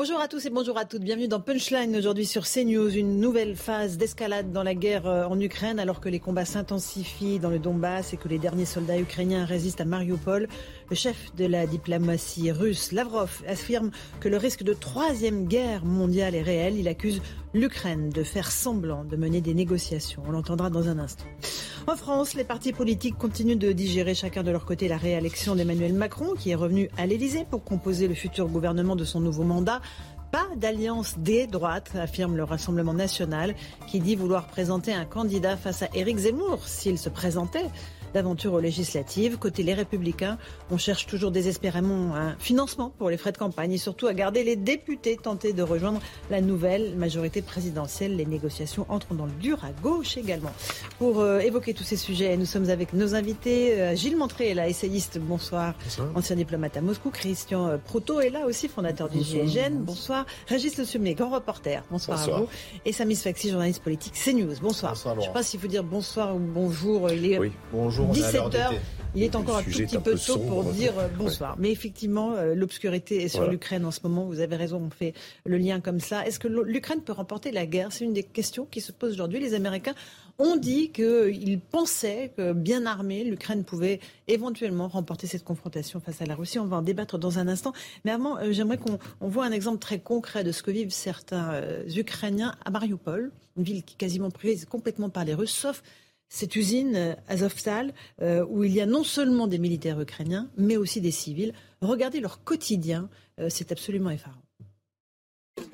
Bonjour à tous et bonjour à toutes. Bienvenue dans Punchline aujourd'hui sur CNews. Une nouvelle phase d'escalade dans la guerre euh, en Ukraine alors que les combats s'intensifient dans le Donbass et que les derniers soldats ukrainiens résistent à Mariupol. Le chef de la diplomatie russe, Lavrov, affirme que le risque de troisième guerre mondiale est réel. Il accuse l'Ukraine de faire semblant de mener des négociations. On l'entendra dans un instant. En France, les partis politiques continuent de digérer chacun de leur côté la réélection d'Emmanuel Macron, qui est revenu à l'Élysée pour composer le futur gouvernement de son nouveau mandat. Pas d'alliance des droites, affirme le Rassemblement national, qui dit vouloir présenter un candidat face à Éric Zemmour s'il se présentait d'aventure aux législatives. Côté les Républicains, on cherche toujours désespérément un financement pour les frais de campagne et surtout à garder les députés tentés de rejoindre la nouvelle majorité présidentielle. Les négociations entrent dans le dur à gauche également. Pour euh, évoquer tous ces sujets, nous sommes avec nos invités. Euh, Gilles Montré est là, essayiste. Bonsoir. Ancien diplomate à Moscou. Christian euh, Proto est là aussi, fondateur du GIGN. Bonsoir. Régis Le Sommier, grand reporter. Bonsoir, à vous. Et Samis Faxi, journaliste politique CNews. Bonsoir. Bonsoir Je ne sais pas s'il faut dire bonsoir ou bonjour. Il est oui, bonjour. 17h. Il est encore un tout petit peu tôt pour dire euh, bonsoir. Mais effectivement, euh, l'obscurité est sur l'Ukraine en ce moment. Vous avez raison, on fait le lien comme ça. Est-ce que l'Ukraine peut remporter la guerre? C'est une des questions qui se posent aujourd'hui. Les Américains ont dit qu'ils pensaient que bien armée, l'Ukraine pouvait éventuellement remporter cette confrontation face à la Russie. On va en débattre dans un instant. Mais avant, euh, j'aimerais qu'on voit un exemple très concret de ce que vivent certains Ukrainiens à Mariupol, une ville qui est quasiment prise complètement par les Russes, sauf cette usine euh, Azovstal, euh, où il y a non seulement des militaires ukrainiens, mais aussi des civils. Regardez leur quotidien, euh, c'est absolument effarant.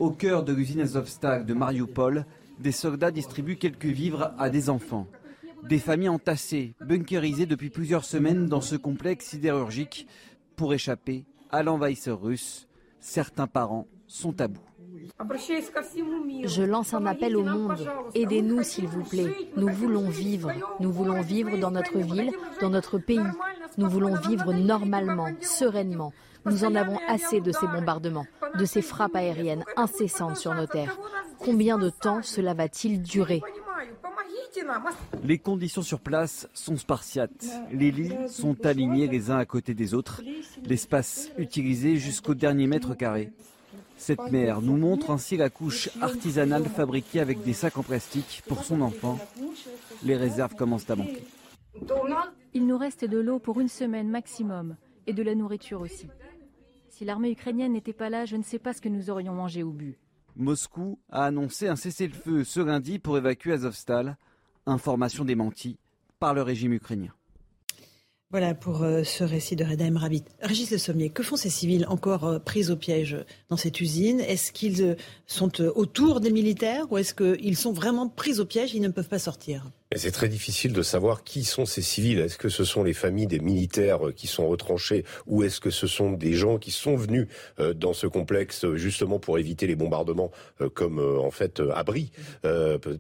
Au cœur de l'usine Azovstal de Mariupol, des soldats distribuent quelques vivres à des enfants. Des familles entassées, bunkerisées depuis plusieurs semaines dans ce complexe sidérurgique pour échapper à l'envahisseur russe. Certains parents sont à bout. Je lance un appel au monde. Aidez-nous, s'il vous plaît. Nous voulons vivre. Nous voulons vivre dans notre ville, dans notre pays. Nous voulons vivre normalement, sereinement. Nous en avons assez de ces bombardements, de ces frappes aériennes incessantes sur nos terres. Combien de temps cela va-t-il durer? Les conditions sur place sont spartiates. Les lits sont alignés les uns à côté des autres. L'espace utilisé jusqu'au dernier mètre carré. Cette mère nous montre ainsi la couche artisanale fabriquée avec des sacs en plastique pour son enfant. Les réserves commencent à manquer. Il nous reste de l'eau pour une semaine maximum et de la nourriture aussi. Si l'armée ukrainienne n'était pas là, je ne sais pas ce que nous aurions mangé au but. Moscou a annoncé un cessez-le-feu ce lundi pour évacuer Azovstal. Information démentie par le régime ukrainien. Voilà pour euh, ce récit de Redaim Rabbit. Régis Le Sommier, que font ces civils encore euh, pris au piège dans cette usine? Est-ce qu'ils euh, sont autour des militaires ou est-ce qu'ils sont vraiment pris au piège et ils ne peuvent pas sortir? C'est très difficile de savoir qui sont ces civils. Est-ce que ce sont les familles des militaires euh, qui sont retranchés ou est-ce que ce sont des gens qui sont venus euh, dans ce complexe euh, justement pour éviter les bombardements comme en fait abri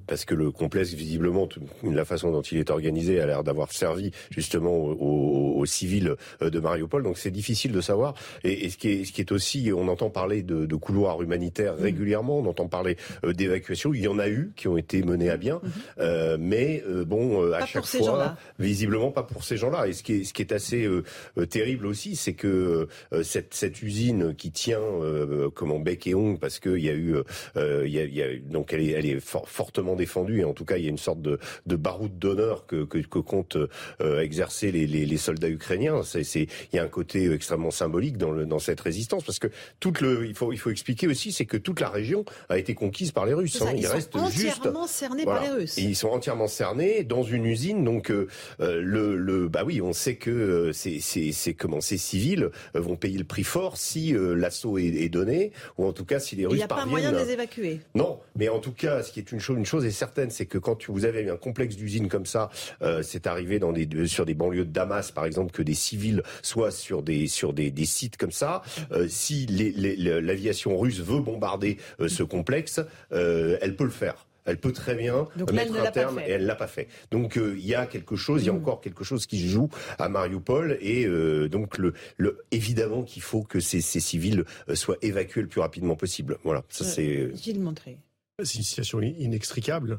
Parce que le complexe, visiblement, la façon dont il est organisé a l'air d'avoir servi justement aux, civils de Mariupol. Donc c'est difficile de savoir. Et, ce, qui est, ce qui est aussi, on entend parler de, de couloirs humanitaires mmh. régulièrement, on entend parler d'évacuation. Il y en a eu qui ont été menées à bien, mmh. mais euh, bon, euh, à chaque fois, visiblement pas pour ces gens-là. Et ce qui est, ce qui est assez euh, terrible aussi, c'est que cette, cette usine qui tient comme en bec et ongle, parce qu'il y a eu, il y a, y a, donc elle est, elle est fortement défendue, et en tout cas, il y a une sorte de, de baroud d'honneur que, que, que comptent exercer les, les, les, soldats ukrainiens. C'est, il y a un côté extrêmement symbolique dans, le, dans cette résistance, parce que toute le, il faut, il faut expliquer aussi, c'est que toute la région a été conquise par les Russes. Hein. ils, sont entièrement cernés par les Russes. ils sont entièrement cernés concernés dans une usine. Donc le, le, bah oui, on sait que c'est, c'est, c'est comment ces civils vont payer le prix fort si l'assaut est, est, donné, ou en tout cas si les Russes parviennent. Il n'y a pas moyen de les évacuer. Non, mais en tout cas, ce qui est une chose, une chose est certaine, c'est que quand vous avez un complexe d'usines comme ça, c'est arrivé dans des, sur des banlieues de Damas, par exemple, que des civils soient sur des sur des, des sites comme ça. si l'aviation russe veut bombarder ce complexe, elle peut le faire. Elle peut très bien mettre un terme et elle l'a pas fait. Donc euh, il y a quelque chose, il y a mm. encore quelque chose qui se joue à Mariupol et euh, donc le, le évidemment qu'il faut que ces, ces civils euh, soient évacués le plus rapidement possible. Voilà, ça c'est. Gilles Montré. C'est une situation inextricable.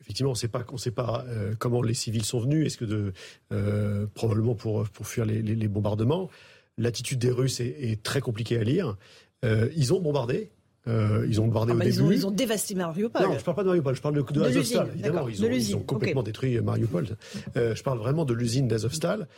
effectivement, on ne sait pas, on sait pas comment les civils sont venus. Est-ce que de probablement pour pour fuir les, les, les bombardements. L'attitude des Russes est, est, très compliquée à lire. ils ont bombardé, euh, ils ont bombardé ah au bah début. Ils ont, ils ont, dévasté Mariupol. Non, je parle pas de Mariupol, je parle de, de, de Azovstal. Évidemment, ils ont, ils ont, complètement okay. détruit Mariupol. Euh, je parle vraiment de l'usine d'Azovstal.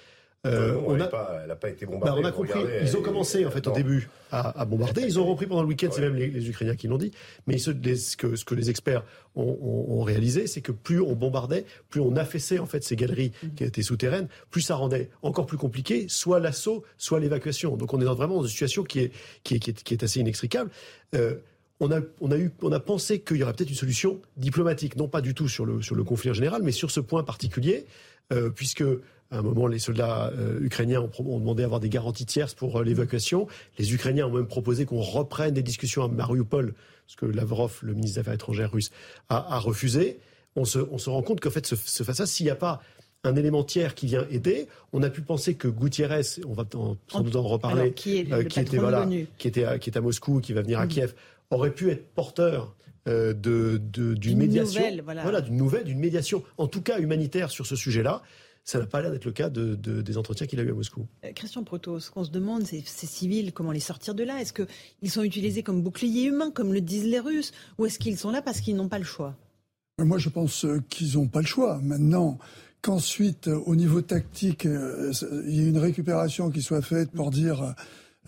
Euh, on a, pas, elle n'a pas été bombardée. Bah, on a compris. Regardez, ils ont commencé en fait au début à, à bombarder. Ils ont repris pendant le week-end. C'est même les, les, Ukrainiens qui l'ont dit. Mais ce, les, ce, que, ce, que, les experts ont, ont, ont réalisé, c'est que plus on bombardait, plus on affaissait en fait ces galeries qui étaient souterraines, plus ça rendait encore plus compliqué, soit l'assaut, soit l'évacuation. Donc on est dans, vraiment dans une situation qui est qui est, qui est, qui est assez inextricable. Euh, on a, on a, eu, on a pensé qu'il y aurait peut-être une solution diplomatique, non pas du tout sur le, sur le conflit en général, mais sur ce point particulier, euh, puisque à un moment, les soldats euh, ukrainiens ont, ont, demandé d'avoir des garanties tierces pour euh, l'évacuation. Les Ukrainiens ont même proposé qu'on reprenne des discussions à Mariupol, ce que Lavrov, le ministre des Affaires étrangères russe, a, a refusé. On se, on se, rend compte qu'en fait, ce, à s'il n'y a pas un élément tiers qui vient aider. On a pu penser que Gutiérrez, on va en, sans doute en reparler, Alors, qui, est euh, qui était voilà, qui était à, qui est à Moscou, qui va venir à mmh. Kiev, aurait pu être porteur euh, de d'une médiation, nouvelle, voilà, voilà d'une nouvelle, d'une médiation, en tout cas humanitaire sur ce sujet-là. Ça n'a pas l'air d'être le cas de, de, des entretiens qu'il a eu à Moscou. Euh, Christian Proto, ce qu'on se demande, c'est ces civils, comment les sortir de là? Est-ce qu'ils sont utilisés comme boucliers humains, comme le disent les Russes, ou est-ce qu'ils sont là parce qu'ils n'ont pas le choix? Moi, je pense qu'ils n'ont pas le choix. Maintenant, qu'ensuite, au niveau tactique, euh, il y ait une récupération qui soit faite pour dire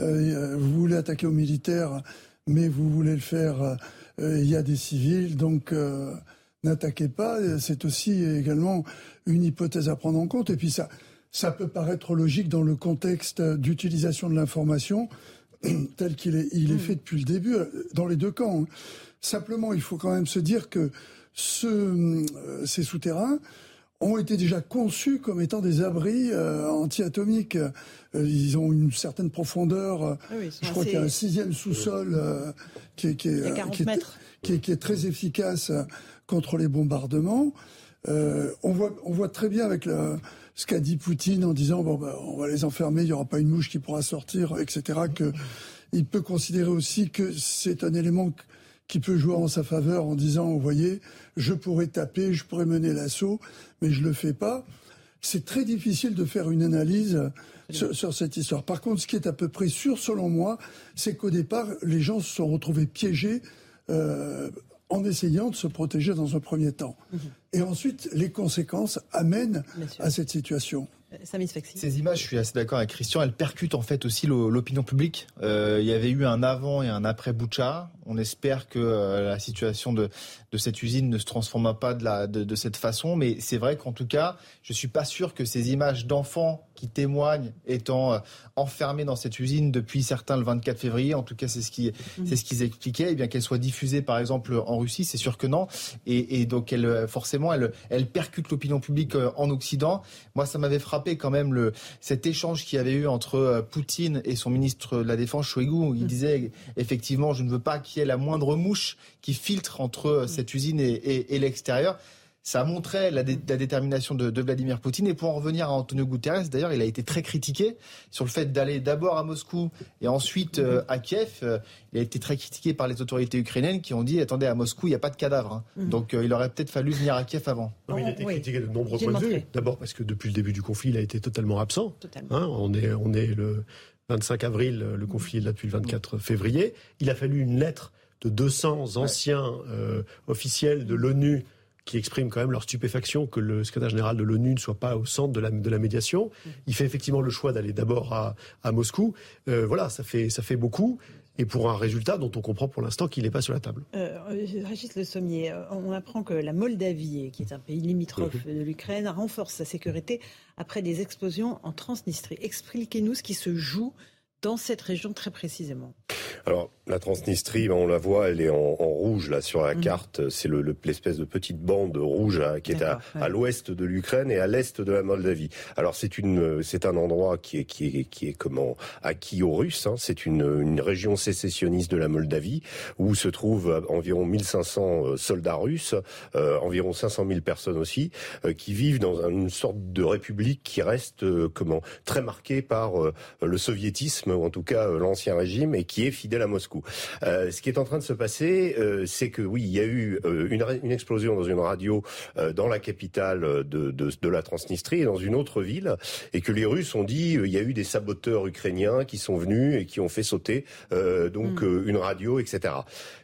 euh, vous voulez attaquer aux militaires, mais vous voulez le faire, euh, il y a des civils, donc euh, n'attaquez pas. C'est aussi également une hypothèse à prendre en compte. Et puis ça, ça peut paraître logique dans le contexte d'utilisation de l'information tel qu'il est, il est fait depuis le début, dans les deux camps. Simplement, il faut quand même se dire que ce, ces souterrains ont été déjà conçus comme étant des abris euh, anti-atomiques. Euh, ils ont une certaine profondeur. Euh, oui, je crois qu'il y a un sixième sous-sol euh, qui, est, qui, est, qui, est, qui, est, très efficace contre les bombardements. on, voit, on voit très bien avec ce qu'a dit Poutine en disant bon, bah, on va les enfermer, il n'y aura pas une mouche qui pourra sortir, etc. Que il peut considérer aussi que c'est un élément qui peut jouer en sa faveur en disant, vous voyez, je pourrais taper, je pourrais mener l'assaut, mais je le fais pas. C'est très difficile de faire une analyse sur, sur, cette histoire. Par contre, ce qui est à peu près sûr, selon moi, c'est qu'au départ, les gens se sont retrouvés piégés euh, en essayant de se protéger dans un premier temps. Mmh. Et ensuite, les conséquences amènent à cette situation. Ces images, je suis assez d'accord avec Christian, elles percutent en fait aussi l'opinion publique. Euh, il y avait eu un avant et un après Boucha. On espère que euh, la situation de, de, cette usine ne se transformera pas de, la, de, de cette façon, mais c'est vrai qu'en tout cas, je suis pas sûr que ces images d'enfants qui témoignent étant euh, enfermés dans cette usine depuis certains le 24 février, en tout cas c'est ce qui mmh. c'est ce qu'ils expliquaient, et eh bien qu'elles soient diffusées par exemple en Russie, c'est sûr que non, et, et donc elles, forcément elles, elles percutent l'opinion publique euh, en Occident. Moi, ça m'avait frappé quand même le cet échange qu'il y avait eu entre euh, Poutine et son ministre de la Défense Shoigu. Il mmh. disait effectivement, je ne veux pas qu'il y ait la moindre mouche qui filtre entre cette usine et, et, et l'extérieur ça montrait la, dé la détermination de, de, Vladimir Poutine. Et pour en revenir à Antonio Guterres, d'ailleurs, il a été très critiqué sur le fait d'aller d'abord à Moscou et ensuite euh, à Kiev. Euh, il a été très critiqué par les autorités ukrainiennes qui ont dit attendez, à Moscou, il n'y a pas de cadavre. Hein. Mmh. Donc euh, il aurait peut-être fallu venir à Kiev avant. Non, il a été critiqué de nombreux points de vue. D'abord parce que depuis le début du conflit, il a été totalement absent. Totalement. Hein, on, est, on est le 25 avril, le conflit est là depuis le 24 février. Il a fallu une lettre de 200 anciens ouais. euh, officiels de l'ONU qui expriment quand même leur stupéfaction que le secrétaire général de l'ONU ne soit pas au centre de la, de la médiation. Il fait effectivement le choix d'aller d'abord à, à, Moscou. Euh, voilà, ça fait, ça fait beaucoup. et pour un résultat dont on comprend pour l'instant qu'il n'est pas sur la table. Euh, Régis Le Sommier, euh, on apprend que la Moldavie, qui est un pays limitrophe mhm. de l'Ukraine, renforce sa sécurité après des explosions en Transnistrie. Expliquez-nous ce qui se joue dans cette région très précisément. Alors, la Transnistrie, ben, on la voit, elle est en, rouge là sur la mhm. carte. C'est l'espèce de petite bande rouge hein, qui est à, l'ouest de l'Ukraine et à l'est de la Moldavie. Alors c'est une, c'est un endroit qui est qui est qui est comment acquis aux Russes. Hein. C'est une, une région sécessionniste de la Moldavie où se trouvent environ 1500 euh, soldats russes, euh, environ 500 000 personnes aussi, euh, qui vivent dans une sorte de république qui reste comment très marquée par le soviétisme ou en tout cas l'ancien régime et qui est fidèle à Moscou. Euh, ce qui est en train de se passer, euh, c'est que oui, il y a eu euh, une, une, explosion dans une radio dans la capitale de, de, de, la Transnistrie et dans une autre ville, et que les Russes ont dit il y a eu des saboteurs ukrainiens qui sont venus et qui ont fait sauter donc mm. une radio, etc.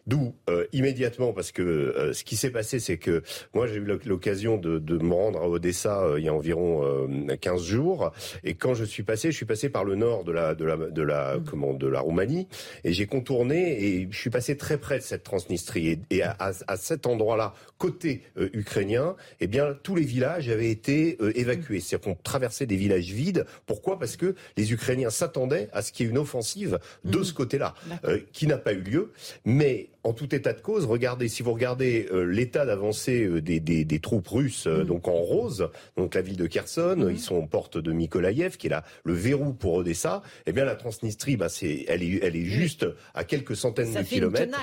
D'où immédiatement, parce que ce qui s'est passé, c'est que moi j'ai eu l'occasion de, de, me rendre à Odessa il y a environ 15 jours, et quand je suis passé, je suis passé par le nord de la de la de la mm. comment de la Roumanie, et j'ai contourné et je suis passé très près de cette Transnistrie. Et, à, à, cet endroit-là, côté euh, ukrainien, eh bien, tous les villages avaient été euh, évacués. C'est-à-dire qu'on traversait des villages vides. Pourquoi? Parce que les Ukrainiens s'attendaient à ce qu'il y ait une offensive de mmh. ce côté-là, euh, qui n'a pas eu lieu. Mais en tout état de cause, regardez, si vous regardez l'état d'avancée des, des, des, troupes russes, mmh. donc en rose, donc la ville de Kherson, mmh. ils sont aux portes de Mykolaïev, qui est là le verrou pour Odessa. Eh bien, la Transnistrie, bah, c'est, elle est, elle est juste à quelques centaines de kilomètres.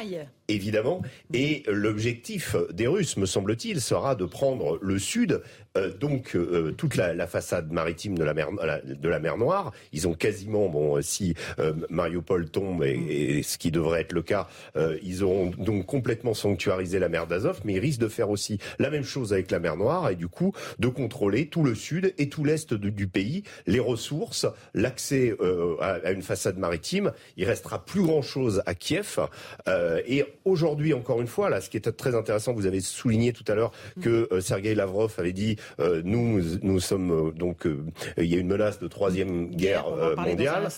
Évidemment. Et l'objectif des Russes, me semble-t-il, sera de prendre le sud euh, donc euh, toute la, la, façade maritime de la mer de la mer Noire. Ils ont quasiment bon si euh, Mariupol tombe et, et, ce qui devrait être le cas, euh, ils auront donc complètement sanctuarisé la mer d'Azov, mais ils risquent de faire aussi la même chose avec la mer Noire et du coup de contrôler tout le sud et tout l'est du pays, les ressources, l'accès à, à, une façade maritime. Il restera plus grand chose à Kiev et aujourd'hui encore une fois là, ce qui est très intéressant, vous avez souligné tout à l'heure que Sergei Lavrov avait dit euh, nous, nous sommes euh, donc, euh, il y a une menace de troisième guerre mondiale.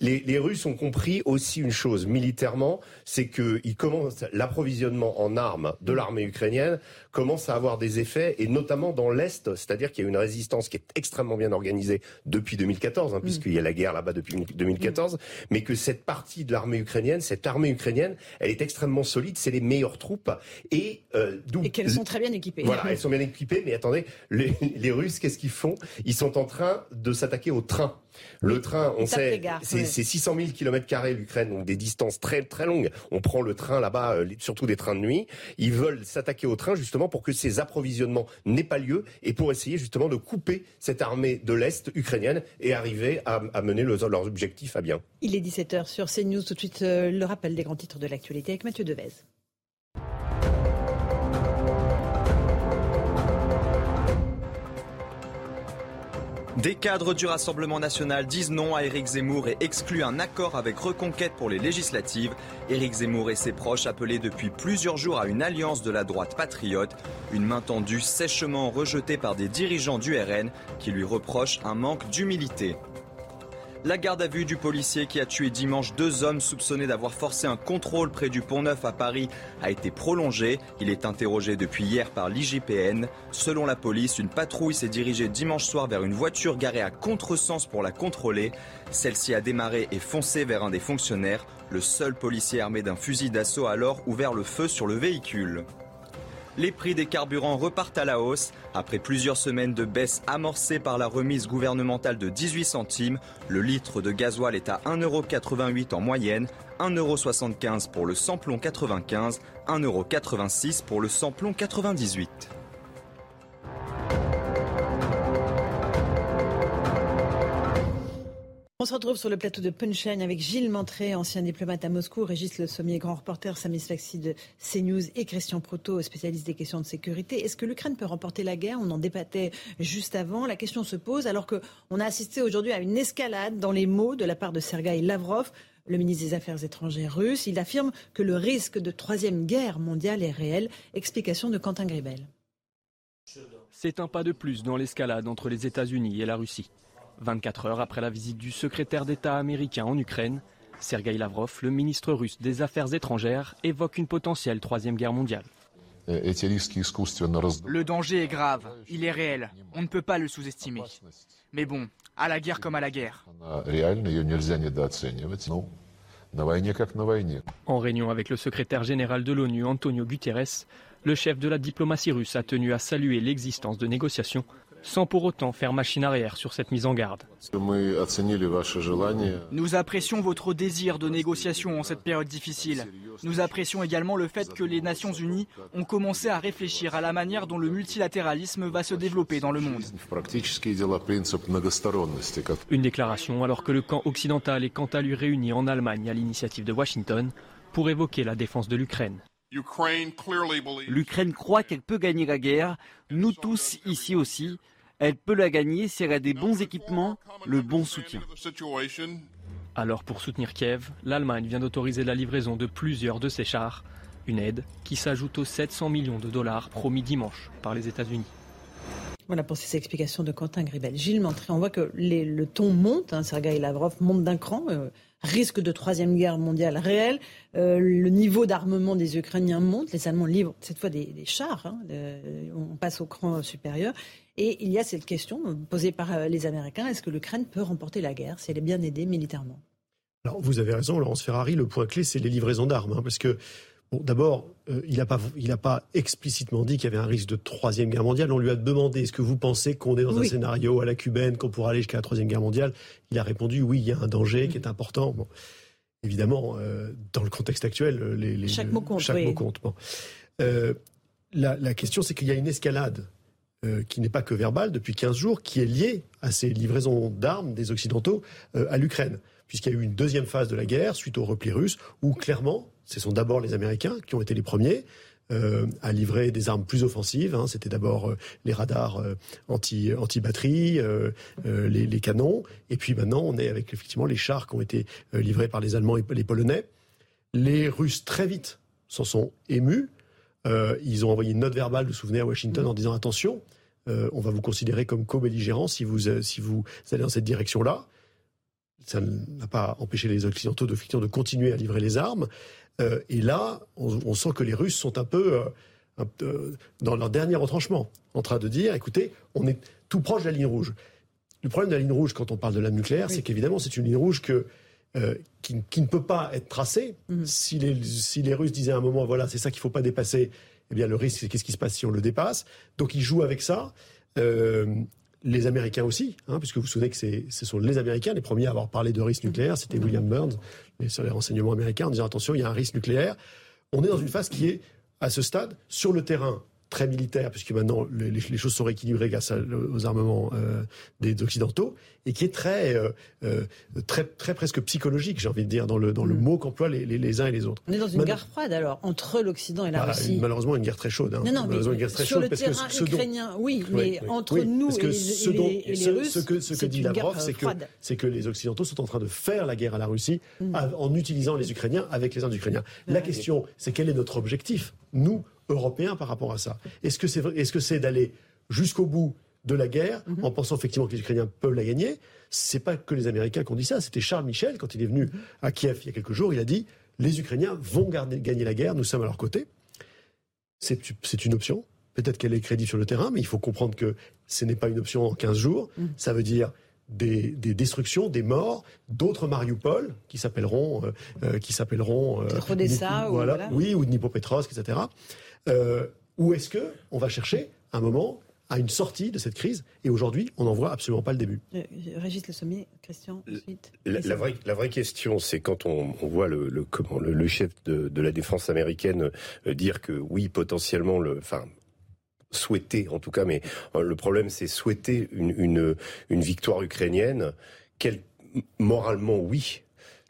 les, les, Russes ont compris aussi une chose militairement, c'est qu'ils commencent l'approvisionnement en armes de l'armée ukrainienne commence à avoir des effets, et notamment dans l'Est, c'est-à-dire qu'il y a une résistance qui est extrêmement bien organisée depuis 2014, hein, mm. puisqu'il y a la guerre là-bas depuis 2014, mm. mais que cette partie de l'armée ukrainienne, cette armée ukrainienne, elle est extrêmement solide, c'est les meilleures troupes, et euh, Et qu'elles sont très bien équipées. Voilà, elles sont bien équipées, mais attendez, les, les Russes, qu'est-ce qu'ils font? Ils sont en train de s'attaquer au train. Le train, on sait, c'est 600 000 km carrés l'Ukraine, donc des distances très très longues. On prend le train là-bas, euh, surtout des trains de nuit. Ils veulent s'attaquer au train justement pour que ces approvisionnements n'aient pas lieu et pour essayer justement de couper cette armée de l'Est ukrainienne et arriver à, mener leurs objectifs à bien. Il est 17h sur CNews. Tout de suite, euh, le rappel des grands titres de l'actualité avec Mathieu Devez. Des cadres du Rassemblement national disent non à Éric Zemmour et excluent un accord avec Reconquête pour les législatives. Éric Zemmour et ses proches appelaient depuis plusieurs jours à une alliance de la droite patriote. Une main tendue sèchement rejetée par des dirigeants du RN qui lui reprochent un manque d'humilité. La garde à vue du policier qui a tué dimanche deux hommes soupçonnés d'avoir forcé un contrôle près du Pont Neuf à Paris a été prolongée. Il est interrogé depuis hier par l'IGPN. Selon la police, une patrouille s'est dirigée dimanche soir vers une voiture garée à contresens pour la contrôler. Celle-ci a démarré et foncé vers un des fonctionnaires. Le seul policier armé d'un fusil d'assaut a alors ouvert le feu sur le véhicule. Les prix des carburants repartent à la hausse. Après plusieurs semaines de baisse amorcée par la remise gouvernementale de 18 centimes, le litre de gasoil est à 1,88€ en moyenne, 1,75€ pour le samplon 95, 1,86€ pour le samplon 98. On se retrouve sur le plateau de Punchline avec Gilles Montré, ancien diplomate à Moscou, Régis Le Sommier, grand reporter, Samis Faxi de CNews et Christian Proto, spécialiste des questions de sécurité. Est-ce que l'Ukraine peut remporter la guerre? On en débattait juste avant. La question se pose alors qu'on a assisté aujourd'hui à une escalade dans les mots de la part de Sergei Lavrov, le ministre des Affaires étrangères russe. Il affirme que le risque de troisième guerre mondiale est réel. Explication de Quentin Gribel. C'est un pas de plus dans l'escalade entre les États-Unis et la Russie. 24 heures après la visite du secrétaire d'État américain en Ukraine, Sergei Lavrov, le ministre russe des Affaires étrangères, évoque une potentielle troisième guerre mondiale. Le danger est grave, il est réel, on ne peut pas le sous-estimer. Mais bon, à la guerre comme à la guerre. En réunion avec le secrétaire général de l'ONU, Antonio Guterres, le chef de la diplomatie russe a tenu à saluer l'existence de négociations sans pour autant faire machine arrière sur cette mise en garde. Nous apprécions votre désir de négociation en cette période difficile. Nous apprécions également le fait que les Nations Unies ont commencé à réfléchir à la manière dont le multilatéralisme va se développer dans le monde. Une déclaration alors que le camp occidental est quant à lui réuni en Allemagne à l'initiative de Washington pour évoquer la défense de l'Ukraine. L'Ukraine croit qu'elle peut gagner la guerre, nous tous ici aussi. Elle peut la gagner si elle a des bons équipements, le bon soutien. Alors pour soutenir Kiev, l'Allemagne vient d'autoriser la livraison de plusieurs de ses chars, une aide qui s'ajoute aux 700 millions de dollars promis dimanche par les États-Unis. Voilà pour ces explications de Quentin Gribel. Gilles Montré, on voit que le ton monte, hein, Sergei Lavrov monte d'un cran. Euh, risque de troisième guerre mondiale réelle. Euh, le niveau d'armement des Ukrainiens monte. Les Allemands livrent cette fois des, chars. Hein, on passe au cran supérieur. Et il y a cette question posée par euh, les Américains est-ce que l'Ukraine peut remporter la guerre si elle est bien aidée militairement? Alors, vous avez raison, Laurence Ferrari. Le point clé, c'est les livraisons d'armes. Hein, parce que Bon, D'abord, euh, il n'a pas, pas explicitement dit qu'il y avait un risque de troisième guerre mondiale. On lui a demandé est-ce que vous pensez qu'on est dans un scénario à la cubaine, qu'on pourra aller jusqu'à la troisième guerre mondiale? Il a répondu oui, il y a un danger qui est important. Bon. Évidemment, euh, dans le contexte actuel, les, chaque mot compte. Chaque mot compte. Euh, la, la, question, c'est qu'il y a une escalade qui n'est pas que verbale depuis 15 jours, qui est liée à ces livraisons d'armes des Occidentaux à l'Ukraine, puisqu'il y a eu une deuxième phase de la guerre suite au repli russe, où clairement ce sont d'abord les Américains qui ont été les premiers. Euh, à livrer des armes plus offensives. Hein. C'était d'abord euh, les radars euh, anti, anti-batterie, les, canons, et puis maintenant on est avec effectivement les chars qui ont été livrés par les Allemands et les Polonais. Les Russes très vite s'en sont émus. ils ont envoyé une note verbale, vous souvenez, à Washington en disant attention, on va vous considérer comme co-belligérant si vous, allez dans cette direction-là. Ça n'a pas empêché les Occidentaux de, de continuer à livrer les armes. Euh, et là, on, sent que les Russes sont un peu, euh, dans leur dernier retranchement, en train de dire, écoutez, on est tout proche de la ligne rouge. Le problème de la ligne rouge, quand on parle de la nucléaire, c'est qu'évidemment, c'est une ligne rouge que, euh, qui, ne peut pas être tracée. Mhm. Si, les, si, les, Russes disaient à un moment, voilà, c'est ça qu'il ne faut pas dépasser, eh bien, le risque, c'est qu'est-ce qui se passe si on le dépasse. Donc, ils jouent avec ça les Américains aussi, hein, puisque vous vous souvenez que ce sont les Américains les premiers à avoir parlé de risque nucléaire, c'était William Burns, sur les renseignements américains, en disant attention, il y a un risque nucléaire. On est dans une phase qui est, à ce stade, sur le terrain, très militaire, puisque maintenant les, choses sont rééquilibrées grâce aux armements euh, des Occidentaux, et qui est très, euh, euh, très, très presque psychologique, j'ai envie de dire, dans le, dans le mm. mot qu'emploient les, les, uns et les autres. On est dans une guerre froide alors, entre l'Occident et la bah, Russie. Malheureusement, une guerre très chaude. Hein. Non, non, mais une guerre très sur chaude, le parce terrain que ukrainien, oui, mais entre nous et, les, ce, Russes, ce que, ce que dit Lavrov, c'est que, c'est que les Occidentaux sont en train de faire la guerre à la Russie mm. en utilisant les Ukrainiens avec les Ukrainiens. La question, c'est quel est notre objectif Nous, européen par rapport à ça. Est-ce que c'est est -ce c'est d'aller jusqu'au bout de la guerre mhm. en pensant effectivement que les Ukrainiens peuvent la gagner? C'est pas que les Américains qui ont dit ça. C'était Charles Michel quand il est venu à Kiev il y a quelques jours. Il a dit les Ukrainiens vont gagner la guerre. Nous sommes à leur côté. C'est une option. Peut-être qu'elle est crédible sur le terrain, mais il faut comprendre que ce n'est pas une option en 15 jours. Mhm. Ça veut dire des, destructions, des morts, d'autres Mariupol qui s'appelleront, euh, euh, qui s'appelleront, euh, voilà, oui, ou Dnipropetrovsk, etc. Euh, où est-ce que on va chercher un moment à une sortie de cette crise Et aujourd'hui, on n'en voit absolument pas le début? Euh, Régis Le Sommier, Christian, ensuite. La, vraie, la vraie, question, c'est quand on, voit le, le, comment, le, chef de, la défense américaine euh, dire que oui, potentiellement, le, enfin, souhaiter en tout cas, mais le problème, c'est souhaiter une, une, une victoire ukrainienne. Quel, moralement, oui,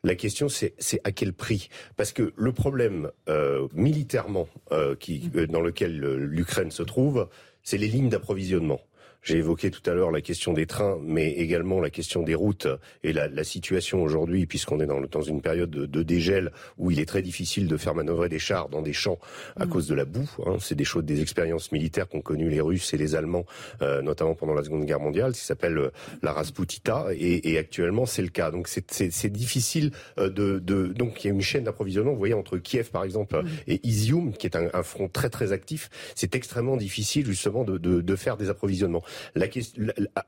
la question, c'est à quel prix? Parce que le problème euh, militairement euh, euh, dans lequel l'Ukraine se trouve, c'est les lignes d'approvisionnement. J'ai évoqué tout à l'heure la question des trains, mais également la question des routes et la, la situation aujourd'hui, puisqu'on est dans, dans, une période de, de, dégel où il est très difficile de faire manœuvrer des chars dans des champs à mm. cause de la boue. Hein. C'est des choses, des expériences militaires qu'ont connues les Russes et les Allemands, euh, notamment pendant la Seconde Guerre mondiale, qui s'appelle euh, la Rasputita, et, et actuellement c'est le cas. Donc c'est difficile euh, de, de, donc il y a une chaîne d'approvisionnement. Vous voyez entre Kiev par exemple mm. et Izium, qui est un, un front très très actif, c'est extrêmement difficile justement de, de, de faire des approvisionnements. La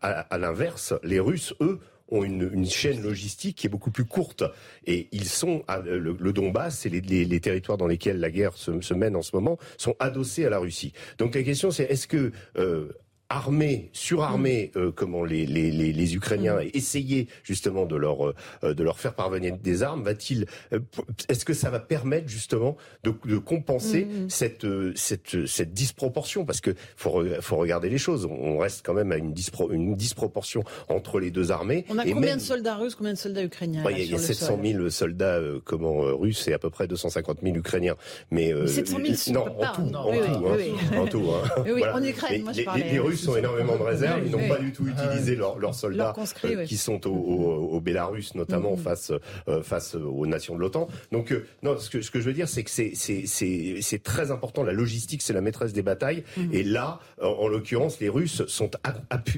à, l'inverse, les Russes, eux, ont une, chaîne logistique qui est beaucoup plus courte. Et ils sont, le, Donbass et les, territoires dans lesquels la guerre se, se, mène en ce moment, sont adossés à la Russie. Donc la question c'est est-ce que euh, armés, surarmés, mm. euh, comment les, les, les, les Ukrainiens mm. essayer justement de leur euh, de leur faire parvenir des armes, va-t-il euh, est-ce que ça va permettre justement de, de compenser mm. cette euh, cette cette disproportion? Parce que faut faut regarder les choses, on reste quand même à une, dispro, une disproportion entre les deux armées. On a combien même, de soldats russes, combien de soldats ukrainiens Il y a, 700 000 soldats comment russes et à peu près 250 000 ukrainiens. Mais, 700 000 non, en tout, en, tout, en tout, Oui, en Ukraine, moi je parlais. Les, Russes ont énormément de réserves. Ils n'ont pas du tout utilisé leurs, soldats euh, qui sont au, au, au Bélarus, notamment mm-hmm. face euh, face aux nations de l'OTAN. Donc euh, non, ce que ce que je veux dire, c'est que c'est c'est c'est c'est très important. La logistique, c'est la maîtresse des batailles. Mm-hmm. Et là, en, en l'occurrence, les Russes sont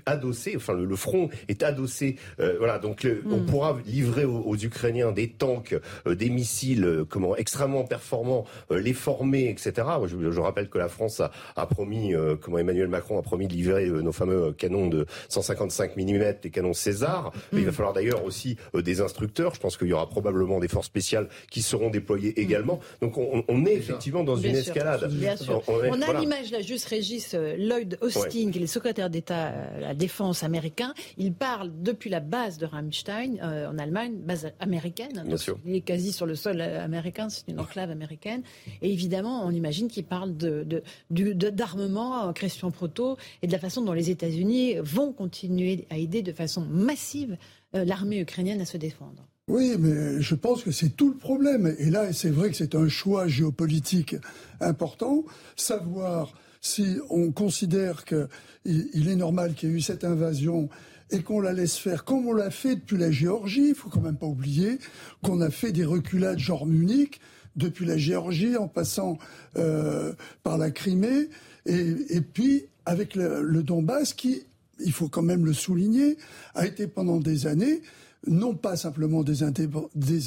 adossés. Enfin, le, le, front est adossé. voilà, donc on mm. pourra livrer aux, aux, Ukrainiens des tanks, des missiles, comment extrêmement performants, les former, etc. Je, je, rappelle que la France a, a promis, comment Emmanuel Macron a promis de livrer euh, nos fameux canons de 155 mm, les canons César. Mm. Il va falloir d'ailleurs aussi euh, des instructeurs. Je pense qu'il y aura probablement des forces spéciales qui seront déployées également. Mm. Donc on, on est effectivement dans une escalade. Bien sûr. On, on, a l'image là, juste Régis euh, Lloyd Austin, qui est le secrétaire d'État à la défense américain. Il parle depuis la base de Rammstein euh, en Allemagne, base américaine. Bien sûr. Il est quasi sur le sol américain, c'est une enclave américaine. Et évidemment, on imagine qu'il parle de, d'armement, Christian Proto, et de la façon dont les États-Unis vont continuer à aider de façon massive euh, l'armée ukrainienne à se défendre. Oui, mais je pense que c'est tout le problème. Et là, c'est vrai que c'est un choix géopolitique important. Savoir si on considère qu'il est normal qu'il y ait eu cette invasion et qu'on la laisse faire comme on l'a fait depuis la Géorgie. Il faut quand même pas oublier qu'on a fait des reculades genre Munich depuis la Géorgie en passant euh, par la Crimée. Et, et puis avec le, le, Donbass qui, il faut quand même le souligner, a été pendant des années non pas simplement des,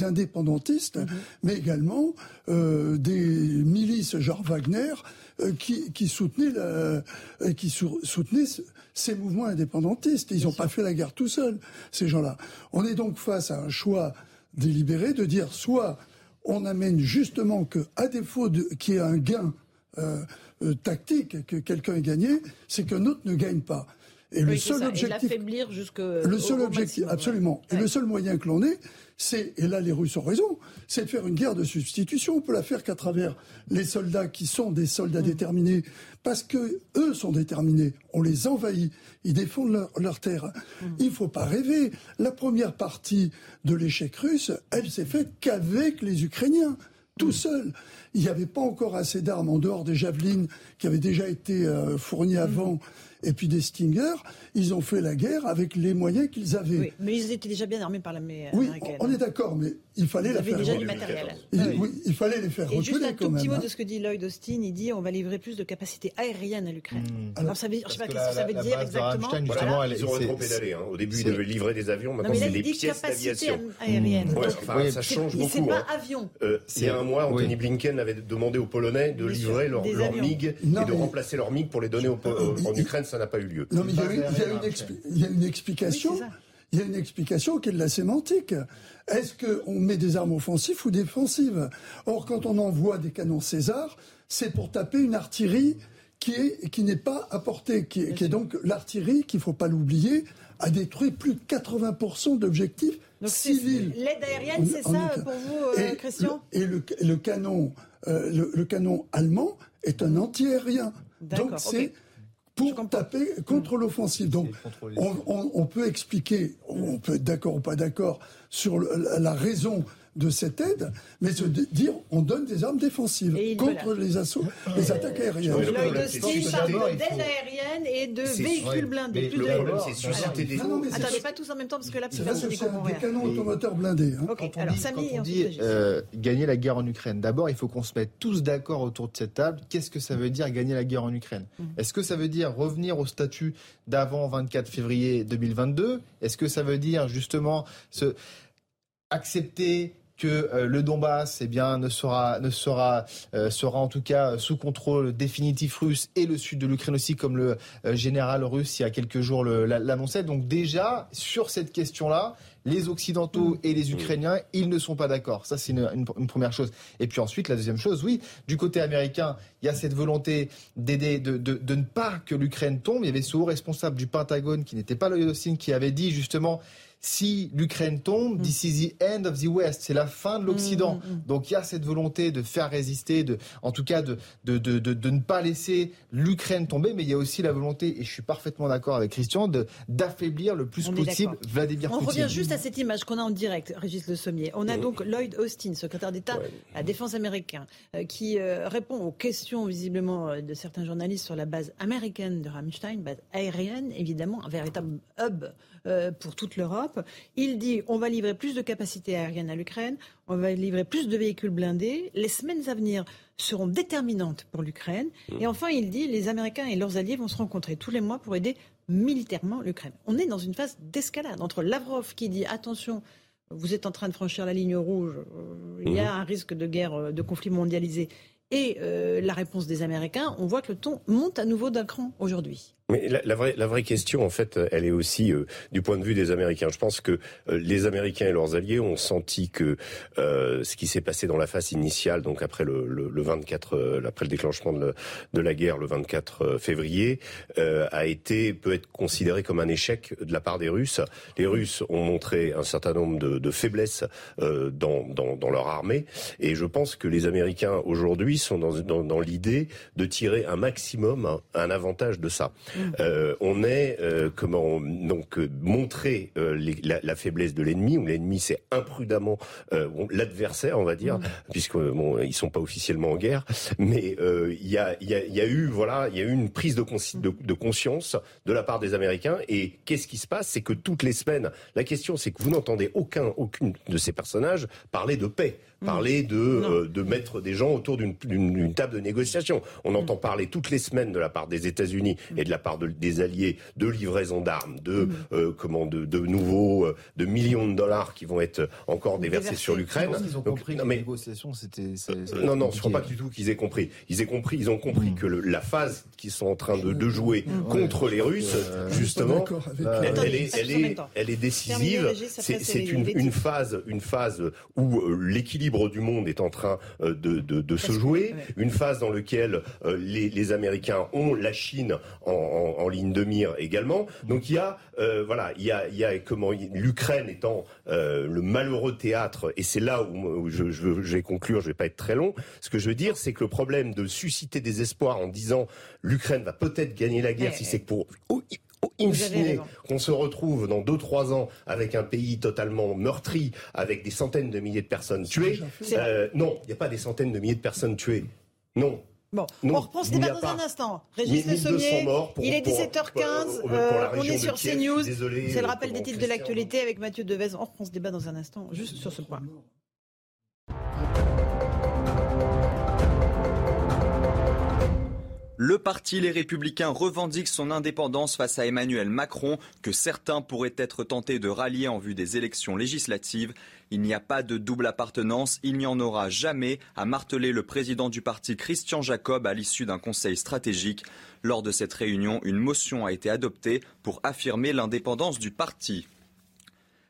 indépendantistes, mm-hmm. mais également euh, des milices genre Wagner euh, qui, qui, soutenaient, la, euh, qui soutenaient ces mouvements indépendantistes. Ils n'ont pas fait la guerre tout seuls, ces gens-là. On est donc face à un choix délibéré de dire soit on amène justement que, à défaut qu'il y ait un gain euh, tactique que quelqu'un ait gagné, c'est qu'un autre ne gagne pas. Et le seul ça, objectif, le seul objectif, absolument. Et le seul moyen que l'on ait, c'est, et là les Russes ont raison, c'est de faire une guerre de substitution. On peut la faire qu'à travers les soldats qui sont des soldats mm. déterminés, parce que eux sont déterminés. On les envahit, ils défendent leur, leur terre. Mm. Il faut pas rêver. La première partie de l'échec russe, elle s'est faite qu'avec les Ukrainiens tout seul. Il n'y avait pas encore assez d'armes en dehors des javelines qui avaient déjà été euh, fournies avant et puis des Stingers, ils ont fait la guerre avec les moyens qu'ils avaient. Oui, mais ils étaient déjà bien armés par l'armée oui, américaine. on est d'accord, mais il fallait ils avaient déjà du matériel. Il, oui. il fallait les faire Et juste un tout petit mot de hein. ce que dit Lloyd Austin, il dit on va livrer plus de capacités aériennes à l'Ukraine. Mmh. Alors, ça veut, je sais pas qu'est-ce que ça veut dire exactement. Justement, ils ont trop pédalé. Hein. Au début, ils devaient livrer des avions, maintenant c'est des pièces d'aviation. aériennes. Mmh. Ça change beaucoup. C'est pas avion. Euh, il y a un mois, Anthony Blinken avait demandé aux Polonais de livrer leur MiG et de remplacer leur MiG pour les donner en Ukraine. Ça n'a pas eu lieu il y a une explication. il y a une explication qui est de la sémantique. Est-ce qu'on met des armes offensives ou défensives? Or, quand on envoie des canons César, c'est pour taper une artillerie qui est qui n'est pas apportée, qui est, qui est donc l'artillerie, qu'il faut pas l'oublier, a détruit plus de 80% d'objectifs civils. L'aide aérienne, c'est ça pour vous, euh, Christian? Et le, le canon, euh, le, le, canon allemand est un anti-aérien. Donc c'est pour taper contre l'offensive. Donc, on, on, on, peut expliquer, on peut être d'accord ou pas d'accord sur la raison de cette aide, mais se dire on donne des armes défensives contre les assauts, les attaques aériennes. L'œil de parle d'aide aérienne et de véhicules blindés. Plus de des Attendez, pas tous en même temps parce que là, c'est des canons automoteurs blindés. Hein. Quand on dit, quand on dit euh, gagner la guerre en Ukraine, d'abord, il faut qu'on se mette tous d'accord autour de cette table. Qu'est-ce que ça veut dire gagner la guerre en Ukraine? Mm. Est-ce que ça veut dire revenir au statut d'avant 24 février 2022 Est-ce que ça veut dire justement se accepter que euh, le Donbass eh bien, ne sera, ne sera, euh, sera en tout cas sous contrôle définitif russe et le sud de l'Ukraine aussi, comme le euh, général russe il y a quelques jours l'annonçait. Donc déjà, sur cette question-là, les Occidentaux et les Ukrainiens, ils ne sont pas d'accord. Ça, c'est une, première chose. Et puis ensuite, la deuxième chose, oui, du côté américain, il y a cette volonté d'aider, de, ne pas que l'Ukraine tombe. Il y avait ce haut responsable du Pentagone qui n'était pas Austin, qui avait dit justement si l'Ukraine tombe, mm. this is the end of the West, c'est la fin de l'Occident. Mm, mm, Donc il y a cette volonté de faire résister, de, en tout cas de, de, de, de ne pas laisser l'Ukraine tomber, mais il y a aussi la volonté, et je suis parfaitement d'accord avec Christian, d'affaiblir le plus possible Vladimir Poutine. On revient juste à cette image qu'on a en direct, Régis Le Sommier. On a donc Lloyd Austin, secrétaire d'État à la Défense américain, euh, qui euh, répond aux questions visiblement euh, de certains journalistes sur la base américaine de Ramstein, base aérienne, évidemment, un véritable hub pour toute l'Europe. Il dit on va livrer plus de capacités aériennes à l'Ukraine, on va livrer plus de véhicules blindés. Les semaines à venir seront déterminantes pour l'Ukraine. Mmh. Et enfin, il dit les Américains et leurs alliés vont se rencontrer tous les mois pour aider militairement l'Ukraine. On est dans une phase d'escalade entre Lavrov qui dit attention, vous êtes en train de franchir la ligne rouge, euh, il y a mmh. un risque de guerre, euh, de conflit mondialisé, et la réponse des Américains, on voit que le ton monte à nouveau d'un cran aujourd'hui. Mais la, vraie, la vraie question, en fait, elle est aussi euh, du point de vue des Américains. Je pense que euh, les Américains et leurs alliés ont senti que euh, ce qui s'est passé dans la phase initiale, donc après le, le, le 24, après le déclenchement de, de, la guerre le 24 février, a été peut être considéré comme un échec de la part des Russes. Les Russes ont montré un certain nombre de, de faiblesses dans, dans, dans, leur armée, et je pense que les Américains aujourd'hui sont dans, dans, l'idée de tirer un maximum un avantage de ça. Euh, on est euh, comment donc euh, montrer la, faiblesse de l'ennemi. Où l'ennemi c'est imprudemment l'adversaire, on va dire, mm. puisque bon ils sont pas officiellement en guerre, mais il y a, y, a, y, a, eu voilà il y a eu une prise de, de, de conscience de la part des Américains. Et qu'est-ce qui se passe, c'est que toutes les semaines, la question c'est que vous n'entendez aucun aucune de ces personnages parler de paix parler de, euh, de mettre des gens autour d'une table de négociation. On entend parler toutes les semaines de la part des États-Unis et de la part des alliés de livraison d'armes, de euh, comment de, de nouveaux euh, de millions de dollars qui vont être encore déversés sur l'Ukraine. Ils ont compris que les négociations c'était non non, je crois pas du tout qu'ils aient compris. Ils aient compris, ils ont compris que la phase qu'ils sont en train de, de jouer contre les Russes, justement, elle, est, elle, est, elle est décisive. C'est une, une phase une phase où l'équilibre du monde est en train euh, de, de, se jouer, une phase dans laquelle euh, les, les, Américains ont la Chine en, en, ligne de mire également. Donc il y a euh, voilà, il y a, il y a comment l'Ukraine étant le malheureux théâtre, et c'est là où, je, je, vais conclure, je vais pas être très long. Ce que je veux dire, c'est que le problème de susciter des espoirs en disant l'Ukraine va peut-être gagner la guerre si c'est pour in fine, qu'on se retrouve dans 2-3 ans avec un pays totalement meurtri, avec des centaines de milliers de personnes tuées. Euh, non, il n'y a pas des centaines de milliers de personnes tuées. Non. Bon, on reprend ce débat dans un instant. Régis Le Sommier, il est 17h15, euh, on est sur CNews. C'est le rappel des titres de l'actualité avec Mathieu Devez. On reprend ce débat dans un instant, juste sur ce point. Le parti Les Républicains revendique son indépendance face à Emmanuel Macron, que certains pourraient être tentés de rallier en vue des élections législatives. Il n'y a pas de double appartenance, il n'y en aura jamais, a martelé le président du parti Christian Jacob à l'issue d'un conseil stratégique. Lors de cette réunion, une motion a été adoptée pour affirmer l'indépendance du parti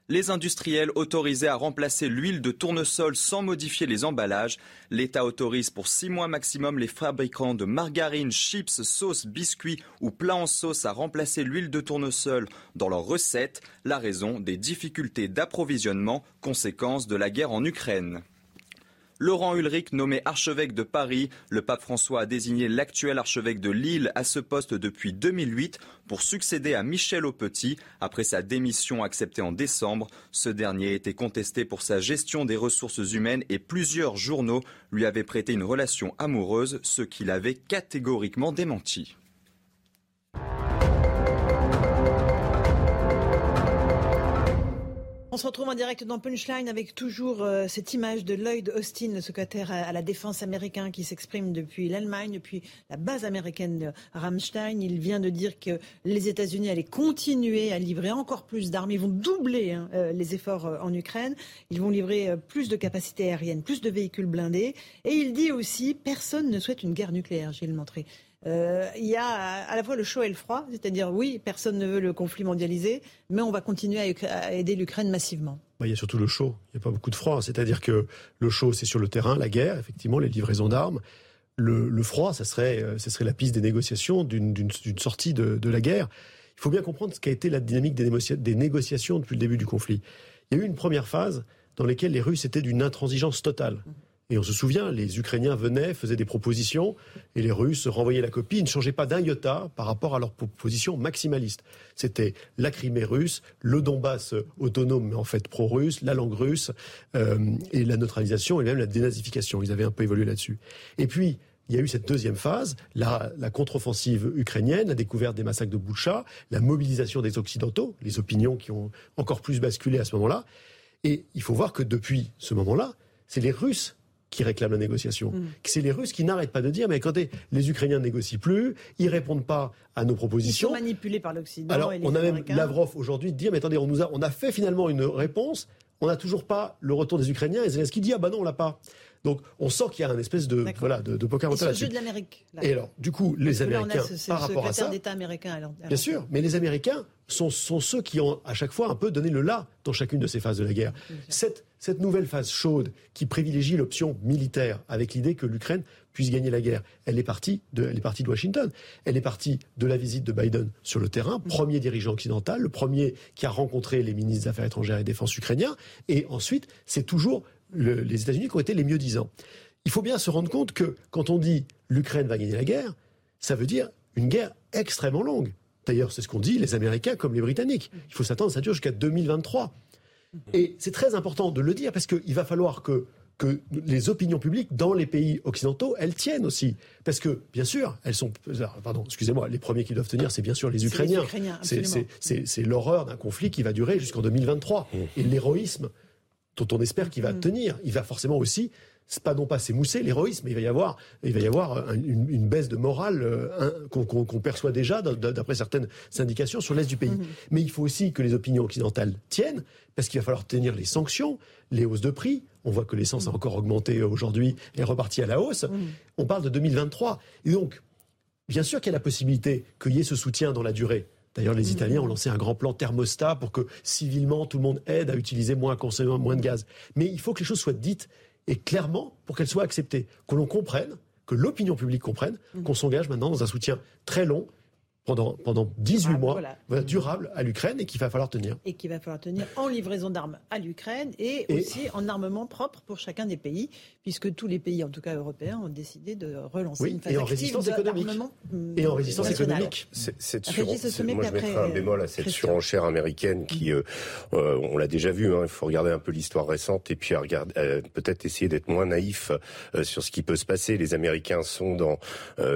les industriels autorisés à remplacer l'huile de tournesol sans modifier les emballages. L'État autorise pour six mois maximum les fabricants de margarine, chips, sauces, biscuits ou plats en sauce à remplacer l'huile de tournesol dans leurs recettes. La raison des difficultés d'approvisionnement, conséquence de la guerre en Ukraine. Laurent Ulrich nommé archevêque de Paris. Le pape François a désigné l'actuel archevêque de Lille à ce poste depuis 2008 pour succéder à Michel Aupetit après sa démission acceptée en décembre. Ce dernier était contesté pour sa gestion des ressources humaines et plusieurs journaux lui avaient prêté une relation amoureuse, ce qu'il avait catégoriquement démenti. On se retrouve en direct dans Punchline avec toujours euh, cette image de Lloyd Austin, le secrétaire à, la défense américain qui s'exprime depuis l'Allemagne, depuis la base américaine de Ramstein. Il vient de dire que les États-Unis allaient continuer à livrer encore plus d'armes. Ils vont doubler hein, euh, les efforts euh, en Ukraine. Ils vont livrer plus de capacités aériennes, plus de véhicules blindés. Et il dit aussi personne ne souhaite une guerre nucléaire, Gilles Montré. Euh, il y a à la fois le chaud et le froid, c'est-à-dire oui, personne ne veut le conflit mondialisé, mais on va continuer à, aider l'Ukraine massivement. Bah, il y a surtout le chaud, il n'y a pas beaucoup de froid, c'est-à-dire que le chaud c'est sur le terrain, la guerre, effectivement, les livraisons d'armes. Le, froid, ça serait, euh, ça serait la piste des négociations, d'une sortie de, la guerre. Il faut bien comprendre ce qu'a été la dynamique des, des négociations depuis le début du conflit. Il y a eu une première phase dans laquelle les Russes étaient d'une intransigeance totale. Et on se souvient, les Ukrainiens venaient, faisaient des propositions, et les Russes renvoyaient la copie, ils ne changeaient pas d'un iota par rapport à leurs propositions maximalistes. C'était la Crimée russe, le Donbass autonome, mais en fait pro-russe, la langue russe, euh, et la neutralisation, et même la dénazification. Ils avaient un peu évolué là-dessus. Et puis, il y a eu cette deuxième phase, la, la contre-offensive ukrainienne, la découverte des massacres de Boucha, la mobilisation des Occidentaux, les opinions qui ont encore plus basculé à ce moment-là. Et il faut voir que depuis ce moment-là, c'est les Russes qui réclament la négociation. Mm. C'est les Russes qui n'arrêtent pas de dire, mais écoutez, les Ukrainiens ne négocient plus, ils répondent pas à nos propositions. Ils sont manipulés par l'Occident. Alors, on a même Lavrov aujourd'hui de dire, mais attendez, on, nous a, on a fait finalement une réponse, on n'a toujours pas le retour des Ukrainiens, et Zelensky dit, ah bah non, on l'a pas. Donc, on sent qu'il y a un espèce de, voilà, de, de poker mental là-dessus. de l'Amérique. Et alors, du coup, les Américains, par rapport à ça. d'État américain. Alors, bien sûr, mais les Américains sont, sont, ceux qui ont à chaque fois un peu donné le là dans chacune de ces phases de la guerre. Cette, cette nouvelle phase chaude qui privilégie l'option militaire avec l'idée que l'Ukraine puisse gagner la guerre, elle est partie de, elle est partie de Washington. Elle est partie de la visite de Biden sur le terrain, premier dirigeant occidental, le premier qui a rencontré les ministres des Affaires étrangères et défense ukrainiens. Et ensuite, c'est toujours les États-Unis qui ont été les mieux disants. Il faut bien se rendre compte que quand on dit l'Ukraine va gagner la guerre, ça veut dire une guerre extrêmement longue. D'ailleurs, c'est ce qu'ont dit les Américains comme les Britanniques. Il faut s'attendre, ça dure jusqu'à 2023. Et c'est très important de le dire parce qu'il va falloir que, que les opinions publiques dans les pays occidentaux, elles tiennent aussi. Parce que, bien sûr, elles sont. Pardon, excusez-moi, les premiers qui doivent tenir, c'est bien sûr les Ukrainiens. C'est l'horreur d'un conflit qui va durer jusqu'en 2023. Mmh. Et l'héroïsme dont on espère qu'il va mmh. tenir, il va forcément aussi pas non pas s'émousser l'héroïsme, mais il va y avoir, il va y avoir une, baisse de morale euh, qu'on perçoit déjà d'après certaines indications sur l'est du pays. Mhm. Mais il faut aussi que les opinions occidentales tiennent, parce qu'il va falloir tenir les sanctions, les hausses de prix. On voit que l'essence a mhm. encore augmenté aujourd'hui et est reparti à la hausse. Mhm. On parle de 2023. Et donc, bien sûr qu'il y a la possibilité qu'il y ait ce soutien dans la durée. D'ailleurs, les Italiens ont lancé un grand plan thermostat pour que civilement tout le monde aide à utiliser moins, consommer moins de gaz. Mais il faut que les choses soient dites et clairement pour qu'elle soit acceptée, que l'on comprenne, que l'opinion publique comprenne mmh. qu'on s'engage maintenant dans un soutien très long pendant, pendant 18 mois, durable à l'Ukraine et qu'il va falloir tenir. Et qu'il va falloir tenir en livraison d'armes à l'Ukraine et, aussi en armement propre pour chacun des pays, puisque tous les pays, en tout cas européens, ont décidé de relancer une phase et en résistance économique. Et en résistance économique. Cette sur... moi, je mettrais un bémol à cette surenchère américaine qui, euh, euh, on l'a déjà vu, hein, il faut regarder un peu l'histoire récente et puis regarder, euh, peut-être essayer d'être moins naïf sur ce qui peut se passer. Les Américains sont dans,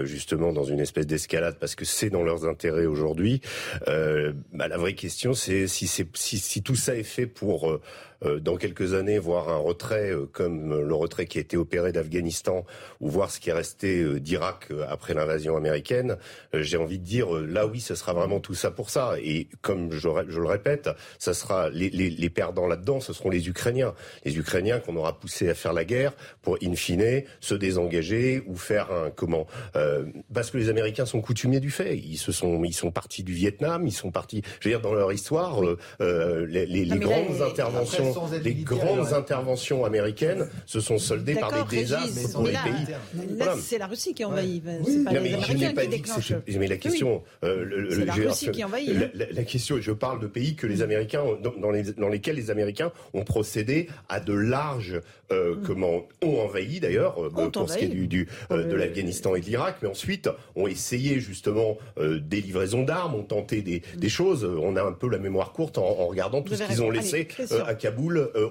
justement dans une espèce d'escalade parce que c'est dans leurs intérêts aujourd'hui. Euh, bah, la vraie question, c'est si, si, tout ça est fait pour euh, dans quelques années voir un retrait euh, comme le retrait qui a été opéré d'Afghanistan ou voir ce qui est resté euh, d'Irak après l'invasion américaine, j'ai envie de dire là oui, ce sera vraiment tout ça pour ça. Et comme je, je le répète, ça sera les, les, les perdants là-dedans, ce seront les Ukrainiens, les Ukrainiens qu'on aura poussé à faire la guerre pour in fine se désengager ou faire un comment euh, parce que les Américains sont coutumiers du fait. Ils se sont ils sont partis du Vietnam, ils sont partis. Je veux dire dans leur histoire, euh, les, les, les grandes interventions les grandes interventions américaines se sont soldées par des désastres pour les pays. Là, c'est la Russie qui envahit. Oui. Pas les je n'ai pas dit que Mais la question, c'est la Russie qui envahit. Hein. La, question, je parle de pays que les Américains, dans, les, dans lesquels les Américains ont procédé à de larges, euh, mm. comment, ont envahi d'ailleurs pour ce qui est du, du de l'Afghanistan et de l'Irak, mais ensuite ont essayé justement des livraisons d'armes, ont tenté des, des, choses. On a un peu la mémoire courte en, en regardant tout ce qu'ils ont laissé à Kaboul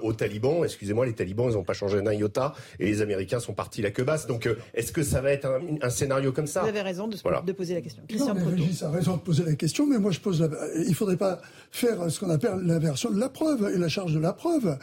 aux talibans. Excusez-moi, les talibans, ils n'ont pas changé d'un iota et les Américains sont partis la queue basse. Donc, est-ce que ça va être un, scénario comme ça Vous avez raison de, de poser la question. Christian non, mais a raison de poser la question, mais moi je pose. La... Il faudrait pas faire ce qu'on appelle l'inversion de la preuve et la charge de la preuve.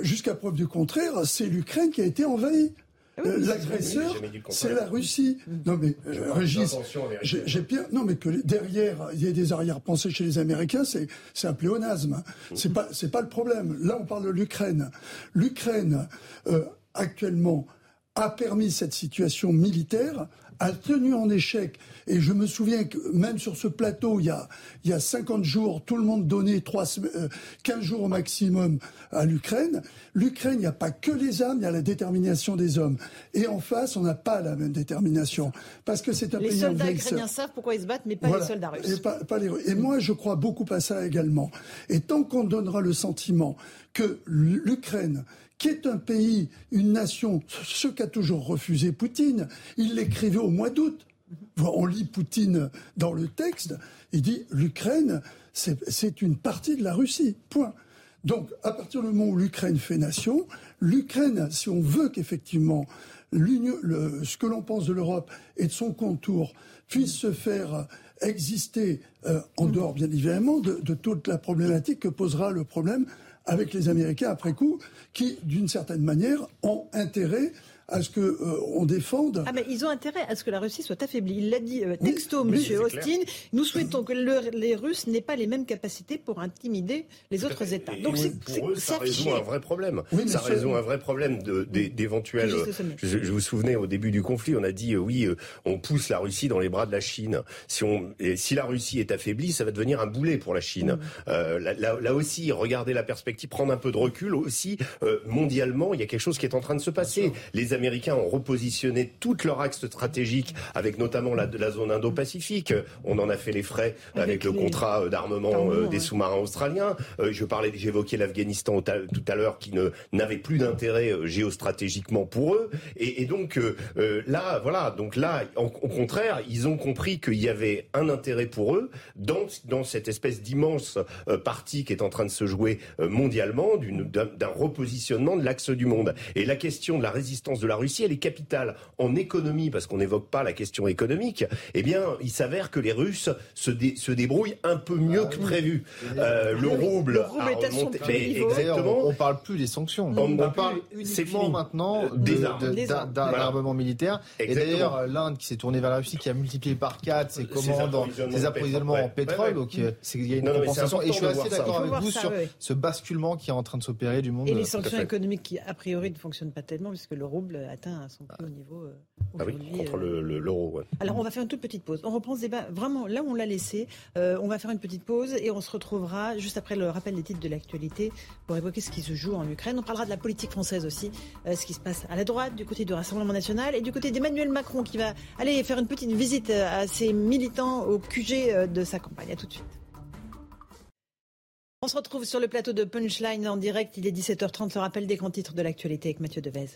Jusqu'à preuve du contraire, c'est l'Ukraine qui a été envahie. Ah l'agresseur, c'est la Russie. Non mais euh, Régis, j'ai bien, non mais que derrière il y ait des arrière-pensées chez les Américains, c'est c'est un pléonasme. C'est pas c'est pas le problème. Là, on parle de l'Ukraine. L'Ukraine euh, actuellement a permis cette situation militaire a tenu en échec. Et je me souviens que même sur ce plateau, il y a, il y a 50 jours, tout le monde donnait 3, 15 euh, jours au maximum à l'Ukraine. L'Ukraine, il n'y a pas que les armes, il y a la détermination des hommes. Et en face, on n'a pas la même détermination. Parce que c'est un les pays Les soldats ukrainiens savent pourquoi ils se battent, mais pas les soldats russes. Et, pas, pas les... et moi, je crois beaucoup à ça également. Et tant qu'on donnera le sentiment que l'Ukraine qui est un pays, une nation, ce qu'a toujours refusé Poutine. Il l'écrivait au mois d'août. On lit Poutine dans le texte, il dit l'Ukraine, c'est une partie de la Russie. Point. Donc, à partir du moment où l'Ukraine fait nation, l'Ukraine, si on veut qu'effectivement ce que l'on pense de l'Europe et de son contour puisse se faire exister euh, en dehors, bien évidemment, de, toute la problématique que posera le problème avec les Américains après coup, qui, d'une certaine manière, ont intérêt à ce qu'on euh, défende. Ah mais ils ont intérêt à ce que la Russie soit affaiblie. Il l'a dit euh, texto, M. Austin. Nous souhaitons que les Russes n'aient pas les mêmes capacités pour intimider les autres États. Donc c'est pour eux, ça résout un vrai problème. ça résout un vrai problème d'éventuels. Je, je, vous souvenez au début du conflit, on a dit euh, oui, on pousse la Russie dans les bras de la Chine. Si on, et si la Russie est affaiblie, ça va devenir un boulet pour la Chine. Mm. là, là, aussi, regardez la perspective, prendre un peu de recul aussi. mondialement, il y a quelque chose qui est en train de se passer. Les Américains ont repositionné tout leur axe stratégique, avec notamment la, la zone Indo-Pacifique. On en a fait les frais avec, le contrat euh, d'armement euh, des sous-marins australiens. Euh, je parlais, j'évoquais l'Afghanistan tout à l'heure, qui ne n'avait plus d'intérêt géostratégiquement pour eux. Et, et donc là, voilà, donc là, au contraire, ils ont compris qu'il y avait un intérêt pour eux dans dans cette espèce d'immense partie qui est en train de se jouer mondialement, d'un repositionnement de l'axe du monde. Et la question de la résistance de la Russie, elle est capitale en économie, parce qu'on n'évoque pas la question économique. Eh bien, il s'avère que les Russes se, se débrouillent un peu mieux que prévu. Euh, le rouble, le rouble a remonté. Mais exactement. On, ne parle plus des sanctions. On, parle uniquement maintenant d'armement militaire. Et d'ailleurs, l'Inde qui s'est tournée vers la Russie, qui a multiplié par 4 ses commandes, ses approvisionnements en pétrole. Donc, il y a une compensation. Et je suis assez d'accord avec vous sur ce basculement qui est en train de s'opérer du monde. Et les sanctions économiques qui, a priori, ne fonctionnent pas tellement, puisque le rouble atteint son plus haut niveau euh, ah oui, contre euh. l'euro. Alors on va faire une toute petite pause. On reprend ce débat vraiment là où on l'a laissé. Euh, on va faire une petite pause et on se retrouvera juste après le rappel des titres de l'actualité pour évoquer ce qui se joue en Ukraine. On parlera de la politique française aussi, ce qui se passe à la droite, du côté du Rassemblement national et du côté d'Emmanuel Macron qui va aller faire une petite visite à ses militants au QG de sa campagne. À tout de suite. On se retrouve sur le plateau de Punchline en direct. Il est 17h30. Le rappel des grands titres de l'actualité avec Mathieu Devez.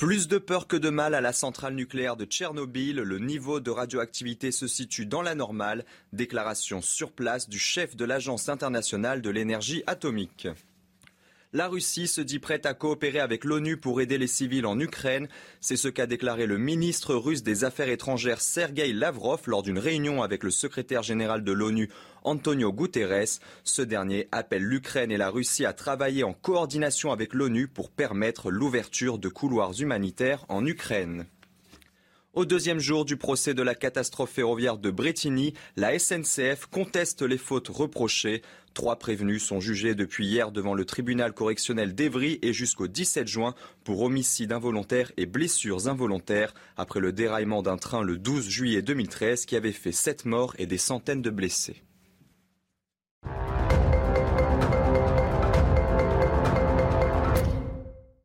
Plus de peur que de mal à la centrale nucléaire de Tchernobyl. Le niveau de radioactivité se situe dans la normale. Déclaration sur place du chef de l'Agence internationale de l'énergie atomique. La Russie se dit prête à coopérer avec l'ONU pour aider les civils en Ukraine. C'est ce qu'a déclaré le ministre russe des Affaires étrangères Sergei Lavrov lors d'une réunion avec le secrétaire général de l'ONU Antonio Guterres. Ce dernier appelle l'Ukraine et la Russie à travailler en coordination avec l'ONU pour permettre l'ouverture de couloirs humanitaires en Ukraine. Au deuxième jour du procès de la catastrophe ferroviaire de Bretigny, la SNCF conteste les fautes reprochées. Trois prévenus sont jugés depuis hier devant le tribunal correctionnel d'Evry et jusqu'au 17 juin pour homicide involontaire et blessures involontaires après le déraillement d'un train le 12 juillet 2013 qui avait fait sept morts et des centaines de blessés.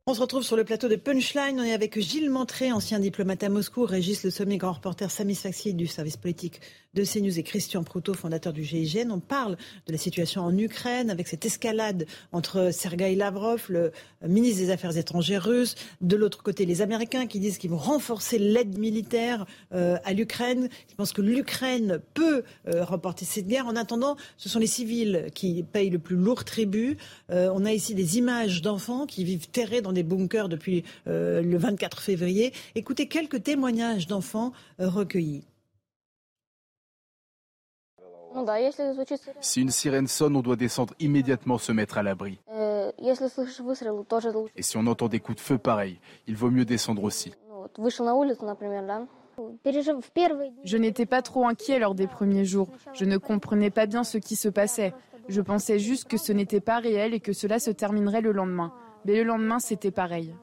On se retrouve sur le plateau de Punchline. On est avec Gilles Montré, ancien diplomate à Moscou, Régis Le Sommet, grand reporter Sami Faxi du service politique de CNews et Christian Proutot, fondateur du GIGN. On parle de la situation en Ukraine avec cette escalade entre Sergei Lavrov, le ministre des Affaires étrangères russe, de l'autre côté les Américains qui disent qu'ils vont renforcer l'aide militaire euh, à l'Ukraine. Ils pensent que l'Ukraine peut euh, remporter cette guerre. En attendant, ce sont les civils qui payent le plus lourd tribut. Euh, on a ici des images d'enfants qui vivent terrés dans des bunkers depuis le 24 février. Écoutez quelques témoignages d'enfants recueillis. Si une sirène sonne, on doit descendre immédiatement se mettre à l'abri. Et si on entend des coups de feu pareils, il vaut mieux descendre aussi. Je n'étais pas trop inquiet lors des premiers jours. Je ne comprenais pas bien ce qui se passait. Je pensais juste que ce n'était pas réel et que cela se terminerait le lendemain. Mais le lendemain, c'était pareil.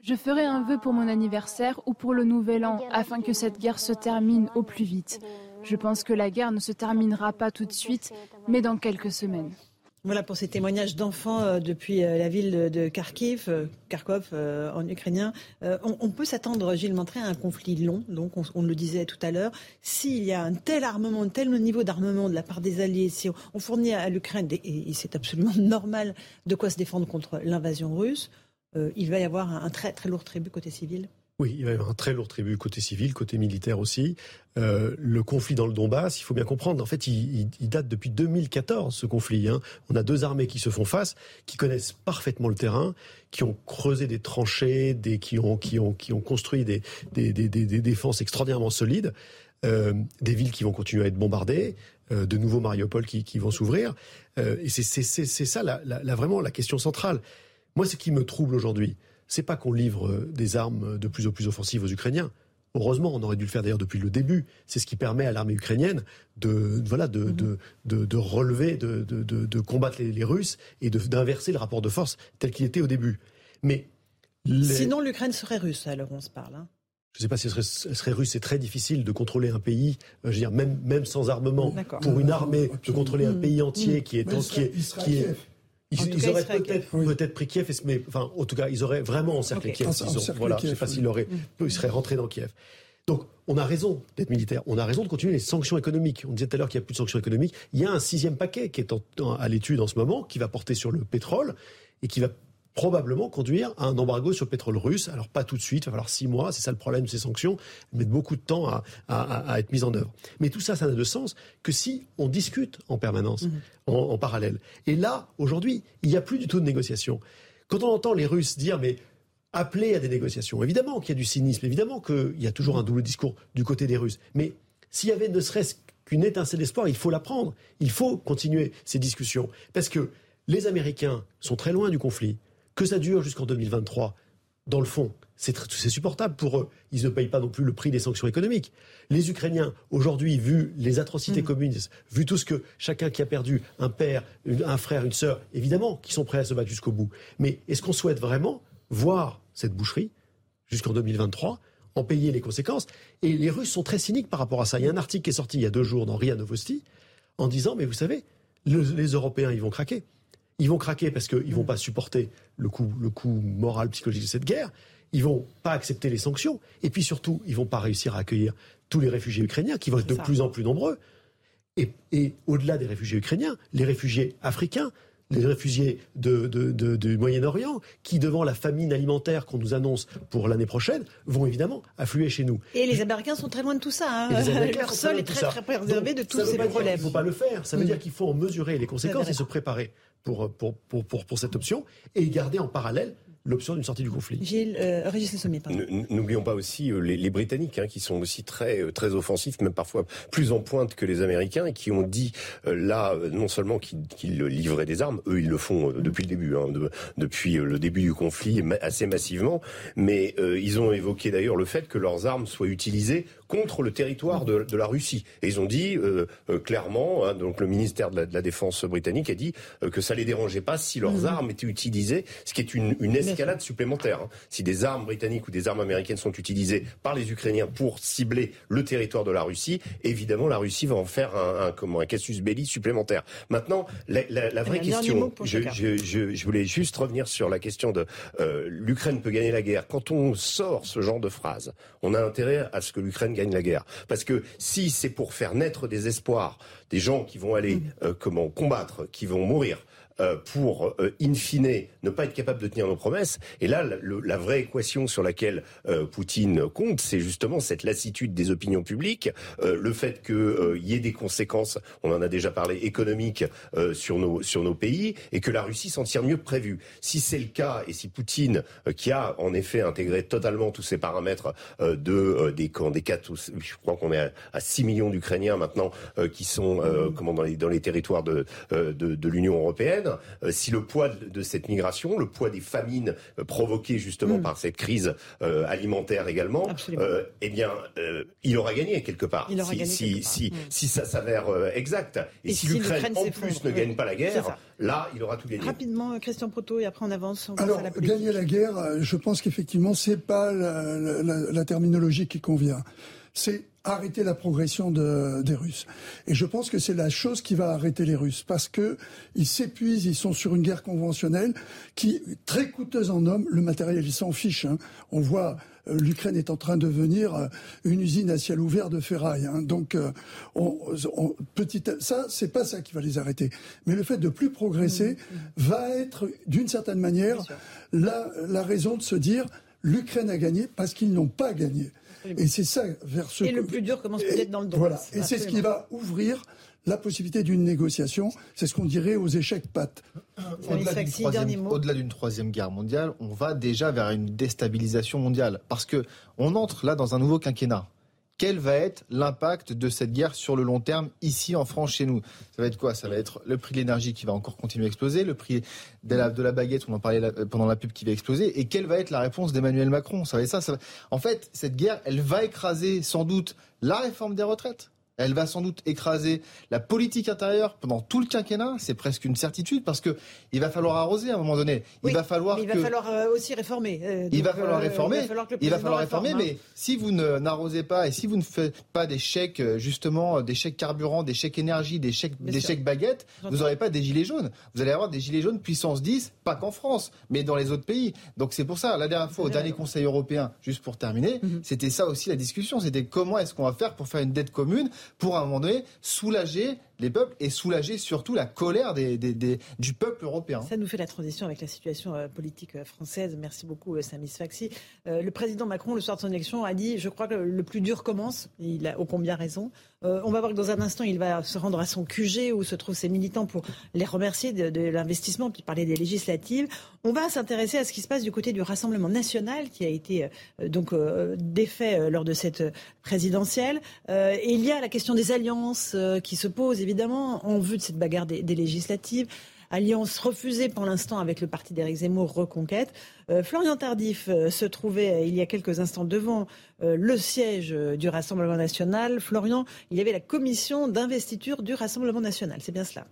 Je ferai un vœu pour mon anniversaire ou pour le nouvel an afin que cette guerre se termine au plus vite. Je pense que la guerre ne se terminera pas tout de suite, mais dans quelques semaines. Voilà pour ces témoignages d'enfants euh, depuis euh, la ville de Kharkiv, euh, Kharkov en ukrainien. On, peut s'attendre, Gilles Montré, à un conflit long, donc on, le disait tout à l'heure. S'il y a un tel armement, un tel niveau d'armement de la part des alliés, si on, fournit à l'Ukraine, et, c'est absolument normal, de quoi se défendre contre l'invasion russe, il va y avoir un, un très très lourd tribut côté civil. Oui, il y avoir un très lourd tribut côté civil, côté militaire aussi. Euh, le conflit dans le Donbass, il faut bien comprendre, en fait, il, date depuis 2014, ce conflit. Hein. On a deux armées qui se font face, qui connaissent parfaitement le terrain, qui ont creusé des tranchées, des, qui, ont, qui, ont, qui ont construit des, des, des, des défenses extraordinairement solides, euh, des villes qui vont continuer à être bombardées, euh, de nouveaux Mariupol qui, qui vont s'ouvrir. Euh, et c'est ça la, la, vraiment la question centrale. Moi, ce qui me trouble aujourd'hui, c'est pas qu'on livre euh, des armes de plus en plus offensives aux Ukrainiens. Heureusement, on aurait dû le faire d'ailleurs depuis le début. C'est ce qui permet à l'armée ukrainienne de, voilà, de, mhm. de, de, relever, de, de, combattre les, Russes et d'inverser le rapport de force tel qu'il était au début. Mais sinon, l'Ukraine serait russe. Alors on se parle. Hein. Je ne sais pas si elle serait, russe. C'est très difficile de contrôler un pays, euh, je veux dire, même, même sans armement, pour une armée, de contrôler un pays entier qui est, qui est, qui est ils, auraient peut-être pris Kiev, mais enfin, en tout cas, ils auraient vraiment encerclé Kiev. Ils voilà, je sais pas s'ils auraient, ils seraient rentrés dans Kiev. Donc, on a raison d'être militaire. On a raison de continuer les sanctions économiques. On disait tout à l'heure qu'il n'y a plus de sanctions économiques. Il y a un sixième paquet qui est à l'étude en ce moment, qui va porter sur le pétrole et qui va probablement conduire à un embargo sur le pétrole russe. Alors pas tout de suite, il va falloir six mois, c'est ça le problème de ces sanctions, mettent beaucoup de temps à, être mises en œuvre. Mais tout ça, ça n'a de sens que si on discute en permanence, mhm. en, parallèle. Et là, aujourd'hui, il n'y a plus du tout de négociation. Quand on entend les Russes dire, mais appeler à des négociations, évidemment qu'il y a du cynisme, évidemment qu'il y a toujours un double discours du côté des Russes, mais s'il y avait ne serait-ce qu'une étincelle d'espoir, il faut la prendre. Il faut continuer ces discussions. Parce que les Américains sont très loin du conflit. Que ça dure jusqu'en 2023, dans le fond, c'est supportable pour eux. Ils ne payent pas non plus le prix des sanctions économiques. Les Ukrainiens, aujourd'hui, vu les atrocités mmh. communistes, vu tout ce que chacun qui a perdu un père, un frère, une sœur, évidemment, qui sont prêts à se battre jusqu'au bout. Mais est-ce qu'on souhaite vraiment voir cette boucherie jusqu'en 2023 en payer les conséquences? Et les Russes sont très cyniques par rapport à ça. Il y a un article qui est sorti il y a deux jours dans RIA Novosti en disant, mais vous savez, les Européens, ils vont craquer. Ils vont craquer parce qu'ils ne vont pas supporter le coût, le coût moral, psychologique de cette guerre. Ils vont pas accepter les sanctions. Et puis surtout, ils vont pas réussir à accueillir tous les réfugiés ukrainiens qui vont être de plus en plus nombreux. Et, et au-delà des réfugiés ukrainiens, les réfugiés africains, les réfugiés de, du Moyen-Orient, qui, devant la famine alimentaire qu'on nous annonce pour l'année prochaine, vont évidemment affluer chez nous. Et les Américains sont très loin de tout ça. Hein. Leur sol est très, très préservé de tous ces problèmes. Il ne faut pas le faire. Ça veut mm. dire qu'il faut en mesurer les conséquences et se préparer pour, pour, pour, pour, cette option et garder en parallèle l'option d'une sortie du conflit. Gilles, euh, Régis Sommier, N'oublions pas aussi euh, les, les Britanniques, hein, qui sont aussi très euh, très offensifs, même parfois plus en pointe que les Américains, et qui ont dit là non seulement qu'ils livraient des armes, eux ils le font depuis le début, hein, depuis le début du conflit assez massivement, mais ils ont évoqué d'ailleurs le fait que leurs armes soient utilisées contre le territoire de, de la Russie. Et ils ont dit clairement, hein, donc le ministère de la, de la, Défense britannique a dit que ça les dérangeait pas si leurs mmh. armes étaient utilisées, ce qui est une, une escalade supplémentaire. Hein. Si des armes britanniques ou des armes américaines sont utilisées par les Ukrainiens pour cibler le territoire de la Russie, évidemment la Russie va en faire un, un comment un casus belli supplémentaire. Maintenant, la, la, la vraie question, je, je, je, je, voulais juste revenir sur la question de euh, l'Ukraine peut gagner la guerre. Quand on sort ce genre de phrase, on a intérêt à ce que l'Ukraine gagne la guerre, parce que si c'est pour faire naître des espoirs, des gens qui vont aller mmh. euh, comment combattre, qui vont mourir pour, euh, in fine, ne pas être capable de tenir nos promesses. Et là, la vraie équation sur laquelle euh, Poutine compte, c'est justement cette lassitude des opinions publiques, le fait qu'il y ait des conséquences, on en a déjà parlé, économiques sur, nos, sur nos pays, et que la Russie s'en tire mieux que prévu. Si c'est le cas, et si Poutine, qui a en effet intégré totalement tous ces paramètres de, des, des quatre, je crois qu'on est à, 6 millions d'Ukrainiens maintenant qui sont comment, dans, les, dans les territoires de, de, de l'Union européenne, euh, si le poids de cette migration, le poids des famines euh, provoquées justement mm. par cette crise euh, alimentaire également, eh bien, il aura gagné quelque part. si, si, mm. si, ça s'avère exact. Et, si, l'Ukraine en plus ne gagne pas la guerre, là, il aura tout gagné. Rapidement, Christian Proto, et après on avance. Alors, gagner la guerre, je pense qu'effectivement, c'est pas la, la terminologie qui convient. C'est arrêter la progression de, des Russes. Et je pense que c'est la chose qui va arrêter les Russes parce que ils s'épuisent, ils sont sur une guerre conventionnelle qui très coûteuse en hommes. Le matériel, ils s'en fichent. Hein. On voit euh, l'Ukraine est en train de devenir euh, une usine à ciel ouvert de ferraille. Hein. Donc, euh, on, on, petit, ça, c'est pas ça qui va les arrêter. Mais le fait de plus progresser mmh, mmh. va être, d'une certaine manière, la, la raison de se dire l'Ukraine a gagné parce qu'ils n'ont pas gagné. Et c'est ça vers ce. Et le plus dur commence peut-être dans le dos. Voilà. Et c'est ce qui va ouvrir la possibilité d'une négociation. C'est ce qu'on dirait aux échecs pattes. Au-delà d'une troisième, guerre mondiale, on va déjà vers une déstabilisation mondiale. Parce que on entre là dans un nouveau quinquennat quel va être l'impact de cette guerre sur le long terme ici en France, chez nous? Ça va être quoi? Ça va être le prix de l'énergie qui va encore continuer à exploser, le prix de la, baguette, on en parlait pendant la pub, qui va exploser, et quelle va être la réponse d'Emmanuel Macron? En fait, cette guerre, elle va écraser sans doute la réforme des retraites elle va sans doute écraser la politique intérieure pendant tout le quinquennat. C'est presque une certitude parce que il va falloir arroser à un moment donné. Il va falloir. il va falloir euh, aussi réformer. Euh, il, va falloir réformer. il va falloir réformer. Hein. Mais si vous n'arrosez pas et si vous ne faites pas des chèques justement, des chèques carburant, des chèques énergie, des chèques, des chèques baguettes, vous n'aurez pas des gilets jaunes. Vous allez avoir des gilets jaunes puissance 10, pas qu'en France, mais dans les autres pays. Donc c'est pour ça. La dernière fois, au dernier Conseil européen, juste pour terminer, mhm. c'était ça aussi la discussion. C'était comment est-ce qu'on va faire pour faire une dette commune pour un moment donné soulager les peuples et soulager surtout la colère des, du peuple européen. Ça nous fait la transition avec la situation euh, politique euh, française. Merci beaucoup, euh, Samis Faxi. le président Macron, le soir de son élection, a dit Je crois que le plus dur commence. Il a ô combien raison. on va voir que dans un instant, il va se rendre à son QG où se trouvent ses militants pour les remercier de, l'investissement, puis parler des législatives. On va s'intéresser à ce qui se passe du côté du Rassemblement national qui a été donc défait lors de cette présidentielle. et il y a la question des alliances qui se posent évidemment, en vue de cette bagarre des, législatives. Alliance refusée pour l'instant avec le parti d'Éric Zemmour, Reconquête. Euh, Florian Tardif euh, se trouvait euh, il y a quelques instants devant le siège du Rassemblement national. Florian, il y avait la commission d'investiture du Rassemblement national. C'est bien cela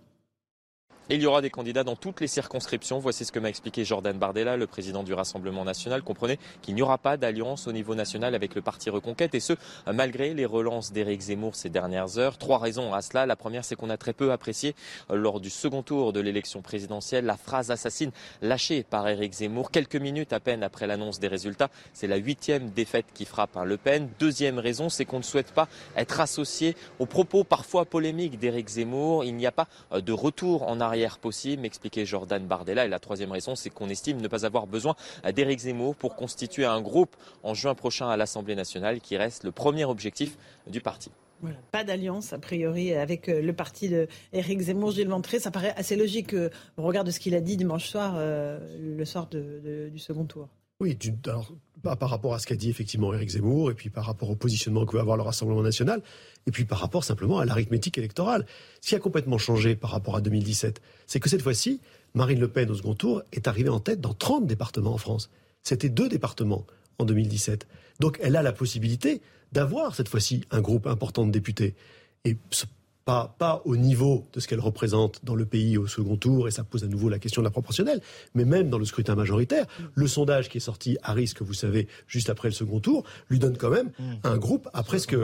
il y aura des candidats dans toutes les circonscriptions. Voici ce que m'a expliqué Jordan Bardella, le président du Rassemblement national. Comprenez qu'il n'y aura pas d'alliance au niveau national avec le parti Reconquête et ce, malgré les relances d'Éric Zemmour ces dernières heures. Trois raisons à cela. La première, c'est qu'on a très peu apprécié euh, lors du second tour de l'élection présidentielle la phrase assassine lâchée par Éric Zemmour quelques minutes à peine après l'annonce des résultats. C'est la huitième défaite qui frappe Le Pen. Deuxième raison, c'est qu'on ne souhaite pas être associé aux propos parfois polémiques d'Éric Zemmour. Il n'y a pas euh, de retour en arrière possible, m'expliquait Jordan Bardella. Et la troisième raison, c'est qu'on estime ne pas avoir besoin d'Éric Zemmour pour constituer un groupe en juin prochain à l'Assemblée nationale qui reste le premier objectif du parti. pas d'alliance, a priori, avec le parti de Éric Zemmour, Gilles Ventré. Ça paraît assez logique au regard de ce qu'il a dit dimanche soir, le soir du second tour. Oui, alors, par rapport à ce qu'a dit effectivement Éric Zemmour, et puis par rapport au positionnement que va avoir le Rassemblement national, et puis par rapport simplement à l'arithmétique électorale. Ce qui a complètement changé par rapport à 2017, c'est que cette fois-ci, Marine Le Pen au second tour est arrivée en tête dans 30 départements en France. C'était deux départements en 2017. Donc elle a la possibilité d'avoir cette fois-ci un groupe important de députés. Et pas, pas au niveau de ce qu'elle représente dans le pays au second tour, et ça pose à nouveau la question de la proportionnelle, mais même dans le scrutin majoritaire, le sondage qui est sorti à risque, vous savez, juste après le second tour, lui donne quand même mmh. un groupe à presque...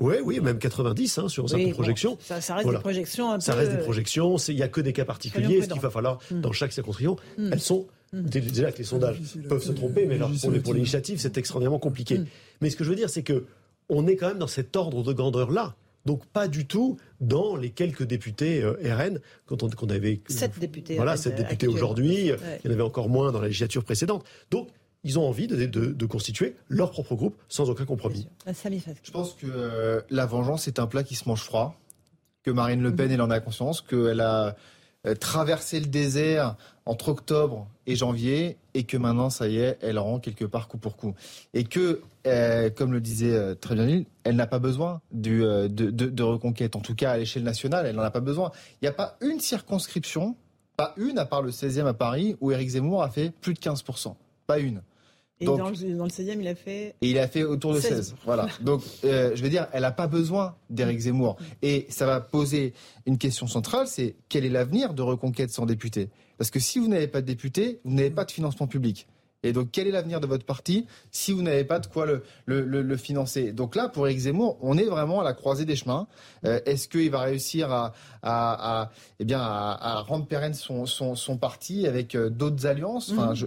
oui, oui, même 90 hein, sur certaines projections. Ça, reste des projections Ça reste des projections, il n'y a que des cas particuliers, ce qu'il va falloir, mmh. dans chaque circonscription, mmh. elles sont Déjà que les sondages peuvent se tromper, mais alors pour l'initiative, c'est extraordinairement compliqué. Mais ce que je veux dire, c'est que on est quand même dans cet ordre de grandeur-là. Donc pas du tout dans les quelques députés euh, RN quand on, qu'on avait sept députés. Voilà, sept députés aujourd'hui. Il y en avait encore moins dans la législature précédente. Donc ils ont envie de, constituer leur propre groupe sans aucun compromis. Je pense que euh, la vengeance est un plat qui se mange froid, que Marine Le Pen, mhm. elle en a conscience, qu'elle a euh, traversé le désert entre octobre et janvier, et que maintenant, ça y est, elle rend quelque part coup pour coup. Et que, euh, comme le disait euh, très bien elle n'a pas besoin du, de, reconquête, en tout cas à l'échelle nationale, elle n'en a pas besoin. Il n'y a pas une circonscription, pas une, à part le 16e à Paris, où Éric Zemmour a fait plus de 15%. Pas une. Et dans, le, dans, le, 16e, il a fait. Et il a fait autour de 16. Voilà. Donc, euh, je veux dire, elle n'a pas besoin d'Éric Zemmour. Et ça va poser une question centrale c'est quel est l'avenir de Reconquête sans député? Parce que si vous n'avez pas de député, vous n'avez pas de financement public. Et donc, quel est l'avenir de votre parti si vous n'avez pas de quoi le, le, le, financer? Donc là, pour Éric Zemmour, on est vraiment à la croisée des chemins. Euh, est-ce qu'il va réussir à, à, à, eh bien, à, rendre pérenne son, son, son parti avec euh, d'autres alliances? Enfin, je,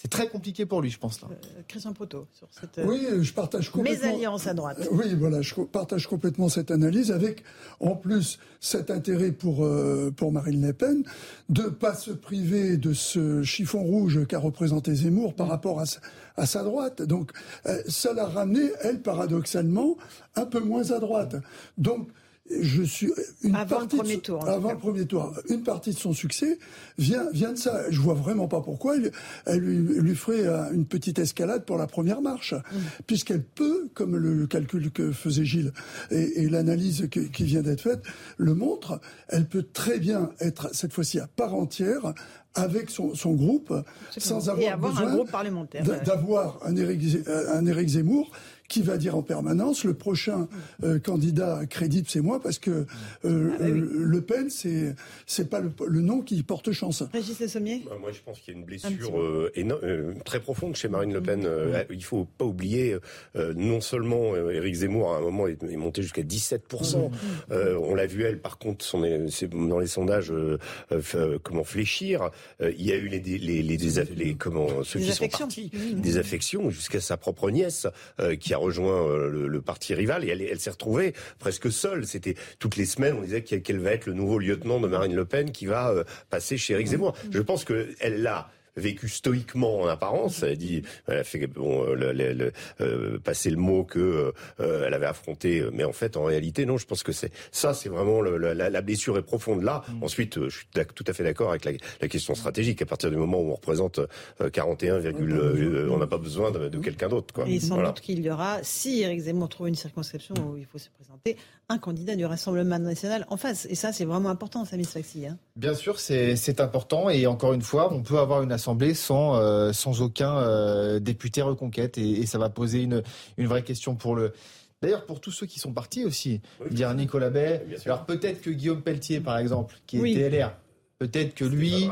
c'est très compliqué pour lui, je pense. Là. Euh, Christian Proto, sur cette oui, je partage complètement. Mésalliance à droite. Euh, oui, voilà, je partage complètement cette analyse, avec en plus cet intérêt pour, euh, pour Marine Le Pen de ne pas se priver de ce chiffon rouge qu'a représenté Zemmour par mm. rapport à, à sa droite. Donc, ça l'a ramené, elle, paradoxalement, un peu moins à droite. Donc, je suis une avant le premier tour. Avant le premier tour, une partie de son succès vient vient de ça. Je vois vraiment pas pourquoi elle, lui, ferait euh, une petite escalade pour la première marche, mm. puisqu'elle peut, comme le calcul que faisait Gilles et, l'analyse qui vient d'être faite le montre, elle peut très bien être cette fois-ci à part entière avec son, groupe, sans avoir, besoin d'avoir un, un Éric Zemmour qui va dire en permanence le prochain euh, candidat crédible c'est moi parce que euh, ah, bah Le Pen c'est c'est pas le, nom qui porte chance. Régis Le Sommier. Bah, moi je pense qu'il y a une blessure euh, très profonde chez Marine Le Pen. Il il faut pas oublier non seulement Éric Zemmour à un moment est, monté jusqu'à 17% on l'a vu elle par contre son, dans les sondages comment fléchir. il y a eu les les, les, les, comment ceux qui sont partis des affections jusqu'à sa propre nièce qui a rejoint euh, le, parti rival et elle, elle s'est retrouvée presque seule. C'était toutes les semaines, on disait qu'elle va être le nouveau lieutenant de Marine Le Pen qui va euh, passer chez Éric Zemmour. Je pense qu'elle l'a vécu stoïquement en apparence. Elle a dit, elle a fait bon, euh, euh, passer le mot que euh, elle avait affronté, mais en fait, en réalité, non. Je pense que c'est ça, c'est vraiment la, blessure est profonde là. Mm. Ensuite, je suis tout à fait d'accord avec la, question stratégique. À partir du moment où on représente 41, on n'a pas besoin de, quelqu'un d'autre. Quoi. Et sans doute qu'il y aura, si Éric Zemmour trouve une circonscription où il faut se présenter, un candidat du Rassemblement national en face. Et ça, c'est vraiment important, Samy Sfaxi. Hein. Bien sûr, c'est important. Et encore une fois, on peut avoir une assemblée sans, euh, sans aucun euh, député reconquête. Et, ça va poser une, une vraie question pour le. D'ailleurs, pour tous ceux qui sont partis aussi, dire Nicolas Bay. Alors peut-être que Guillaume Pelletier, par exemple, qui était LR, peut-être que lui.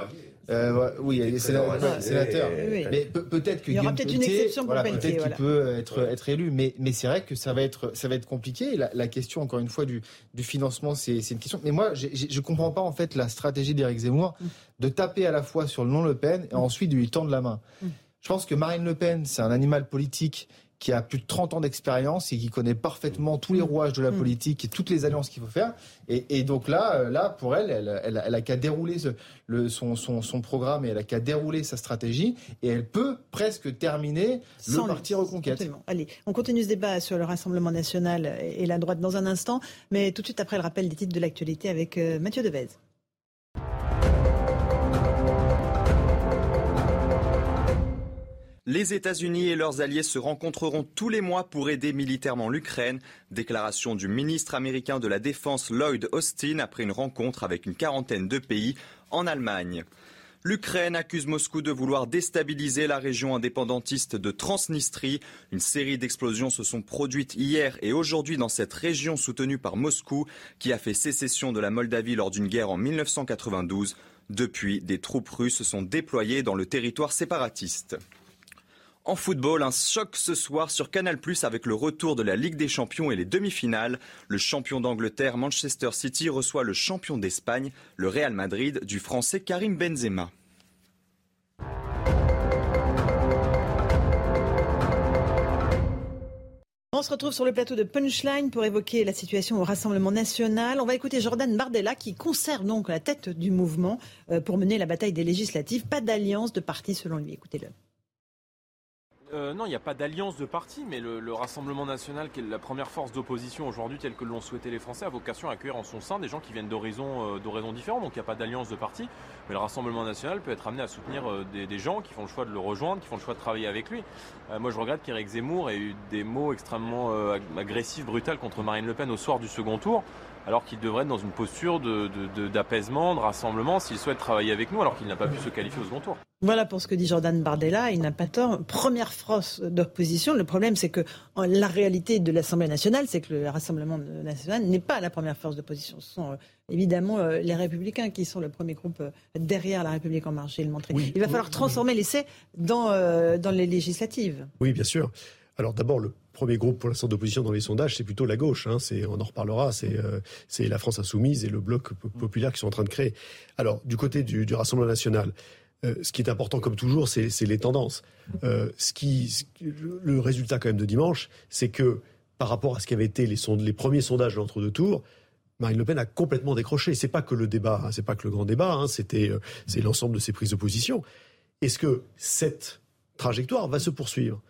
Euh, oui, il est sénateur. Mais peut-être que il y aura peut-être une exception pour Peut-être qu'il peut être, être élu, mais, mais c'est vrai que ça va être, ça va être compliqué. La, la question, encore une fois, du, du financement, c'est une question. Mais moi, je ne comprends pas en fait la stratégie d'Éric Zemmour mm. de taper à la fois sur le nom Le Pen et ensuite de lui tendre la main. Mm. Je pense que Marine Le Pen, c'est un animal politique qui a plus de 30 ans d'expérience et qui connaît parfaitement tous les rouages de la mm. politique et toutes les alliances qu'il faut faire. Et, donc là, euh, là, pour elle, elle, elle, a qu'à dérouler le, son, son, son, programme et elle a qu'à dérouler sa stratégie et elle peut presque terminer le parti Reconquête. Allez, on continue ce débat sur le Rassemblement national et la droite dans un instant, mais tout de suite après le rappel des titres de l'actualité avec euh, Mathieu Devez. Les États-Unis et leurs alliés se rencontreront tous les mois pour aider militairement l'Ukraine. Déclaration du ministre américain de la Défense Lloyd Austin après une rencontre avec une quarantaine de pays en Allemagne. L'Ukraine accuse Moscou de vouloir déstabiliser la région indépendantiste de Transnistrie. Une série d'explosions se sont produites hier et aujourd'hui dans cette région soutenue par Moscou, qui a fait sécession de la Moldavie lors d'une guerre en 1992. Depuis, des troupes russes sont déployées dans le territoire séparatiste. En football, un choc ce soir sur Canal Plus avec le retour de la Ligue des Champions et les demi-finales. Le champion d'Angleterre, Manchester City, reçoit le champion d'Espagne, le Real Madrid, du français Karim Benzema. On se retrouve sur le plateau de Punchline pour évoquer la situation au Rassemblement national. On va écouter Jordan Bardella qui conserve donc la tête du mouvement euh, pour mener la bataille des législatives. Pas d'alliance de parti selon lui. Écoutez-le. Euh, non, il n'y a pas d'alliance de parti, mais le, Rassemblement national, qui est la première force d'opposition aujourd'hui, telle que l'ont souhaité les Français, a vocation à accueillir en son sein des gens qui viennent d'horizons euh, différents. Donc il n'y a pas d'alliance de parti, mais le Rassemblement national peut être amené à soutenir euh, des, gens qui font le choix de le rejoindre, qui font le choix de travailler avec lui. moi, je regrette qu'Éric Zemmour ait eu des mots extrêmement agressifs, brutaux contre Marine Le Pen au soir du second tour alors qu'il devrait être dans une posture d'apaisement, de, de, rassemblement, s'il souhaite travailler avec nous, alors qu'il n'a pas pu se qualifier au second tour. Voilà pour ce que dit Jordan Bardella, il n'a pas tort. Première force d'opposition, le problème c'est que la réalité de l'Assemblée nationale, c'est que le Rassemblement national n'est pas la première force d'opposition. Ce sont euh, évidemment euh, les Républicains qui sont le premier groupe euh, derrière la République en marche, il le montrer. il va falloir transformer l'essai dans, dans les législatives. Oui, bien sûr. Alors d'abord, le premier groupe pour l'instant d'opposition dans les sondages, c'est plutôt la gauche. Hein. on en reparlera. Euh, c'est la France insoumise et le bloc populaire qui sont en train de créer. Alors du côté du, Rassemblement national. Euh, ce qui est important, comme toujours, c'est les tendances. Euh, ce qui, le résultat quand même de dimanche, c'est que par rapport à ce qui avait été les, les premiers sondages de l'entre-deux tours, Marine Le Pen a complètement décroché. C'est pas que le débat, hein, c'est pas que le grand débat, hein, c'était c'est l'ensemble de ses prises de position. Est-ce que cette trajectoire va se poursuivre?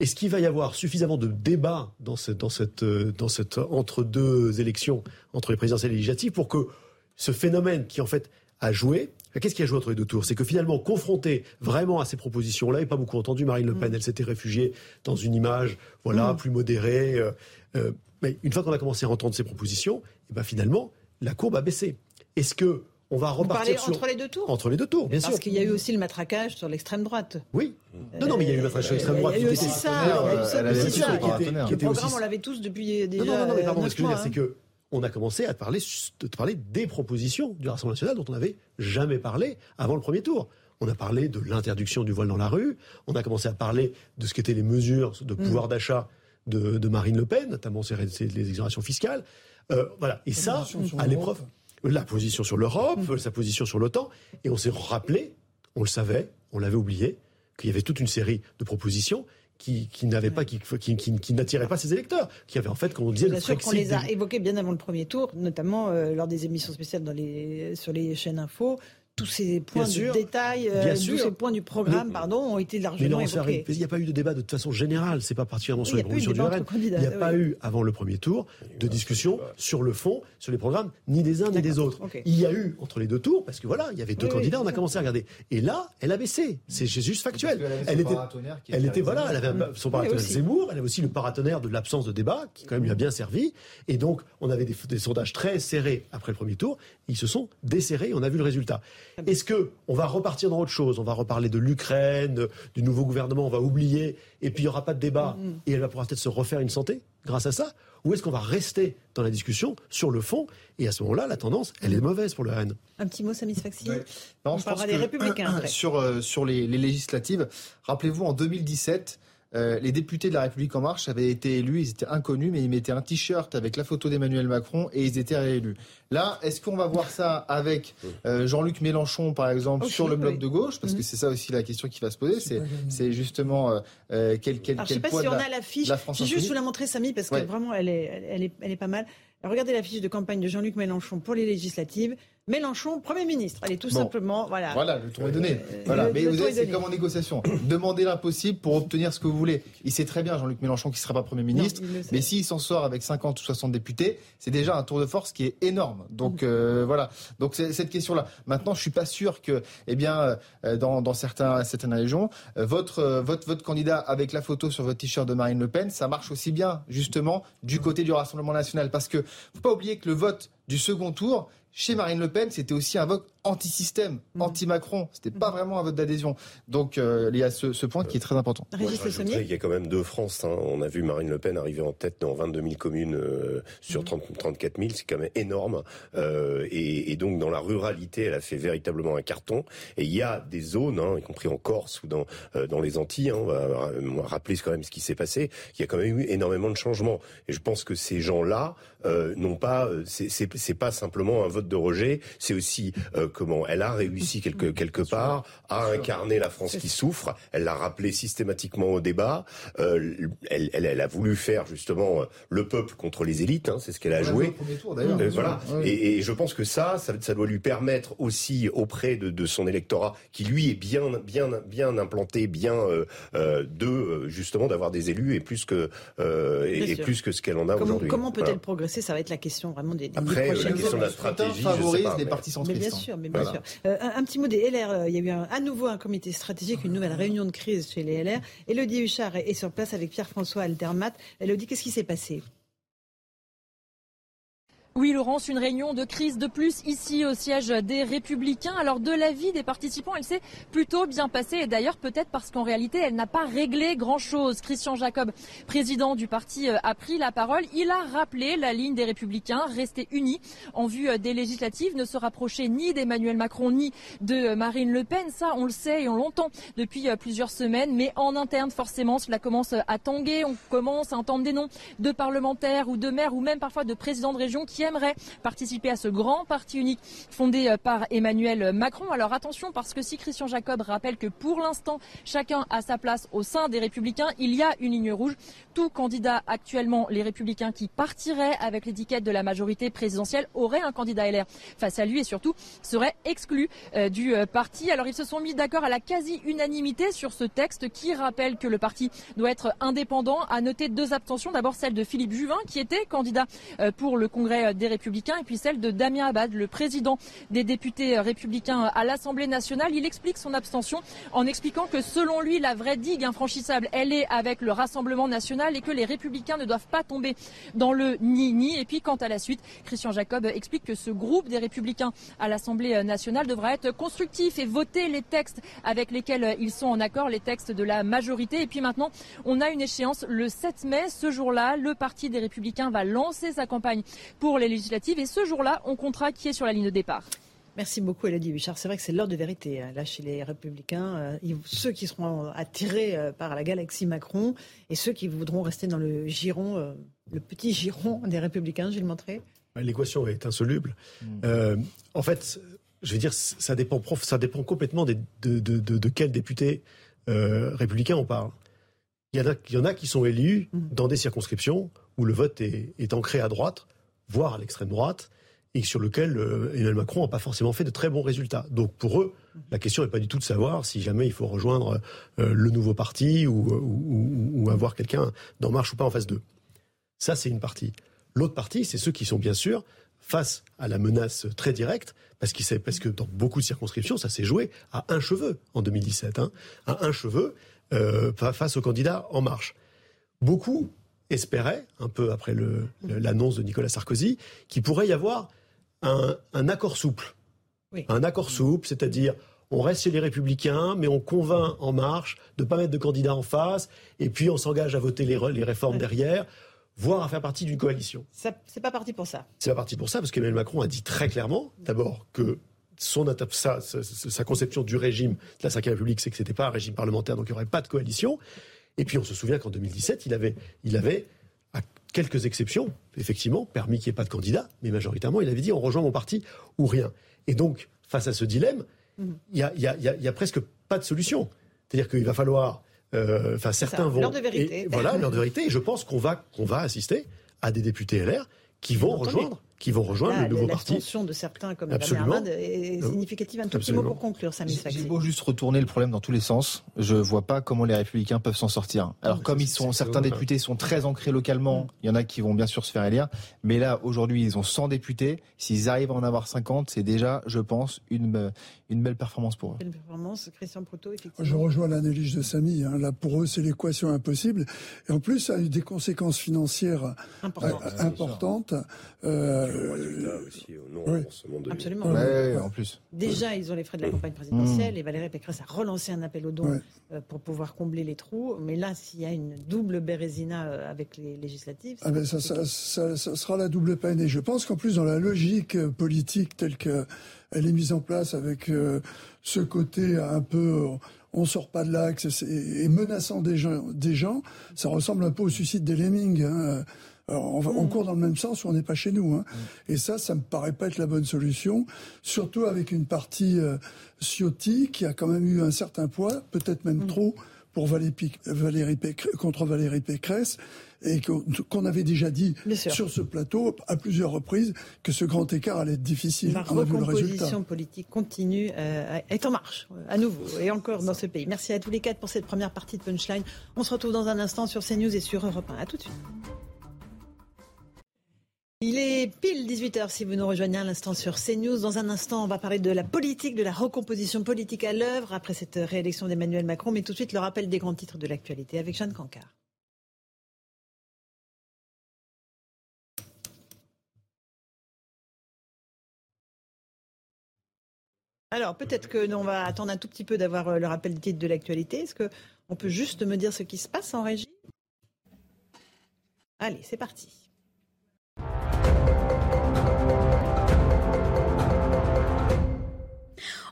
Est-ce qu'il va y avoir suffisamment de débats dans cette, dans cette, euh, dans cette entre-deux élections, entre les présidentielles et les législatives, pour que ce phénomène qui en fait a joué, qu'est-ce qui a joué entre les deux tours? C'est que finalement, confronté vraiment à ces propositions-là, et pas beaucoup entendu, Marine Le Pen, mm. elle s'était réfugiée dans une image voilà, mm. plus modérée. Euh, euh, mais une fois qu'on a commencé à entendre ces propositions, et eh ben finalement, la courbe a baissé. Est-ce que on va repartir sur... entre les deux tours Entre les deux tours, bien sûr. Parce qu'il y a eu aussi le matraquage sur l'extrême droite. Oui. Non, non, mais il y a eu le matraquage sur l'extrême droite. Il y a eu aussi ça. Le programme, on l'avait tous depuis déjà. Non, non, non, mais pardon, ce que je veux dire, c'est que on a commencé à parler, de parler des propositions du Rassemblement national dont on n'avait jamais parlé avant le premier tour. On a parlé de l'interdiction du voile dans la rue. On a commencé à parler de ce qu'étaient les mesures de pouvoir mm. d'achat de, Marine Le Pen, notamment les exonérations fiscales. Euh, voilà. Et ça, à l'épreuve la position sur l'Europe, mm. sa position sur l'OTAN, et on s'est rappelé, on le savait, on l'avait oublié, qu'il y avait toute une série de propositions qui, qui n'avaient pas, qui, qui, qui, n'attiraient pas ses électeurs, qui avaient en fait, comme on disait, bien sûr qu'on les a évoqués bien avant le premier tour, notamment euh, lors des émissions spéciales dans les, sur les chaînes info, tous ces points de détail, euh, tous ces points du programme, pardon, ont été largement évoqués. Il n'y a pas eu de débat de toute façon générale, c'est pas particulièrement sur les propositions du RN. Il n'y a pas eu, avant le premier tour, de discussion sur le fond, sur les programmes, ni des uns ni des autres. Il y a eu entre les deux tours, parce que voilà, il y avait deux candidats, on a commencé à regarder. Et là, elle a baissé. C'est juste factuel. Elle, était, elle était, voilà, elle avait son paratonnerre Zemmour, elle avait aussi le paratonnerre de l'absence de débat, qui quand même lui a bien servi. Et donc, on avait des, des sondages très serrés après le premier tour. Ils se sont desserrés et on a vu le résultat. Est-ce que on va repartir dans autre chose? On va reparler de l'Ukraine, du nouveau gouvernement, on va oublier, et puis il n'y aura pas de débat, mm, mm. et elle va pouvoir peut-être se refaire une santé grâce à ça? Ou est-ce qu'on va rester dans la discussion sur le fond? Et à ce moment-là, la tendance, elle est mauvaise pour le RN. Un petit mot, Samis Faxi On parlera des Républicains Sur, euh, sur les, législatives, rappelez-vous, en 2017, euh, les députés de la République en marche avaient été élus, ils étaient inconnus, mais ils mettaient un t-shirt avec la photo d'Emmanuel Macron et ils étaient réélus. Là, est-ce qu'on va voir ça avec euh, Jean-Luc Mélenchon, par exemple, sur le bloc de gauche? Parce que mm. c'est ça aussi la question qui va se poser. C'est justement euh, quel, quel, Alors, je ne sais pas si on a l'affiche. Je vais juste vous la montrer, Samy, parce que vraiment, elle est, elle, est, elle est pas mal. regardez l'affiche de campagne de Jean-Luc Mélenchon pour les législatives. Mélenchon, Premier ministre. Allez, tout simplement, voilà. Voilà, le tour est donné. Euh, voilà. Mais vous savez, c'est comme en négociation. Demandez l'impossible pour obtenir ce que vous voulez. Il sait très bien, Jean-Luc Mélenchon, qu'il ne sera pas Premier ministre. mais s'il s'en sort avec 50 ou 60 députés, c'est déjà un tour de force qui est énorme. Donc, euh, voilà. Donc, c'est cette question-là. Maintenant, je ne suis pas sûr que, eh bien, euh, dans, dans certains, certaines régions, votre, votre, votre candidat avec la photo sur votre t-shirt de Marine Le Pen, ça marche aussi bien, justement, du côté du Rassemblement national. Parce que, faut pas oublier que le vote du second tour, chez Marine Le Pen, c'était aussi un vote anti-système, mm. anti-Macron. C'était pas vraiment un vote d'adhésion. Donc euh, il y a ce, point qui est très important. il y a quand même deux France. Hein. On a vu Marine Le Pen arriver en tête dans 22 000 communes euh, sur 30, 34 000. C'est quand même énorme. Euh, et, donc dans la ruralité, elle a fait véritablement un carton. Et il y a des zones, hein, y compris en Corse ou dans, dans les Antilles, hein, on va rappeler quand même ce qui s'est passé. Il y a quand même eu énormément de changements. Et je pense que ces gens-là n'ont pas, c'est pas simplement un vote de rejet, c'est aussi comment elle a réussi quelque, quelque part à incarner la France qui souffre. Elle l'a rappelé systématiquement au débat. Euh, elle, elle, elle, a voulu faire justement euh, le peuple contre les élites. Hein, c'est ce qu'elle a joué. Euh, voilà. Et, et, je pense que ça, ça, ça, doit lui permettre aussi auprès de, de, son électorat, qui lui est bien, bien, bien implanté, bien euh, de justement d'avoir des élus et plus que et, plus que ce qu'elle en a aujourd'hui. Comment peut-elle progresser? Ça va être la question vraiment des, des Après, la question de la stratégie favorise les partis centristes. Mais bien sûr, mais bien sûr. Euh, un, petit mot des LR. Euh, il y a eu à nouveau un comité stratégique, une nouvelle réunion de crise chez les LR. Elodie Huchard est, est sur place avec Pierre-François Altermat. Elodie, qu'est-ce qui s'est passé? Oui, Laurence, une réunion de crise de plus ici au siège des Républicains. Alors, de l'avis des participants, elle s'est plutôt bien passée. Et d'ailleurs, peut-être parce qu'en réalité, elle n'a pas réglé grand-chose. Christian Jacob, président du parti, euh, a pris la parole. Il a rappelé la ligne des Républicains, rester unis en vue euh, des législatives, ne se rapprocher ni d'Emmanuel Macron ni de Marine Le Pen. Ça, on le sait et on l'entend depuis euh, plusieurs semaines. Mais en interne, forcément, cela commence à tanguer. On commence à entendre des noms de parlementaires ou de maires ou même parfois de présidents de région qui aimerait participer à ce grand parti unique fondé euh, par Emmanuel Macron. Alors attention parce que si Christian Jacob rappelle que pour l'instant chacun a sa place au sein des Républicains, il y a une ligne rouge. Tout candidat actuellement, les Républicains qui partiraient avec l'étiquette de la majorité présidentielle aurait un candidat LR face à lui et surtout serait exclu euh, du euh, parti. Alors ils se sont mis d'accord à la quasi-unanimité sur ce texte qui rappelle que le parti doit être indépendant. À noter deux abstentions. D'abord celle de Philippe Juvin qui était candidat pour le congrès des Républicains et puis celle de Damien Abad, le président des députés républicains à l'Assemblée nationale. Il explique son abstention en expliquant que selon lui, la vraie digue infranchissable, elle est avec le Rassemblement national et que les Républicains ne doivent pas tomber dans le ni-ni. Et puis quant à la suite, Christian Jacob explique que ce groupe des Républicains à l'Assemblée nationale devra être constructif et voter les textes avec lesquels ils sont en accord, les textes de la majorité. Et puis maintenant, on a une échéance le 7 mai. Ce jour-là, le Parti des Républicains va lancer sa campagne pour les législatives. Et ce jour-là, on comptera qui est sur la ligne de départ. Merci beaucoup, Elodie Bichard. C'est vrai que c'est l'heure de vérité, hein, là, chez les Républicains. Euh, ceux qui seront attirés euh, par la galaxie Macron et ceux qui voudront rester dans le giron, euh, le petit giron des Républicains, Gilles Montré L'équation est insoluble. Hmm. en fait, je veux dire, ça dépend, ça dépend complètement de, de, de, quel député républicain on parle. Il y, en a, il y en a qui sont élus hmm. dans des circonscriptions où le vote est, est ancré à droite voire à l'extrême droite, et sur lequel euh, Emmanuel Macron n'a pas forcément fait de très bons résultats. Donc pour eux, la question n'est pas du tout de savoir si jamais il faut rejoindre euh, le nouveau parti ou, avoir quelqu'un d'En Marche ou pas en face d'eux. Ça, c'est une partie. L'autre partie, c'est ceux qui sont bien sûr face à la menace très directe, parce, parce que dans beaucoup de circonscriptions, ça s'est joué à un cheveu en 2017, hein, à un cheveu euh, face au candidat En Marche. Beaucoup espérait, un peu après l'annonce de Nicolas Sarkozy, qu'il pourrait y avoir un, accord souple. Un accord souple, c'est-à-dire on reste chez les républicains, mais on convainc En Marche de ne pas mettre de candidat en face, et puis on s'engage à voter les, réformes derrière, voire à faire partie d'une coalition. C'est pas parti pour ça. C'est pas parti pour ça, parce qu'Emmanuel Macron a dit très clairement, d'abord, que son, sa, sa, sa, conception du régime de la Ve République, c'est que ce n'était pas un régime parlementaire, donc il n'y aurait pas de coalition. Et puis on se souvient qu'en 2017, il avait, il avait, à quelques exceptions, effectivement, permis qu'il n'y ait pas de candidat, mais majoritairement, il avait dit on rejoint mon parti ou rien. Et donc, face à ce dilemme, mm. il n'y a, presque pas de solution. C'est-à-dire qu'il va falloir. Euh, enfin, certains vont. L'heure de vérité. voilà, l'heure de vérité. Et je pense qu'on va, qu'on va assister à des députés LR qui vont rejoindre qui vont rejoindre le nouveau parti. L'extension de certains comme Absolument. est significative. Un tout petit mot pour conclure, Samy J'ai beau juste retourner le problème dans tous les sens, je vois pas comment les Républicains peuvent s'en sortir. Alors comme ils sont, certains députés sont très ancrés localement, il y en a qui vont bien sûr se faire élire, mais là aujourd'hui ils ont 100 députés. S'ils arrivent à en avoir 50, c'est déjà, je pense, une une belle performance pour eux. Belle performance, Christian Proto, effectivement. Je rejoins l'analyse de Samy. Hein. Là pour eux c'est l'équation impossible et en plus ça a eu des conséquences financières importantes. Euh, Absolument. en plus. Déjà, ils ont les frais de la campagne présidentielle mmh. et Valérie Pécresse a relancé un appel aux dons euh, pour pouvoir combler les trous. Mais là, s'il y a une double bérésina euh, avec les législatives. Ah ben ça, ça, ça, sera la double peine. Et je pense qu'en plus, dans la logique euh, politique telle qu'elle est mise en place avec ce côté un peu on sort pas de l'axe et menaçant des gens, des gens, ça ressemble un peu au suicide des lemmings. Hein on, mm. court dans le même sens ou on n'est pas chez nous. Hein. Mm. Et ça, ça me paraît pas être la bonne solution, surtout avec une partie euh, Ciotti qui a quand même eu un certain poids, peut-être même mm. trop, pour Valérie, Pécresse, contre Valérie Pécresse, et qu'on avait déjà dit sur ce plateau à plusieurs reprises que ce grand écart allait être difficile. La recomposition politique continue, euh, est en marche, euh, à nouveau, et encore dans ce pays. Merci à tous les quatre pour cette première partie de Punchline. On se retrouve dans un instant sur CNews et sur Europe 1. À tout de suite. Il est pile 18h si vous nous rejoignez à l'instant sur CNews. Dans un instant, on va parler de la politique, de la recomposition politique à l'œuvre après cette réélection d'Emmanuel Macron. Mais tout de suite, le rappel des grands titres de l'actualité avec Jeanne Cancard. Alors, peut-être que on va attendre un tout petit peu d'avoir euh, le rappel des titres de l'actualité. Est-ce qu'on peut juste me dire ce qui se passe en régie? Allez, c'est parti.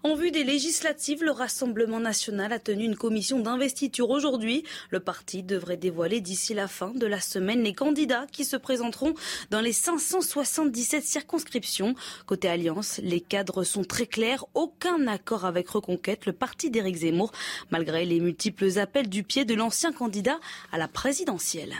En vue des législatives, le Rassemblement national a tenu une commission d'investiture aujourd'hui. Le parti devrait dévoiler d'ici la fin de la semaine les candidats qui se présenteront dans les 577 circonscriptions. Côté Alliance, les cadres sont très clairs. Aucun accord avec Reconquête, le parti d'Éric Zemmour, malgré les multiples appels du pied de l'ancien candidat à la présidentielle.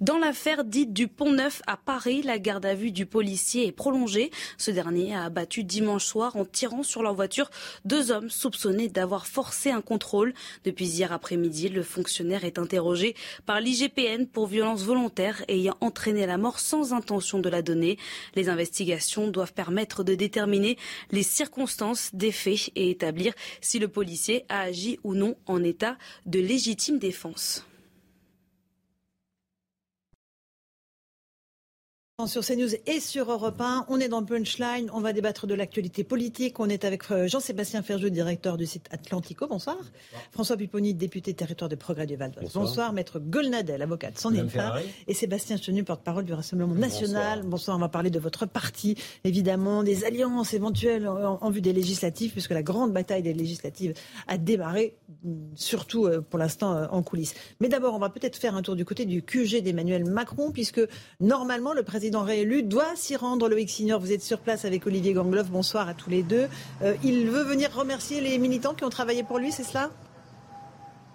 Dans l'affaire dite du Pont Neuf à Paris, la garde à vue du policier est prolongée. Ce dernier a abattu dimanche soir en tirant sur leur voiture deux hommes soupçonnés d'avoir forcé un contrôle. Depuis hier après-midi, le fonctionnaire est interrogé par l'IGPN pour violence volontaire ayant entraîné la mort sans intention de la donner. Les investigations doivent permettre de déterminer les circonstances des faits et établir si le policier a agi ou non en état de légitime défense. Sur CNews et sur Europe 1, on est dans Punchline, on va débattre de l'actualité politique. On est avec euh, Jean-Sébastien Ferjeux, directeur du site Atlantico. Bonsoir. François Pipponi, député territoire de progrès du Val d'Oise. Bonsoir. Maître Golnadel, avocat de Sandinfa. Et Sébastien Chenu, porte-parole du Rassemblement national. Bonsoir. On va parler de votre parti, évidemment, des alliances éventuelles en, vue des législatives, puisque la grande bataille des législatives a démarré, surtout euh, pour l'instant euh, en coulisses. Mais d'abord, on va peut-être faire un tour du côté du QG d'Emmanuel Macron, puisque normalement, le président président réélu doit s'y rendre. Loïc Signor, vous êtes sur place avec Olivier Gangloff. Bonsoir à tous les deux. Euh, il veut venir remercier les militants qui ont travaillé pour lui, c'est cela?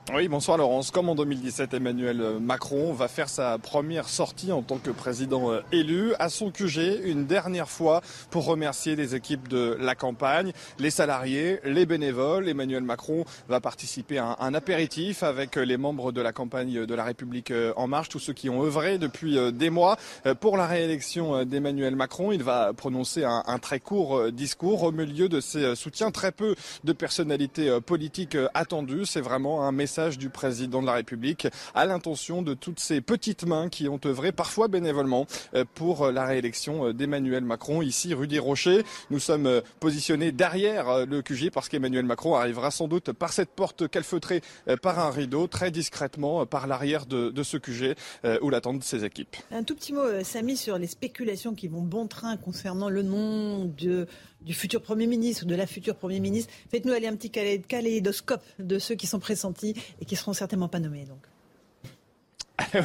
Oui, bonsoir Laurence. Comme en 2017, Emmanuel Macron va faire sa première sortie en tant que président euh, élu à son QG une dernière fois pour remercier les équipes de la campagne, les salariés, les bénévoles. Emmanuel Macron va participer à un, apéritif avec les membres de la campagne de la République euh, en marche, tous ceux qui ont œuvré depuis euh, des mois pour la réélection d'Emmanuel Macron. Il va prononcer un, un, très court discours au milieu de ses soutiens, très peu de personnalités politiques attendues. C'est vraiment un message message du président de la République à l'intention de toutes ces petites mains qui ont œuvré parfois bénévolement euh, pour euh, la réélection euh, d'Emmanuel Macron ici rue des Rochers. Nous sommes positionnés derrière le QG parce qu'Emmanuel Macron arrivera sans doute par cette porte calfeutrée par un rideau très discrètement par l'arrière de, ce QG où l'attendent ses équipes. Un tout petit mot, Samy, sur les spéculations qui vont bon train concernant le nom de du futur Premier ministre, ou de la future Premier ministre. Faites-nous aller un petit kaléidoscope de ceux qui sont pressentis et qui seront certainement pas nommés. Donc.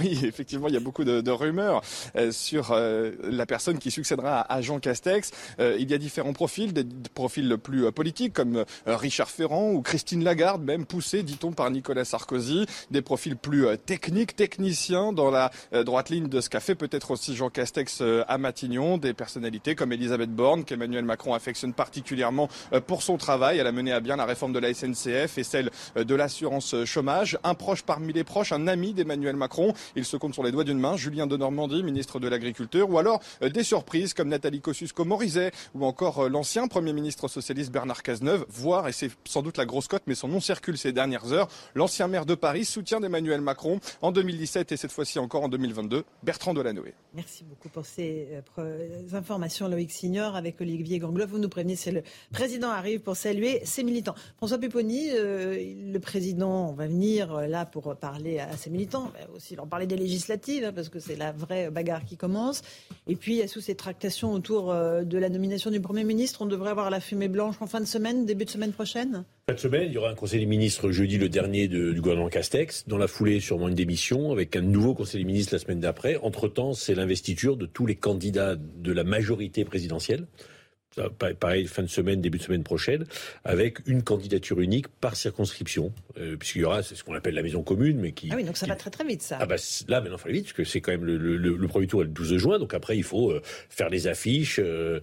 Oui, effectivement, il y a beaucoup de, rumeurs euh, sur euh, la personne qui succédera à, Jean Castex. Euh, il y a différents profils, des profils plus politiques comme Richard Ferrand ou Christine Lagarde, même poussés, dit-on, par Nicolas Sarkozy. Des profils plus techniques, techniciens, dans la droite ligne de ce qu'a fait peut-être aussi Jean Castex à Matignon. Des personnalités comme Elisabeth Borne, qu'Emmanuel Macron affectionne particulièrement pour son travail. Elle a mené à bien la réforme de la SNCF et celle de l'assurance chômage. Un proche parmi les proches, un ami d'Emmanuel Macron. Il se compte sur les doigts d'une main. Julien de Normandie, ministre de l'Agriculture, ou alors euh, des surprises comme Nathalie Kosciusko-Morizet ou encore euh, l'ancien Premier ministre socialiste Bernard Cazeneuve, voire, et c'est sans doute la grosse cote, mais son nom circule ces dernières heures, l'ancien maire de Paris, soutien d'Emmanuel Macron en 2017 et cette fois-ci encore en 2022, Bertrand Delanoë. Merci beaucoup pour ces euh, informations, Loïc Signor, avec Olivier Gangloff. Vous nous prévenez, c'est le président arrive pour saluer ses militants. François Pupponi, le président, va venir là pour parler à ses militants, aussi leur parler des législatives, hein, parce que c'est la vraie bagarre qui commence. Et puis, sous ces tractations autour euh, de la nomination du Premier ministre, on devrait avoir la fumée blanche en fin de semaine, début de semaine prochaine? Fin de semaine, il y aura un conseil des ministres jeudi, le dernier du gouvernement Castex. Dans la foulée, sûrement une démission, avec un nouveau conseil des ministres la semaine d'après. Entre-temps, c'est l'investiture de tous les candidats de la majorité présidentielle pareil, fin de semaine, début de semaine prochaine, avec une candidature unique par circonscription, euh, puisqu'il y aura, c'est ce qu'on appelle la maison commune, mais qui... Ah oui, donc ça va très très vite, ça. Ah bah là, maintenant, il faut aller vite, parce que c'est quand même le, le, le, premier tour est le 12 juin, donc après, il faut euh, faire les affiches, euh,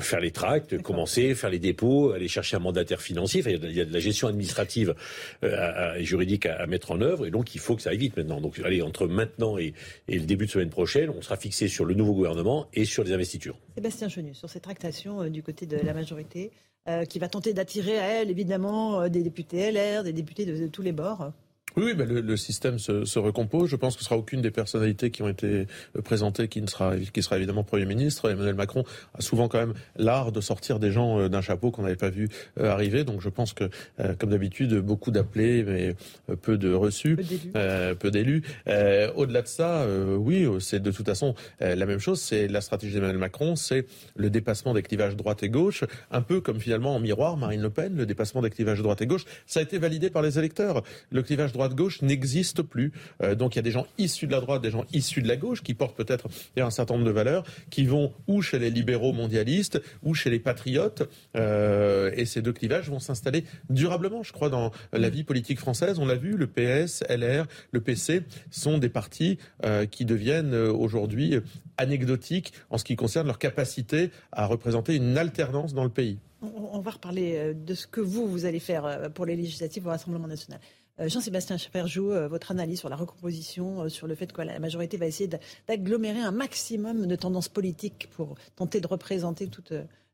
faire les tracts, commencer, faire les dépôts, aller chercher un mandataire financier, enfin, il, y a de la gestion administrative et juridique à, mettre en œuvre, et donc il faut que ça aille vite maintenant. Donc, allez, entre maintenant et, et le début de semaine prochaine, on sera fixé sur le nouveau gouvernement et sur les investitures. Sébastien Chenu, sur ces tractations du côté de la majorité, euh, qui va tenter d'attirer à elle, évidemment, euh, des députés LR, des députés de tous les bords. Oui, bah, le, le, système se, se, recompose. Je pense que ce sera aucune des personnalités qui ont été euh, présentées qui ne sera qui sera évidemment Premier ministre. Emmanuel Macron a souvent quand même l'art de sortir des gens euh, d'un chapeau qu'on n'avait pas vu euh, arriver. Donc je pense que, comme d'habitude, beaucoup d'appelés mais peu de reçus, peu d'élus. Au-delà de ça, oui, c'est de toute façon la même chose. C'est la stratégie d'Emmanuel Macron, c'est le dépassement des clivages droite et gauche, un peu comme finalement en miroir Marine Le Pen, le dépassement des clivages droite et gauche. Ça a été validé par les électeurs. Le clivage droite droite-gauche n'existe plus. Euh, donc il y a des gens issus de la droite, des gens issus de la gauche qui portent peut-être un certain nombre de valeurs, qui vont ou chez les libéraux mondialistes ou chez les patriotes. Euh, et ces deux clivages vont s'installer durablement, je crois, dans la vie politique française. On l'a vu, le PS, LR, le PC sont des partis euh, qui deviennent aujourd'hui anecdotiques en ce qui concerne leur capacité à représenter une alternance dans le pays. On va reparler de ce que vous, vous allez faire pour les législatives au Rassemblement national. Euh, Jean-Sébastien Chaperjou, euh, votre analyse sur la recomposition, euh, sur le fait que la majorité va essayer d'agglomérer un maximum de tendances politiques pour tenter de représenter tout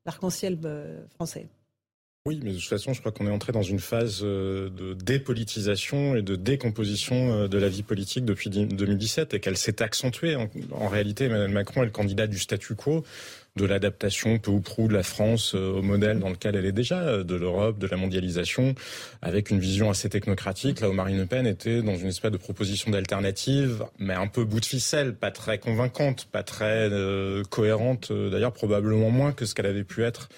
l'arc-en-ciel français. Oui, mais de toute façon, je crois qu'on est entré dans une phase de dépolitisation et de décomposition de la vie politique depuis 2017 et qu'elle s'est accentuée. En, réalité, Emmanuel Macron est le candidat du statu quo de l'adaptation peu ou prou de la France euh, au modèle dans lequel elle est déjà, euh, de l'Europe, de la mondialisation, avec une vision assez technocratique, là où Marine Le Pen était dans une espèce de proposition d'alternative, mais un peu bout de ficelle, pas très convaincante, pas très euh, cohérente, d'ailleurs probablement moins que ce qu'elle avait pu être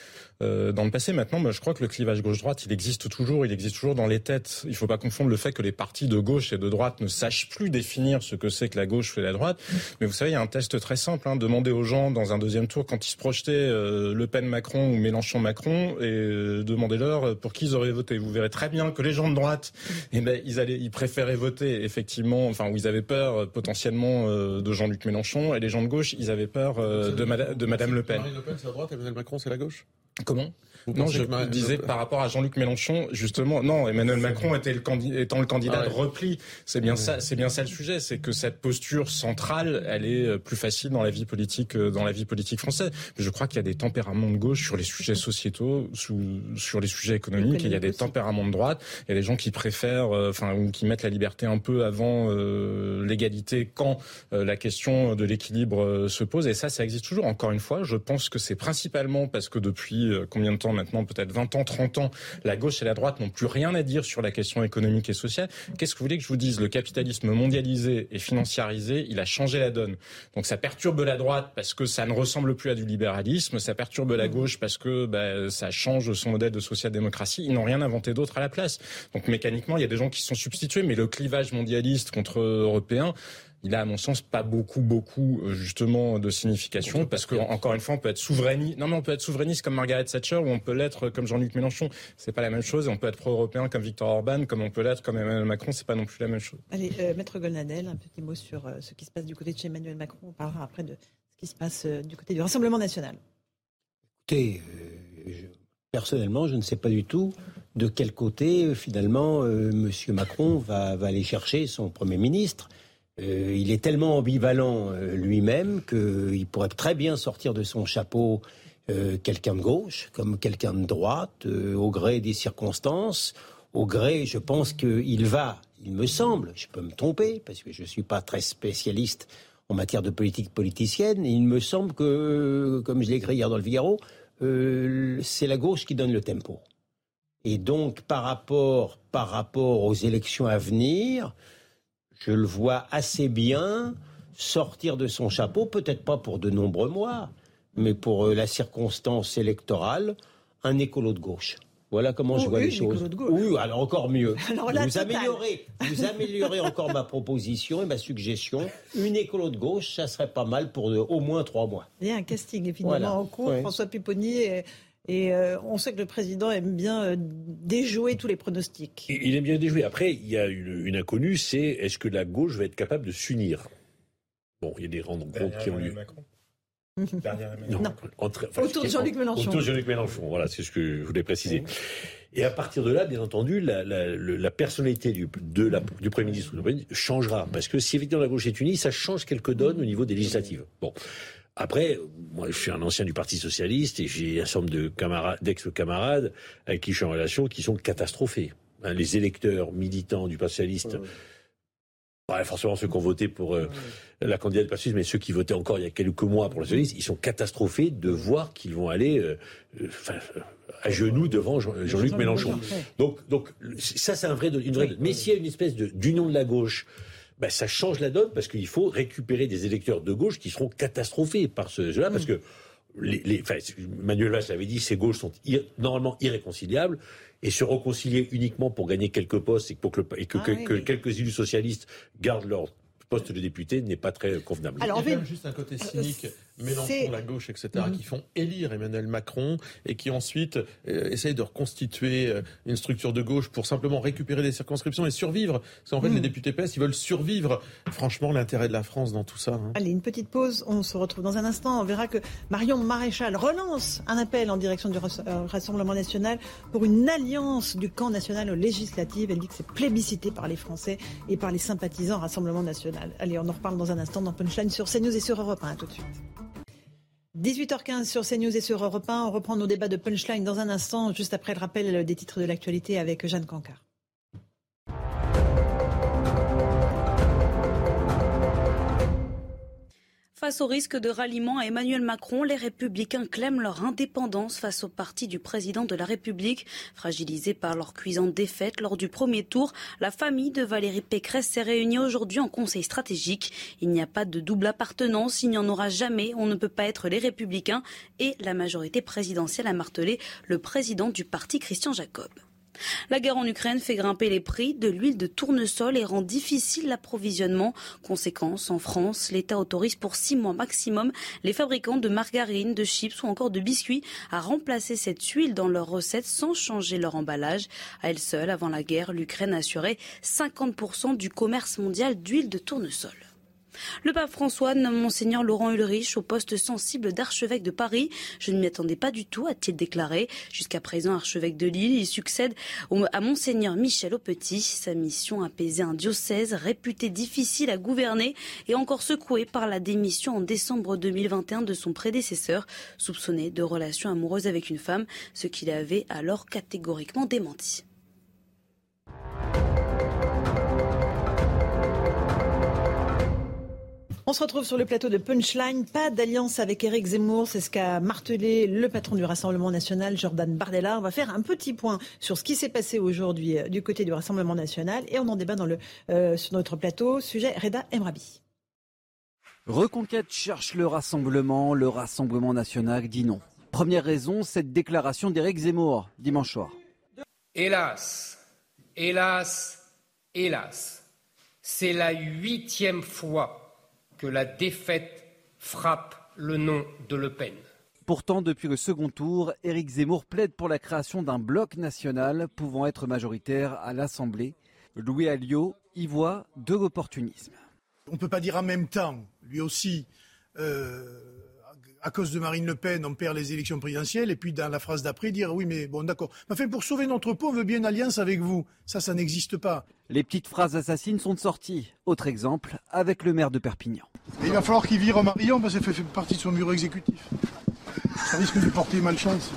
euh, dans le passé. Maintenant, moi, je crois que le clivage gauche-droite, il existe toujours, il existe toujours dans les têtes. Il ne faut pas confondre le fait que les partis de gauche et de droite ne sachent plus définir ce que c'est que la gauche et la droite. Mais vous savez, il y a un test très simple. Hein, demander aux gens dans un deuxième tour, quand ils se projetaient euh, Le Pen-Macron ou Mélenchon-Macron, et euh, demandez-leur pour qui ils auraient voté. Vous verrez très bien que les gens de droite, eh ben, ils, allaient, ils préféraient voter effectivement, enfin, où ils avaient peur potentiellement de Jean-Luc Mélenchon, et les gens de gauche, ils avaient peur de, de Madame Le Pen. Marine Le Pen, c'est la droite, Emmanuel Macron, c'est la gauche? Comment? Non, je disais par rapport à Jean-Luc Mélenchon, justement, non, Emmanuel Macron était le étant le candidat ah de repli. C'est bien ça, c'est bien ça le sujet, c'est que cette posture centrale, elle est euh, plus facile dans la vie politique, euh, dans la vie politique française. Mais je crois qu'il y a des tempéraments de gauche sur les sujets sociétaux, sur les sujets économiques, et il y a des tempéraments de droite. Il y a des gens qui préfèrent, euh, enfin, ou qui mettent la liberté un peu avant l'égalité quand la question de l'équilibre se pose. Et ça, ça existe toujours. Encore une fois, je pense que c'est principalement parce que depuis combien de temps maintenant peut-être 20 ans, 30 ans, la gauche et la droite n'ont plus rien à dire sur la question économique et sociale. Qu'est-ce que vous voulez que je vous dise? Le capitalisme mondialisé et financiarisé, il a changé la donne. Donc ça perturbe la droite parce que ça ne ressemble plus à du libéralisme, ça perturbe la gauche parce que bah, ça change son modèle de social-démocratie. Ils n'ont rien inventé d'autre à la place. Donc mécaniquement, il y a des gens qui sont substitués, mais le clivage mondialiste contre européen, il a à mon sens pas beaucoup, beaucoup euh, justement de signification parce que encore une fois, on peut être souverainiste. Non, mais on peut être souverainiste comme Margaret Thatcher ou on peut l'être comme Jean-Luc Mélenchon. C'est pas la même chose. On peut être pro-européen comme Victor Orban, comme on peut l'être comme Emmanuel Macron. C'est pas non plus la même chose. Allez, euh, Maître Golnadel, un petit mot sur euh, ce qui se passe du côté de chez Emmanuel Macron. On parlera après de ce qui se passe du côté du Rassemblement national. Écoutez, personnellement, je ne sais pas du tout de quel côté finalement M. Macron va, va aller chercher son Premier ministre. Euh, il est tellement ambivalent euh, lui-même qu'il pourrait très bien sortir de son chapeau euh, quelqu'un de gauche comme quelqu'un de droite, au gré des circonstances, au gré, je pense qu'il va, il me semble, je peux me tromper, parce que je ne suis pas très spécialiste en matière de politique politicienne, il me semble que, comme je l'ai écrit hier dans le Figaro, c'est la gauche qui donne le tempo. Et donc, par rapport, par rapport aux élections à venir, je le vois assez bien sortir de son chapeau, peut-être pas pour de nombreux mois, mais pour euh, la circonstance électorale, un écolo de gauche. Voilà comment je oh vois les choses. Oui, alors encore mieux. vous, améliorez, vous améliorez encore ma proposition et ma suggestion. Une écolo de gauche, ça serait pas mal pour au moins trois mois. Il y a un casting évidemment en cours. François Pupponi et euh, on sait que le président aime bien euh, déjouer tous les pronostics. Il aime bien déjouer. Après, il y a une, inconnue, c'est est-ce que la gauche va être capable de s'unir? Bon, il y a des rencontres qui ont lieu. Macron. non, autour de Jean-Luc Mélenchon. Autour de Jean-Luc Mélenchon, voilà, c'est ce que je voulais préciser. Et à partir de là, bien entendu, la, personnalité du, de du Premier ministre changera. Parce que si effectivement la gauche est unie, ça change quelques donnes au niveau des législatives. Bon. Après, moi, je suis un ancien du Parti socialiste et j'ai un certain nombre de camarades, d'ex-camarades avec qui je suis en relation qui sont catastrophés. Hein, les électeurs militants du Parti socialiste, pas forcément ceux qui ont voté pour euh, la candidate du Parti socialiste, mais ceux qui votaient encore il y a quelques mois pour le socialiste, ils sont catastrophés de voir qu'ils vont aller euh, euh, à genoux devant Jean-Luc Mélenchon. Donc, donc ça, c'est un vrai, une vraie. Mais s'il y a une espèce d'union de la gauche ben, ça change la donne parce qu'il faut récupérer des électeurs de gauche qui seront catastrophés par ce jeu-là, parce mm. que les, les enfin, Manuel Valls l'avait dit, ces gauches sont normalement irréconciliables et se réconcilier uniquement pour gagner quelques postes et, pour que, et que, ah quelques élus socialistes gardent leur poste de député n'est pas très convenable. Alors, Il y a même juste un côté cynique Mélenchon, la gauche, etc., qui font élire Emmanuel Macron et qui ensuite euh, essayent de reconstituer euh, une structure de gauche pour simplement récupérer des circonscriptions et survivre. Parce qu'en fait, les mhm. députés PS, ils veulent survivre. Franchement, l'intérêt de la France dans tout ça. Hein. Allez, une petite pause. On se retrouve dans un instant. On verra que Marion Maréchal relance un appel en direction du euh, Rassemblement national pour une alliance du camp national aux législatives. Elle dit que c'est plébiscité par les Français et par les sympathisants Rassemblement national. Allez, on en reparle dans un instant dans Punchline sur CNews et sur Europe 1. tout de suite. 18h15 sur CNews et sur Europe 1. On reprend nos débats de punchline dans un instant, juste après le rappel des titres de l'actualité avec Jeanne Cancard. Face au risque de ralliement à Emmanuel Macron, les républicains clament leur indépendance face au parti du président de la République. Fragilisé par leur cuisante défaite lors du premier tour, la famille de Valérie Pécresse s'est réunie aujourd'hui en conseil stratégique. Il n'y a pas de double appartenance, il n'y en aura jamais. On ne peut pas être les républicains et la majorité présidentielle a martelé le président du parti Christian Jacob. La guerre en Ukraine fait grimper les prix de l'huile de tournesol et rend difficile l'approvisionnement. Conséquence, en France, l'État autorise pour six mois maximum les fabricants de margarine, de chips ou encore de biscuits à remplacer cette huile dans leurs recettes sans changer leur emballage. À elle seule, avant la guerre, l'Ukraine assurait 50% du commerce mondial d'huile de tournesol. Le pape François nomme Monseigneur Laurent Ulrich au poste sensible d'archevêque de Paris. Je ne m'y attendais pas du tout, a-t-il déclaré. Jusqu'à présent archevêque de Lille, il succède à Monseigneur Michel Aupetit. Sa mission apaiser un diocèse réputé difficile à gouverner et encore secoué par la démission en décembre 2021 de son prédécesseur, soupçonné de relations amoureuses avec une femme, ce qu'il avait alors catégoriquement démenti. On se retrouve sur le plateau de Punchline. Pas d'alliance avec Éric Zemmour, c'est ce qu'a martelé le patron du Rassemblement national, Jordan Bardella. On va faire un petit point sur ce qui s'est passé aujourd'hui euh, du côté du Rassemblement national et on en débat dans le, euh, sur notre plateau. Sujet Reda Emrabi. Reconquête cherche le rassemblement, le Rassemblement national dit non. Première raison, cette déclaration d'Éric Zemmour dimanche soir. Hélas, hélas, hélas C'est la huitième fois que la défaite frappe le nom de Le Pen. Pourtant, depuis le second tour, Éric Zemmour plaide pour la création d'un bloc national pouvant être majoritaire à l'Assemblée. Louis Alliot y voit de l'opportunisme. On ne peut pas dire en même temps, lui aussi, euh, à cause de Marine Le Pen, on perd les élections présidentielles, et puis dans la phrase d'après, dire oui, mais bon, d'accord. Mais enfin, pour sauver notre peau, on veut bien une alliance avec vous. Ça, ça n'existe pas. Les petites phrases assassines sont sorties. Autre exemple, avec le maire de Perpignan. il va falloir qu'il vire Marion parce que ça fait partie de son bureau exécutif. Ça risque de porter malchance.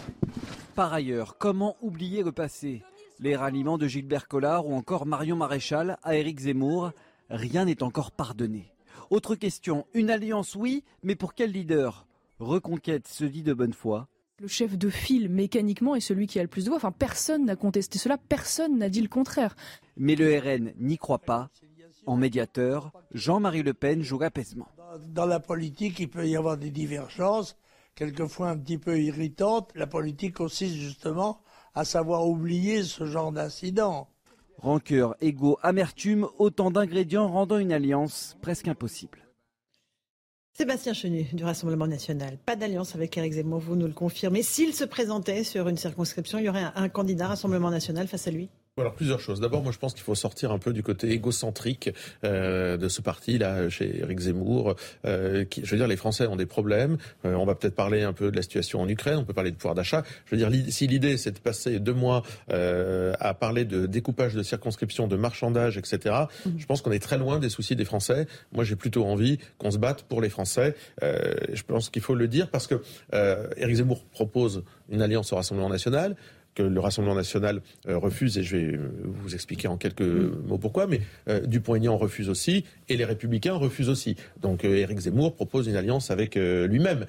Par ailleurs, comment oublier le passé? Les ralliements de Gilbert Collard ou encore Marion Maréchal à Éric Zemmour, rien n'est encore pardonné. Autre question, une alliance oui, mais pour quel leader? Reconquête se dit de bonne foi. Le chef de file, mécaniquement, est celui qui a le plus de voix. Enfin, personne n'a contesté cela, personne n'a dit le contraire. Mais le RN n'y croit pas. En médiateur, Jean-Marie Le Pen joue l'apaisement. Dans la politique, il peut y avoir des divergences, quelquefois un petit peu irritantes. La politique consiste justement à savoir oublier ce genre d'incident. Rancœur, égo, amertume, autant d'ingrédients rendant une alliance presque impossible. Sébastien Chenu du Rassemblement national. Pas d'alliance avec Éric Zemmour, vous nous le confirmez. S'il se présentait sur une circonscription, il y aurait un, un candidat Rassemblement national face à lui? Alors plusieurs choses. D'abord, moi je pense qu'il faut sortir un peu du côté égocentrique euh, de ce parti là chez Éric Zemmour. Euh, qui, je veux dire, les Français ont des problèmes. Euh, on va peut-être parler un peu de la situation en Ukraine. On peut parler de pouvoir d'achat. Je veux dire, si l'idée c'est de passer deux mois euh, à parler de découpage de circonscriptions, de marchandage, etc. Mmh. Je pense qu'on est très loin des soucis des Français. Moi, j'ai plutôt envie qu'on se batte pour les Français. Euh, je pense qu'il faut le dire parce que Éric Zemmour propose une alliance au Rassemblement national que le Rassemblement national euh, refuse, et je vais euh, vous expliquer en quelques mots pourquoi, mais euh, Dupont-Aignan refuse aussi, et les Républicains refusent aussi. Donc Éric Zemmour propose une alliance avec lui-même.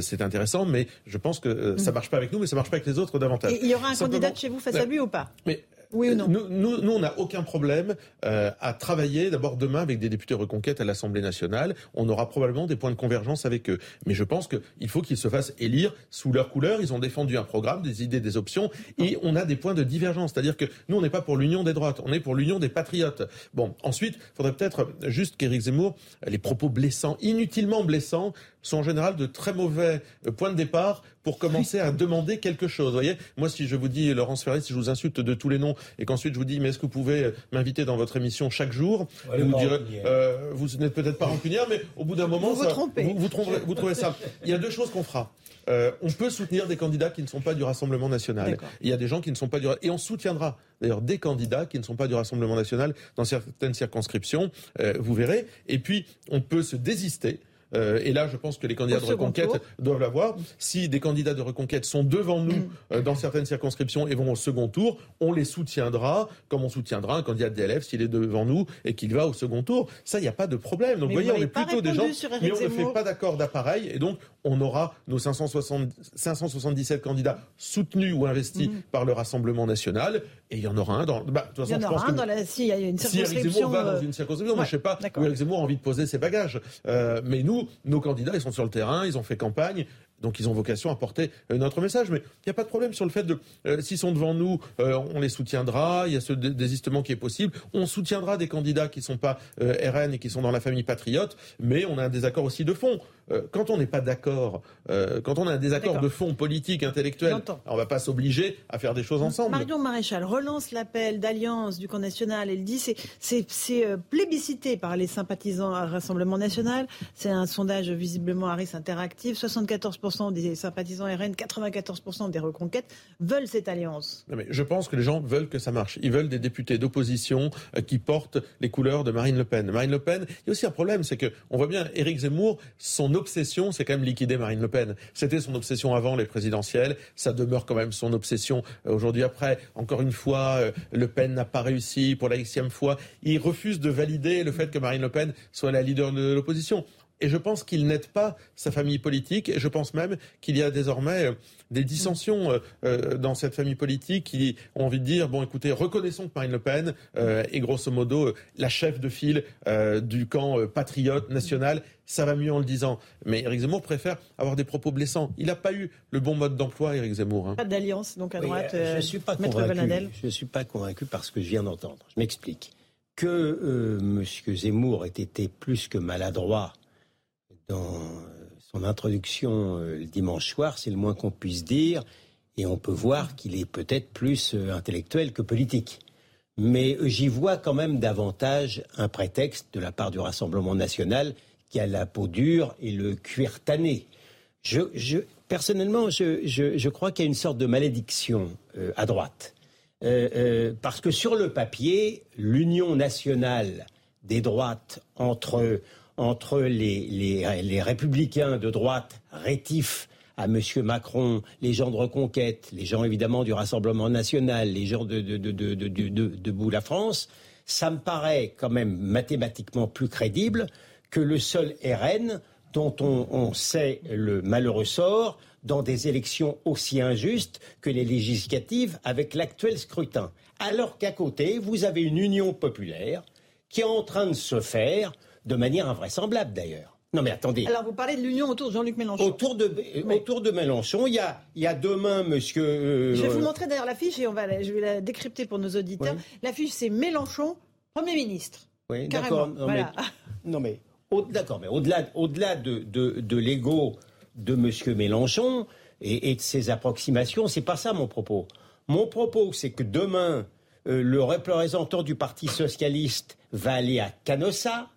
c'est intéressant, mais je pense que ça mm. marche pas avec nous, mais ça marche pas avec les autres davantage. Et il y aura un candidat de chez vous face à lui ou pas? Mais, oui ou non nous, nous, on n'a aucun problème euh, à travailler d'abord demain avec des députés reconquête à l'Assemblée nationale. On aura probablement des points de convergence avec eux. Mais je pense qu'il faut qu'ils se fassent élire sous leur couleur. Ils ont défendu un programme, des idées, des options, et on a des points de divergence. C'est-à-dire que nous, on n'est pas pour l'union des droites, on est pour l'union des patriotes. Bon, ensuite, il faudrait peut-être juste qu'Éric Zemmour, les propos blessants, inutilement blessants, sont en général de très mauvais euh, points de départ pour commencer à demander quelque chose. Vous voyez, moi, si je vous dis Laurence Ferrari, si je vous insulte de tous les noms et qu'ensuite je vous dis, mais est-ce que vous pouvez euh, m'inviter dans votre émission chaque jour Vous direz, euh, vous n'êtes peut-être pas rancunière, mais au bout d'un moment, vous, vous, vous, trouvez ça. Il y a deux choses qu'on fera. Euh, on peut soutenir des candidats qui ne sont pas du Rassemblement national. Il y a des gens qui ne sont pas du et on soutiendra d'ailleurs des candidats qui ne sont pas du Rassemblement national dans certaines circonscriptions. Euh, vous verrez. Et puis on peut se désister euh, et là, je pense que les candidats de reconquête doivent l'avoir. Si des candidats de reconquête sont devant nous mm. euh, dans certaines circonscriptions et vont au second tour, on les soutiendra comme on soutiendra un candidat de DLF s'il est devant nous et qu'il va au second tour. Ça, il n'y a pas de problème. Donc, vous voyez, on est plutôt des gens, mais on ne fait pas d'accord d'appareil. Et donc, on aura nos 560, 577 candidats soutenus ou investis mm. par le Rassemblement national. Et il y en aura un dans. Bah, de toute façon, il y en aura un dans la. Si, il y a une circonscription. Si Eric Zemmour va dans euh, une circonscription, moi, je sais pas où Eric Zemmour a envie de poser ses bagages. Euh, mais nous, nos candidats, ils sont sur le terrain, ils ont fait campagne. Donc ils ont vocation à porter euh, notre message. Mais il n'y a pas de problème sur le fait de, euh, s'ils sont devant nous, euh, on les soutiendra. Il y a ce désistement qui est possible. On soutiendra des candidats qui ne sont pas RN et qui sont dans la famille patriote. Mais on a un désaccord aussi de fond. Quand on n'est pas d'accord, quand on a un désaccord de fond politique, intellectuel, on ne va pas s'obliger à faire des choses ensemble. Marion Maréchal relance l'appel d'alliance du camp national. Elle dit c'est c'est plébiscité par les sympathisants à Rassemblement national. C'est un sondage visiblement Harris Interactive. 74% des sympathisants RN, 94% des reconquêtes veulent cette alliance. mais je pense que les gens veulent que ça marche. Ils veulent des députés d'opposition euh, qui portent les couleurs de Marine Le Pen. Marine Le Pen, il y a aussi un problème, c'est que on voit bien Éric Zemmour, son obsession, c'est quand même liquider Marine Le Pen. C'était son obsession avant les présidentielles, ça demeure quand même son obsession euh, aujourd'hui après. Encore une fois, euh, Le Pen n'a pas réussi pour la xème fois. Il refuse de valider le fait que Marine Le Pen soit la leader de l'opposition. Et je pense qu'il n'aide pas sa famille politique. Et je pense même qu'il y a désormais euh, des dissensions euh, euh, dans cette famille politique qui ont envie de dire bon, écoutez, reconnaissons que Marine Le Pen est grosso modo la chef de file du camp patriote national. Ça va mieux en le disant. Mais Éric Zemmour préfère avoir des propos blessants. Il n'a pas eu le bon mode d'emploi, Éric Zemmour. Hein. Pas d'alliance, donc à droite. je ne suis pas convaincu. Je suis pas convaincu par ce que je viens d'entendre. Je m'explique que euh, M. Zemmour ait été plus que maladroit dans son introduction euh, le dimanche soir, c'est le moins qu'on puisse dire, et on peut voir qu'il est peut-être plus euh, intellectuel que politique. Mais j'y vois quand même davantage un prétexte de la part du Rassemblement national qui a la peau dure et le cuir tanné. Je, personnellement, je, crois qu'il y a une sorte de malédiction euh, à droite. parce que sur le papier, l'union nationale des droites entre, entre les, républicains de droite rétifs à M. Macron, les gens de Reconquête, les gens évidemment du Rassemblement national, les gens de, de, de, la France, ça me paraît quand même mathématiquement plus crédible que le seul RN dont on, on sait le malheureux sort dans des élections aussi injustes que les législatives avec l'actuel scrutin. Alors qu'à côté, vous avez une union populaire qui est en train de se faire de manière invraisemblable d'ailleurs. Non mais attendez. Alors vous parlez de l'union autour de Jean-Luc Mélenchon. Autour de, autour de Mélenchon, il y a, il y a demain, monsieur... Euh, je vais vous montrer d'ailleurs l'affiche et on va, je vais la décrypter pour nos auditeurs. L'affiche c'est Mélenchon, Premier ministre. Oui, d'accord. Non, voilà. mais, non mais, d'accord, mais au-delà au -delà de, de, de l'ego de monsieur Mélenchon et, et de ses approximations, c'est pas ça mon propos. Mon propos, c'est que demain, euh, le représentant du Parti socialiste va aller à Canossa,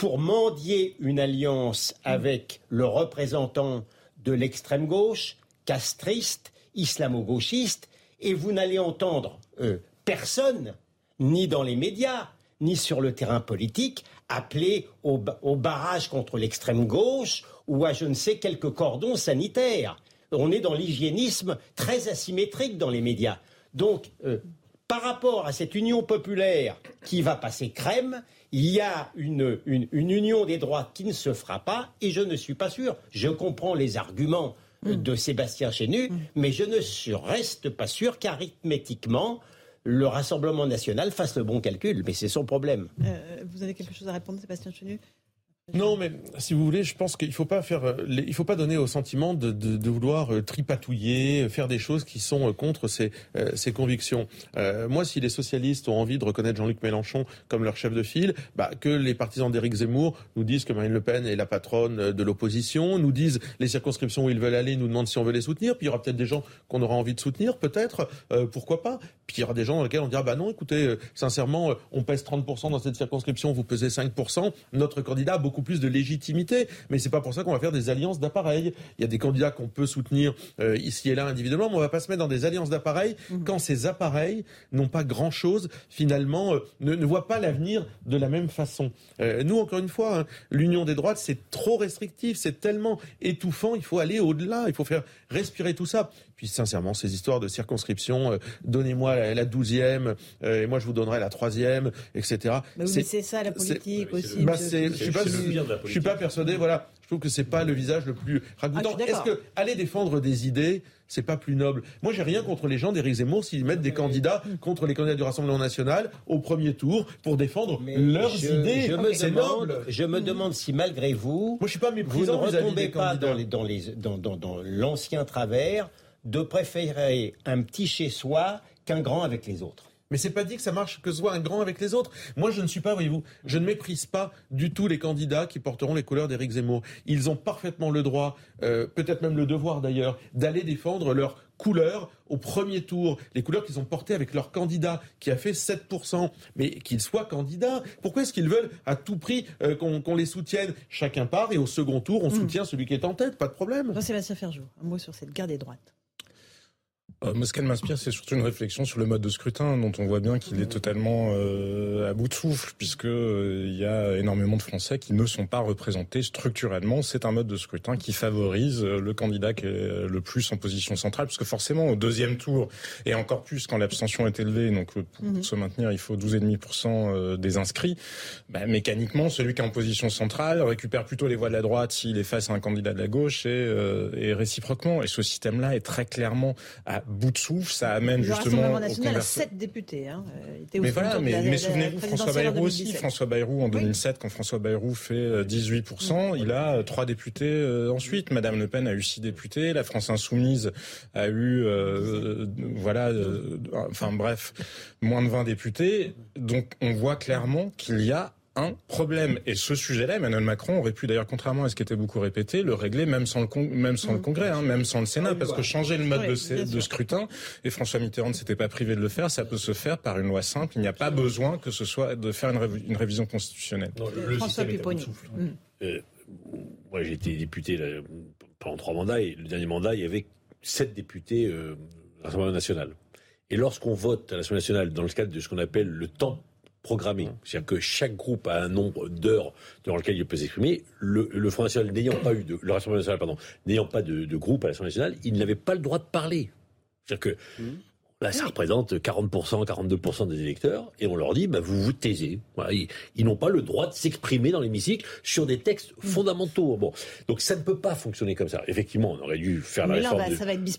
pour mendier une alliance avec le représentant de l'extrême gauche, castriste, islamo-gauchiste, et vous n'allez entendre euh, personne, ni dans les médias, ni sur le terrain politique, appeler au, barrage contre l'extrême gauche ou à je ne sais quelques cordons sanitaires. On est dans l'hygiénisme très asymétrique dans les médias. Donc, euh, par rapport à cette union populaire qui va passer crème, il y a une, union des droits qui ne se fera pas, et je ne suis pas sûr. Je comprends les arguments mm. de Sébastien Chenu, mm. mais je ne reste pas sûr qu'arithmétiquement, le Rassemblement national fasse le bon calcul, mais c'est son problème. Euh, vous avez quelque chose à répondre, Sébastien Chenu? Non, mais si vous voulez, je pense qu'il faut pas faire, euh, il faut pas donner au sentiment de, vouloir euh, tripatouiller, faire des choses qui sont euh, contre ses, convictions. Moi, si les socialistes ont envie de reconnaître Jean-Luc Mélenchon comme leur chef de file, bah, que les partisans d'Éric Zemmour nous disent que Marine Le Pen est la patronne de l'opposition, nous disent les circonscriptions où ils veulent aller, nous demandent si on veut les soutenir. Puis il y aura peut-être des gens qu'on aura envie de soutenir, peut-être, pourquoi pas. Puis il y aura des gens dans lesquels on dira bah non, écoutez, sincèrement, on pèse 30% dans cette circonscription, vous pesez 5%, notre candidat beaucoup plus de légitimité. Mais c'est pas pour ça qu'on va faire des alliances d'appareils. Il y a des candidats qu'on peut soutenir euh, ici et là individuellement, mais on va pas se mettre dans des alliances d'appareils mmh. quand ces appareils n'ont pas grand chose finalement, euh, ne, ne, voient pas l'avenir de la même façon. Euh, nous, encore une fois, hein, l'union des droites, c'est trop restrictif, c'est tellement étouffant. Il faut aller au-delà. Il faut faire respirer tout ça. Puis sincèrement, ces histoires de circonscription, donnez-moi la douzième, et moi je vous donnerai la troisième, etc. Mais c'est ça la politique aussi. Bah, je suis pas, je suis pas persuadé. Voilà, je trouve que c'est pas le visage le plus ragoûtant. Ah, Est-ce que aller défendre des idées, c'est pas plus noble? Moi, j'ai rien contre les gens d'Éric Zemmour s'ils mettent des candidats contre les candidats du Rassemblement national au premier tour pour défendre leurs idées. Je me, demande, je me demande si malgré vous, moi je suis pas vous ne retombez pas dans les dans les dans, dans, dans l'ancien travers de préférer un petit chez soi qu'un grand avec les autres. Mais c'est pas dit que ça marche que ce soit un grand avec les autres. Moi, je ne suis pas, voyez-vous, je ne méprise pas du tout les candidats qui porteront les couleurs d'Éric Zemmour. Ils ont parfaitement le droit, euh, peut-être même le devoir d'ailleurs, d'aller défendre leurs couleurs au premier tour, les couleurs qu'ils ont portées avec leur candidat qui a fait 7%, mais qu'ils soient candidats. Pourquoi est-ce qu'ils veulent à tout prix euh, qu'on les soutienne? Chacun part et au second tour, on hmm. soutient celui qui est en tête, pas de problème. Jean-Sébastien Ferjou, un mot sur cette guerre des droites. Euh, moi, ce qu'elle m'inspire, c'est surtout une réflexion sur le mode de scrutin, dont on voit bien qu'il est totalement euh, à bout de souffle, puisque euh, il y a énormément de Français qui ne sont pas représentés structurellement. C'est un mode de scrutin qui favorise euh, le candidat qui est le plus en position centrale, puisque forcément, au deuxième tour, et encore plus quand l'abstention est élevée, donc pour, mhm. se maintenir, il faut 12,5% des inscrits, bah, mécaniquement, celui qui est en position centrale récupère plutôt les voix de la droite s'il est face à un candidat de la gauche, et, et réciproquement. Et ce système-là est très clairement à bout de souffle, ça amène le justement. Rassemblement national a 7 députés. Hein. Il mais voilà, mais, mais souvenez-vous, François Bayrou aussi. François Bayrou en 2007, quand François Bayrou fait 18%, il a trois députés ensuite. Madame Le Pen a eu six députés. La France Insoumise a eu, euh, voilà, euh, enfin bref, moins de 20 députés. Donc on voit clairement qu'il y a un problème. Et ce sujet-là, Emmanuel Macron aurait pu d'ailleurs, contrairement à ce qui était beaucoup répété, le régler même sans le, même sans le mm. Congrès, hein, même sans le Sénat, parce que changer le mode de, de, scrutin, et François Mitterrand ne s'était pas privé de le faire, ça peut se faire par une loi simple. Il n'y a pas besoin que ce soit de faire une, une révision constitutionnelle. le, François Pupponi. Mm. Euh, moi, j'ai été député pendant trois mandats, et le dernier mandat, il y avait sept députés euh, à l'Assemblée nationale. Et lorsqu'on vote à l'Assemblée nationale dans le cadre de ce qu'on appelle le temps programmé, c'est-à-dire que chaque groupe a un nombre d'heures dans lequel il peut s'exprimer, le, le Front National n'ayant pas eu de, le Rassemblement National, pardon, n'ayant pas de, de, groupe à l'Assemblée nationale, il n'avait pas le droit de parler. C'est-à-dire que mmh. Là, ça représente 40%, 42% des électeurs, et on leur dit, bah, vous vous taisez. ils, n'ont pas le droit de s'exprimer dans l'hémicycle sur des textes mm. fondamentaux. Bon, donc ça ne peut pas fonctionner comme ça. Effectivement, on aurait dû faire la réforme. Mais là, ça va être bis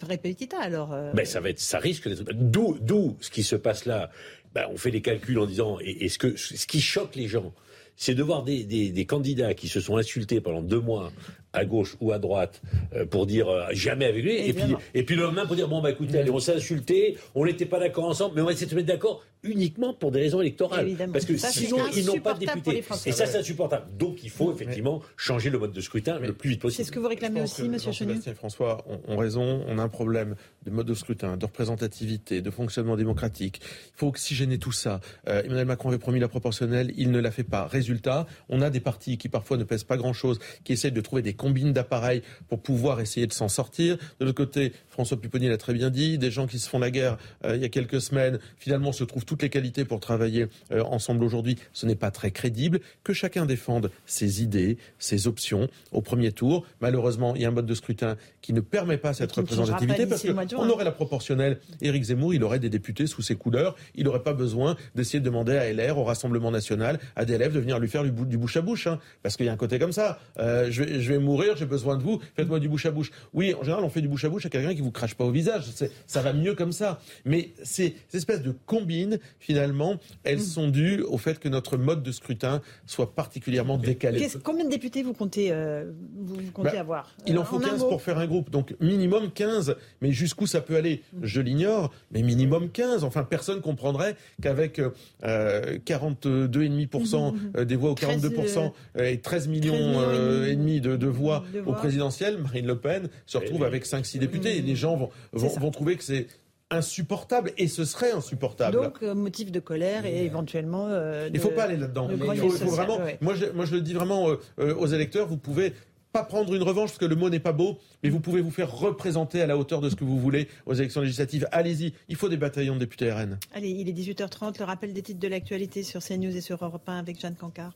alors. Euh. Ben, ça va être, ça risque d'être. D'où, d'où ce qui se passe là. Ben, on fait des calculs en disant, est-ce que ce qui choque les gens, c'est de voir des, des, des, candidats qui se sont insultés pendant deux mois à gauche ou à droite euh, pour dire euh, jamais avec lui, et puis, et puis le lendemain pour dire bon bah écoutez, allez, on s'est insulté, on n'était pas d'accord ensemble, mais on va essayer de se mettre d'accord uniquement pour des raisons électorales. Parce que sinon, ils n'ont pas de députés. Et ça, c'est insupportable. Donc, il faut effectivement changer le mode de scrutin le plus vite possible. C'est ce que vous réclamez aussi, Monsieur Chenu et François ont, raison. On a un problème de mode de scrutin, de représentativité, de fonctionnement démocratique. Il faut oxygéner tout ça. Euh, Emmanuel Macron avait promis la proportionnelle, il ne l'a fait pas. Résultat, on a des partis qui parfois ne pèsent pas grand-chose, qui essaient de trouver des combines d'appareils pour pouvoir essayer de s'en sortir. De l'autre côté, François Pupponi l'a très bien dit, des gens qui se font la guerre euh, il y a quelques semaines, finalement se trouvent toutes les qualités pour travailler euh, ensemble aujourd'hui. Ce n'est pas très crédible. Que chacun défende ses idées, ses options au premier tour. Malheureusement, il y a un mode de scrutin qui ne permet pas cette représentativité parce qu'on aurait la proportionnelle. Éric Zemmour, il aurait des députés sous ses couleurs. Il n'aurait pas besoin d'essayer de demander à LR, au Rassemblement national, à des élèves de venir lui faire du, bouche à bouche. Hein. parce qu'il y a un côté comme ça. Euh, je, vais, je vais mourir, j'ai besoin de vous, faites-moi du bouche à bouche. Oui, en général, on fait du bouche à bouche à quelqu'un qui vous crache pas au visage. Ça va mieux comme ça. Mais ces, espèces de combines, finalement, elles mm. sont dues au fait que notre mode de scrutin soit particulièrement décalé. Combien de députés vous comptez, euh, vous, comptez bah, avoir Il en euh, faut 15 pour faire un groupe. Donc minimum 15. Mais jusqu'où ça peut aller mm. Je l'ignore. Mais minimum 15. Enfin, personne comprendrait qu'avec euh, 42,5% mm, des voix ou 42% et 13 millions, et demi de, voix au présidentiel, Marine Le Pen se retrouve avec 5-6 députés. Les gens vont, vont, trouver que c'est insupportable et ce serait insupportable. Donc euh, motif de colère et éventuellement. Euh, il ne faut pas aller là-dedans. Il faut, vraiment. Moi je, moi, je le dis vraiment euh, aux électeurs. Vous pouvez pas prendre une revanche parce que le mot n'est pas beau, mais vous pouvez vous faire représenter à la hauteur de ce que vous voulez aux élections législatives. Allez-y, il faut des bataillons de députés RN. Allez, il est 18h30, le rappel des titres de l'actualité sur CNews et sur Europe 1 avec Jeanne Cancard.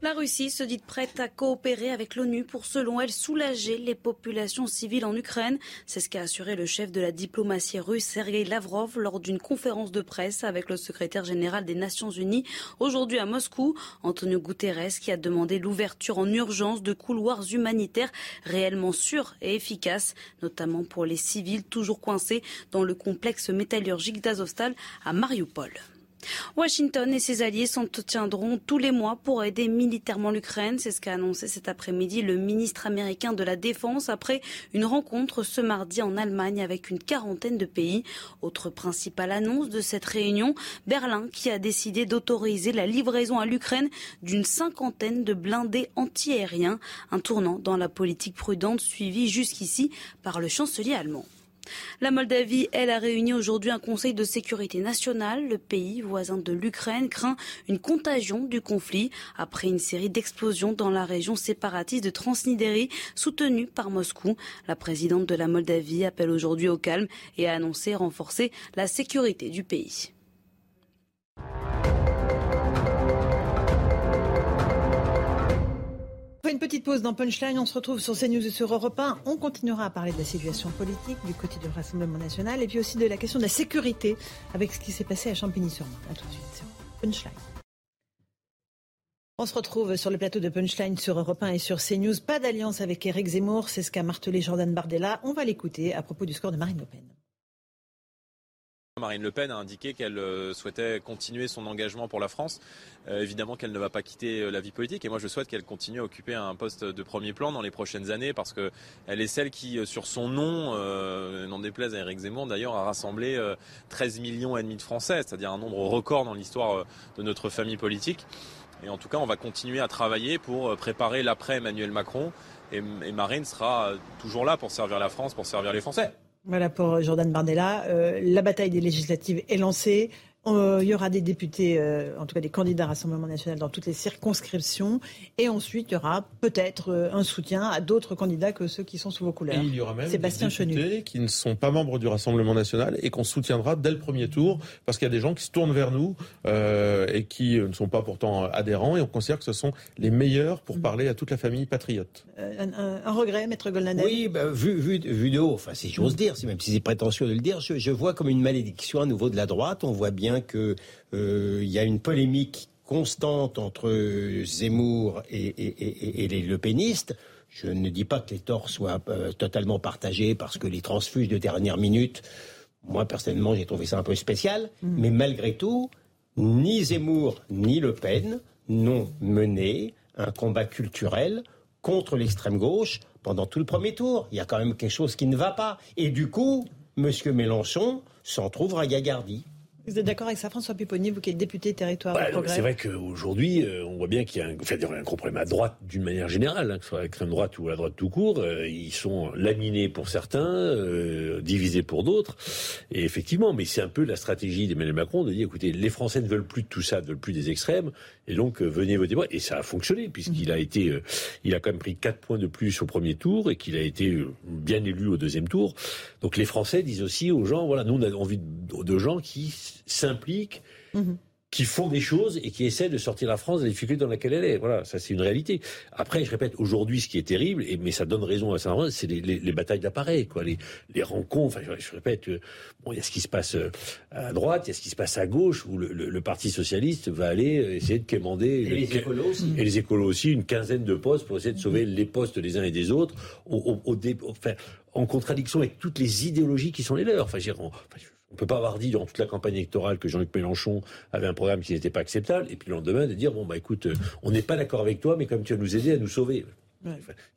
La Russie se dit prête à coopérer avec l'ONU pour, selon elle, soulager les populations civiles en Ukraine. C'est ce qu'a assuré le chef de la diplomatie russe, Sergei Lavrov, lors d'une conférence de presse avec le secrétaire général des Nations Unies aujourd'hui à Moscou. Antonio Guterres qui a demandé l'ouverture en urgence de couloirs humanitaires réellement sûrs et efficaces, notamment pour les civils toujours coincés dans le complexe métallurgique d'Azovstal à Mariupol. Washington et ses alliés s'entretiendront tous les mois pour aider militairement l'Ukraine. C'est ce qu'a annoncé cet après-midi le ministre américain de la Défense après une rencontre ce mardi en Allemagne avec une quarantaine de pays. Autre principale annonce de cette réunion, Berlin qui a décidé d'autoriser la livraison à l'Ukraine d'une cinquantaine de blindés antiaériens, un tournant dans la politique prudente suivie jusqu'ici par le chancelier allemand. La Moldavie, elle, a réuni aujourd'hui un conseil de sécurité nationale. Le pays voisin de l'Ukraine craint une contagion du conflit après une série d'explosions dans la région séparatiste de Transnistrie soutenue par Moscou. La présidente de la Moldavie appelle aujourd'hui au calme et a annoncé renforcer la sécurité du pays. Une petite pause dans Punchline. On se retrouve sur CNews et sur Europe 1. On continuera à parler de la situation politique du côté du Rassemblement national et puis aussi de la question de la sécurité avec ce qui s'est passé à Champigny-sur-Marne. A tout de suite sur Punchline. On se retrouve sur le plateau de Punchline sur Europe 1 et sur CNews. Pas d'alliance avec Éric Zemmour, c'est ce qu'a martelé Jordan Bardella. On va l'écouter à propos du score de Marine Le Pen. Marine Le Pen a indiqué qu'elle euh, souhaitait continuer son engagement pour la France. Euh, évidemment qu'elle ne va pas quitter euh, la vie politique et moi je souhaite qu'elle continue à occuper un poste de premier plan dans les prochaines années parce qu'elle est celle qui, sur son nom, n'en déplaise à Éric Zemmour d'ailleurs, a rassemblé 13 millions et demi de Français, c'est-à-dire un nombre record dans l'histoire de notre famille politique. Et en tout cas, on va continuer à travailler pour préparer l'après Emmanuel Macron. Et, Marine sera toujours là pour servir la France, pour servir les Français. Voilà pour Jordan Bardella. Euh, la bataille des législatives est lancée. Euh, il y aura des députés, euh, en tout cas des candidats Rassemblement national dans toutes les circonscriptions. Et ensuite, il y aura peut-être euh, un soutien à d'autres candidats que ceux qui sont sous vos couleurs. Et il y aura même Sébastien des députés qui ne sont pas membres du Rassemblement national et qu'on soutiendra dès le premier tour parce qu'il y a des gens qui se tournent vers nous et qui ne sont pas pourtant adhérents et on considère que ce sont les meilleurs pour mm. parler à toute la famille patriote. Un, regret, Maître Golnadel Oui, bah, vu, vu, vu, de haut, enfin si j'ose dire, même si c'est prétentieux de le dire, je, je vois comme une malédiction à nouveau de la droite. On voit bien qu'il euh, y a une polémique constante entre Zemmour et, les Le Penistes. Je ne dis pas que les torts soient euh, totalement partagés parce que les transfuges de dernière minute, moi personnellement j'ai trouvé ça un peu spécial, mm. mais malgré tout, ni Zemmour ni Le Pen n'ont mené un combat culturel contre l'extrême gauche pendant tout le premier tour. Il y a quand même quelque chose qui ne va pas. Et du coup, M. Mélenchon s'en trouve à Gagardi. Vous êtes d'accord avec ça, François Pupponi, vous qui êtes député territoire bah, C'est vrai qu'aujourd'hui, euh, on voit bien qu'il y a un, enfin, un gros problème à droite d'une manière générale, hein, que ce soit à l'extrême droite ou à la droite tout court. Euh, ils sont laminés pour certains, euh, divisés pour d'autres. Et effectivement, mais c'est un peu la stratégie d'Emmanuel Macron de dire, écoutez, les Français ne veulent plus de tout ça, ne veulent plus des extrêmes, et donc venez voter moi. Et ça a fonctionné, puisqu'il a été, il a quand même pris 4 points de plus au premier tour, et qu'il a été bien élu au deuxième tour. Donc les Français disent aussi aux gens, voilà, nous on a envie de, gens qui s'impliquent, mhm. Qui font des choses et qui essaient de sortir la France de la difficulté dans laquelle elle est. Voilà, ça c'est une réalité. Après, je répète, aujourd'hui, ce qui est terrible, et, mais ça donne raison à ça, c'est les, batailles d'appareils, quoi, les, rencontres. Enfin, je, répète, euh, bon, il y a ce qui se passe euh, à droite, il y a ce qui se passe à gauche, où le, Parti socialiste va aller euh, essayer de quémander. Et les écolos aussi. Et les écolos aussi, une quinzaine de postes pour essayer de sauver les postes des uns et des autres, au, en contradiction avec toutes les idéologies qui sont les leurs. Enfin, on ne peut pas avoir dit durant toute la campagne électorale que Jean-Luc Mélenchon avait un programme qui n'était pas acceptable, et puis le lendemain de dire bon bah écoute, euh, on n'est pas d'accord avec toi, mais comme tu vas nous aider à nous sauver.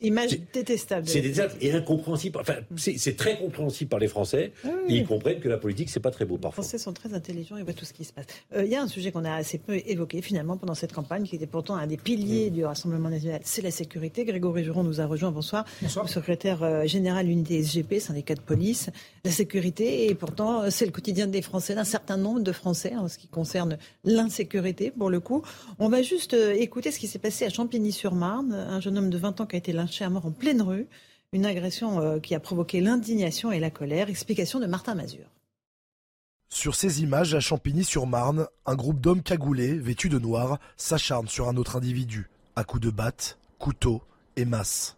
Image détestable. C'est détestable et incompréhensible. Enfin, c'est très compréhensible par les Français. Ah ils comprennent que la politique, c'est pas très beau parfois. Les Français sont très intelligents, ils voient tout ce qui se passe. Euh, il y a un sujet qu'on a assez peu évoqué finalement pendant cette campagne, qui était pourtant un des piliers mm. du Rassemblement national, c'est la sécurité. Grégory Juron nous a rejoint. Bonsoir. Bonsoir. Le secrétaire euh, général unité SGP, syndicat de police. La sécurité, et pourtant, euh, c'est le quotidien des Français, d'un certain nombre de Français, en ce qui concerne l'insécurité, pour le coup. On va juste écouter ce qui s'est passé à Champigny-sur-Marne. Un jeune homme de 20 qui a été lynché à mort en pleine rue. Une agression euh, qui a provoqué l'indignation et la colère. Explication de Martin Mazur. Sur ces images à Champigny-sur-Marne, un groupe d'hommes cagoulés, vêtus de noir, s'acharne sur un autre individu, à coups de batte, couteau et masse.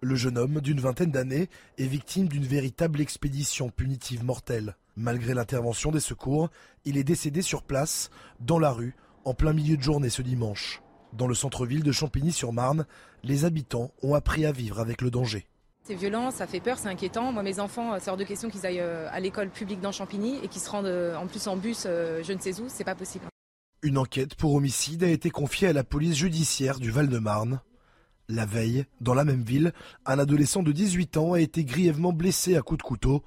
Le jeune homme, d'une vingtaine d'années, est victime d'une véritable expédition punitive mortelle. Malgré l'intervention des secours, il est décédé sur place, dans la rue, en plein milieu de journée ce dimanche. Dans le centre-ville de Champigny-sur-Marne, les habitants ont appris à vivre avec le danger. C'est violent, ça fait peur, c'est inquiétant. Moi, mes enfants, euh, c'est hors de question qu'ils aillent euh, à l'école publique dans Champigny et qu'ils se rendent euh, en plus en bus, je ne sais où, c'est pas possible. Une enquête pour homicide a été confiée à la police judiciaire du Val-de-Marne. La veille, dans la même ville, un adolescent de 18 ans a été grièvement blessé à coups de couteau.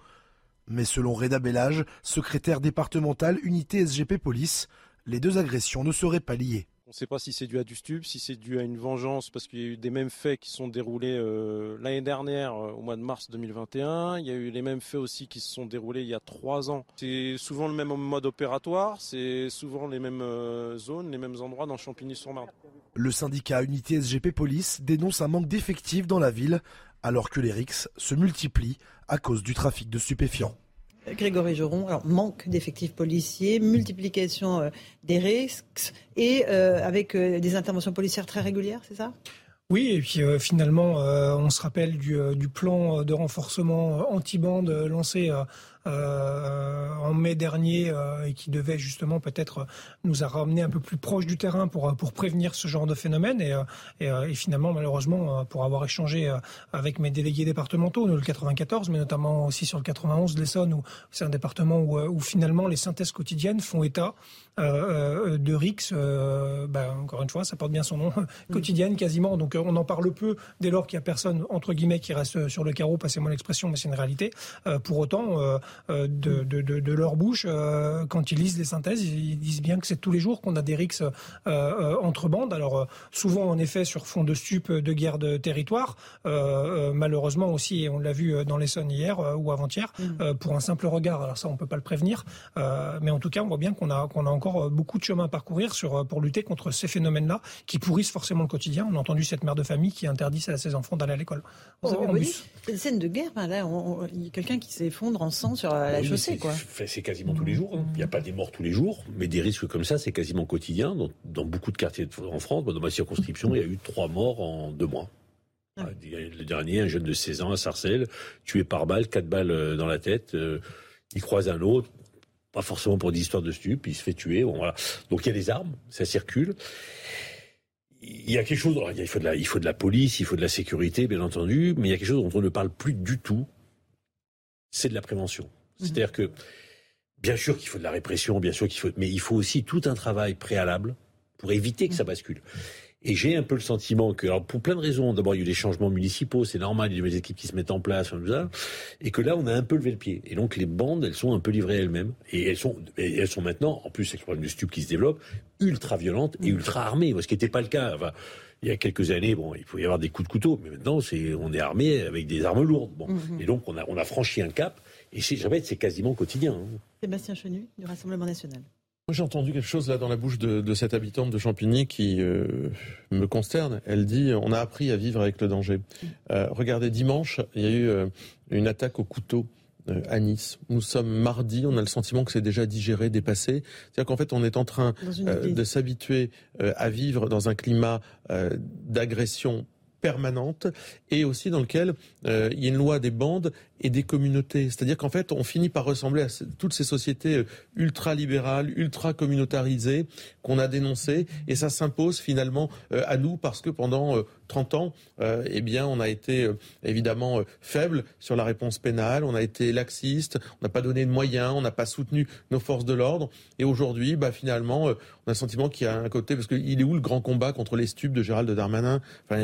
Mais selon Reda Bellage, secrétaire départemental unité SGP Police, les deux agressions ne seraient pas liées. On ne sait pas si c'est dû à du stupre, si c'est dû à une vengeance, parce qu'il y a eu des mêmes faits qui sont déroulés euh, l'année dernière, euh, au mois de mars 2021. Il y a eu les mêmes faits aussi qui se sont déroulés il y a trois ans. C'est souvent le même mode opératoire, c'est souvent les mêmes euh, zones, les mêmes endroits dans Champigny-sur-Marne. Le syndicat Unité SGP Police dénonce un manque d'effectifs dans la ville, alors que les RIX se multiplient à cause du trafic de stupéfiants. Grégory Joron, alors manque d'effectifs policiers, multiplication euh, des risques et euh, avec euh, des interventions policières très régulières, c'est ça? Oui, et puis finalement, on se rappelle du, plan de renforcement anti-bande lancé en mai dernier et qui devait justement peut-être nous a ramené un peu plus proche du terrain pour pour prévenir ce genre de phénomène et, et, finalement malheureusement pour avoir échangé avec mes délégués départementaux, le 94, mais notamment aussi sur le 91 de l'Essonne où c'est un département où, finalement les synthèses quotidiennes font état euh, euh, de RIX, euh, ben, encore une fois, ça porte bien son nom, quotidienne quasiment. Donc on en parle peu dès lors qu'il n'y a personne, entre guillemets, qui reste sur le carreau, passez-moi l'expression, mais c'est une réalité. pour autant, de, de, de, de, leur bouche, quand ils lisent les synthèses, ils disent bien que c'est tous les jours qu'on a des RIX entre bandes. Alors souvent, en effet, sur fond de stup, de guerre de territoire, malheureusement aussi, et on l'a vu dans l'Essonne hier ou avant-hier, mm. pour un simple regard. Alors ça, on peut pas le prévenir, mais en tout cas, on voit bien qu'on a, qu'on a encore euh, beaucoup de chemin à parcourir sur, euh, pour lutter contre ces phénomènes-là qui pourrissent forcément le quotidien. On a entendu cette mère de famille qui interdit à ses enfants d'aller à l'école. Vous oh, C'est une scène de guerre. là, il y a quelqu'un qui s'effondre en sang sur la chaussée. C'est quasiment tous les jours. Hein. Il n'y a pas des morts tous les jours, mais des risques comme ça, c'est quasiment quotidien. Dans, beaucoup de quartiers en France, dans ma circonscription, il y a eu trois morts en deux mois. Ah. Le dernier, un jeune de 16 ans à Sarcelles, tué par balle, quatre balles euh, dans la tête. il croise un autre, pas forcément pour des histoires de stupes, il se fait tuer. Bon, voilà. Donc il y a des armes, ça circule. Il y a quelque chose, il, faut de la, il faut de la police, il faut de la sécurité, bien entendu, mais il y a quelque chose dont on ne parle plus du tout, c'est de la prévention. Mhm. C'est-à-dire que, bien sûr qu'il faut de la répression, bien sûr qu'il faut, mais il faut aussi tout un travail préalable pour éviter que ça bascule. Et j'ai un peu le sentiment que, alors pour plein de raisons, d'abord il y a eu des changements municipaux, c'est normal, il y a des équipes qui se mettent en place, et que là on a un peu levé le pied. Et donc les bandes, elles sont un peu livrées elles-mêmes, et elles sont, elles sont maintenant, en plus avec le problème du stup qui se développe, ultra violentes et ultra armées, ce qui n'était pas le cas. Enfin, il y a quelques années, bon, il pouvait y avoir des coups de couteau, mais maintenant c'est, on est armé avec des armes lourdes. Bon, mm-hmm. et donc on a, on a franchi un cap, et c'est, c'est quasiment quotidien. Hein. Sébastien Chenu du Rassemblement national. J'ai entendu quelque chose là dans la bouche de, cette habitante de Champigny qui euh, me consterne. Elle dit on a appris à vivre avec le danger. Euh, regardez, dimanche, il y a eu euh, une attaque au couteau à Nice. Nous sommes mardi, on a le sentiment que c'est déjà digéré, dépassé. C'est-à-dire qu'en fait, on est en train de s'habituer à vivre dans un climat d'agression permanente et aussi dans lequel il y a une loi des bandes et des communautés. C'est-à-dire qu'en fait, on finit par ressembler à toutes ces sociétés euh, ultra-libérales, ultra-communautarisées qu'on a dénoncées, et ça s'impose finalement euh, à nous parce que pendant 30 euh, ans, eh bien, on a été évidemment faible sur la réponse pénale, on a été laxiste, on n'a pas donné de moyens, on n'a pas soutenu nos forces de l'ordre, et aujourd'hui, bah, finalement, on a le sentiment qu'il y a un côté, parce qu'il est où le grand combat contre les stupes de Gérald Darmanin? Enfin,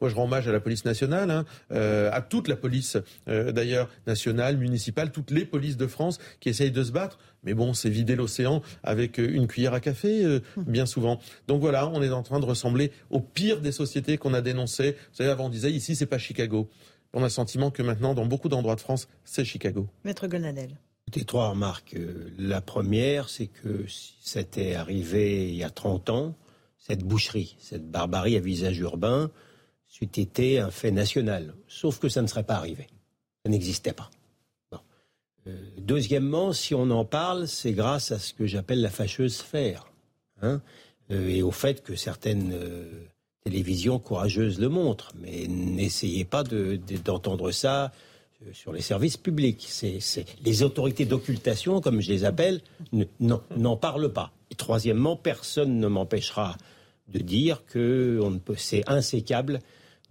Moi, je rends hommage à la police nationale, hein, à toute la police d'ailleurs nationale, municipale, toutes les polices de France qui essayent de se battre. Mais bon, c'est vider l'océan avec euh, une cuillère à café, euh, bien souvent. Donc voilà, on est en train de ressembler au pire des sociétés qu'on a dénoncées. Vous savez, avant on disait ici, c'est pas Chicago. On a le sentiment que maintenant, dans beaucoup d'endroits de France, c'est Chicago. Maître Gonadel. Des trois remarques. Euh, la première, c'est que si c'était arrivé il y a 30 ans, cette boucherie, cette barbarie à visage urbain, c'eût été un fait national. Sauf que ça ne serait pas arrivé. Ça n'existait pas. Euh, deuxièmement, si on en parle, c'est grâce à ce que j'appelle la fâcheuse sphère. Hein, euh, et au fait que certaines euh, télévisions courageuses le montrent. Mais n'essayez pas d'entendre ça sur les services publics. Les autorités d'occultation, comme je les appelle, n'en parlent pas. Et troisièmement, personne ne m'empêchera de dire que c'est insécable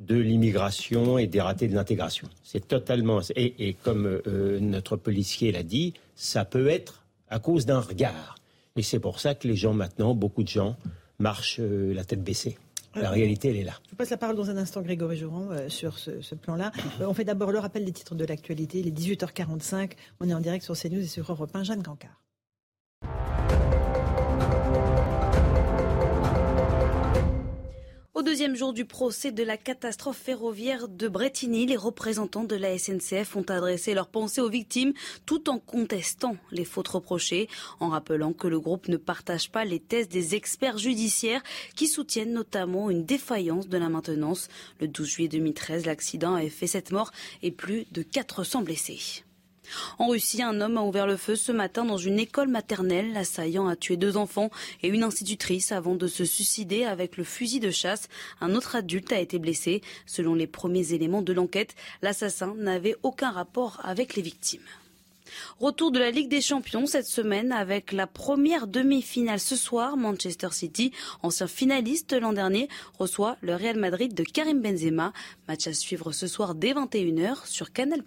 de l'immigration et des ratés de l'intégration. C'est totalement. Et, comme euh, notre policier l'a dit, ça peut être à cause d'un regard. Et c'est pour ça que les gens maintenant, beaucoup de gens, marchent euh, la tête baissée. La réalité, elle est là. Je vous passe la parole dans un instant, Grégory Joran, euh, sur ce, plan-là. on fait d'abord le rappel des titres de l'actualité. Il est 18h45. On est en direct sur CNews et sur Europe 1. Jeanne Cancard. Deuxième jour du procès de la catastrophe ferroviaire de Bretigny, les représentants de la SNCF ont adressé leurs pensées aux victimes tout en contestant les fautes reprochées, en rappelant que le groupe ne partage pas les thèses des experts judiciaires qui soutiennent notamment une défaillance de la maintenance. Le 12 juillet 2013, l'accident a fait sept morts et plus de 400 blessés. En Russie, un homme a ouvert le feu ce matin dans une école maternelle. L'assaillant a tué deux enfants et une institutrice avant de se suicider avec le fusil de chasse. Un autre adulte a été blessé. Selon les premiers éléments de l'enquête, l'assassin n'avait aucun rapport avec les victimes. Retour de la Ligue des Champions cette semaine avec la première demi-finale ce soir. Manchester City, ancien finaliste l'an dernier, reçoit le Real Madrid de Karim Benzema. Match à suivre ce soir dès 21h sur Canal+.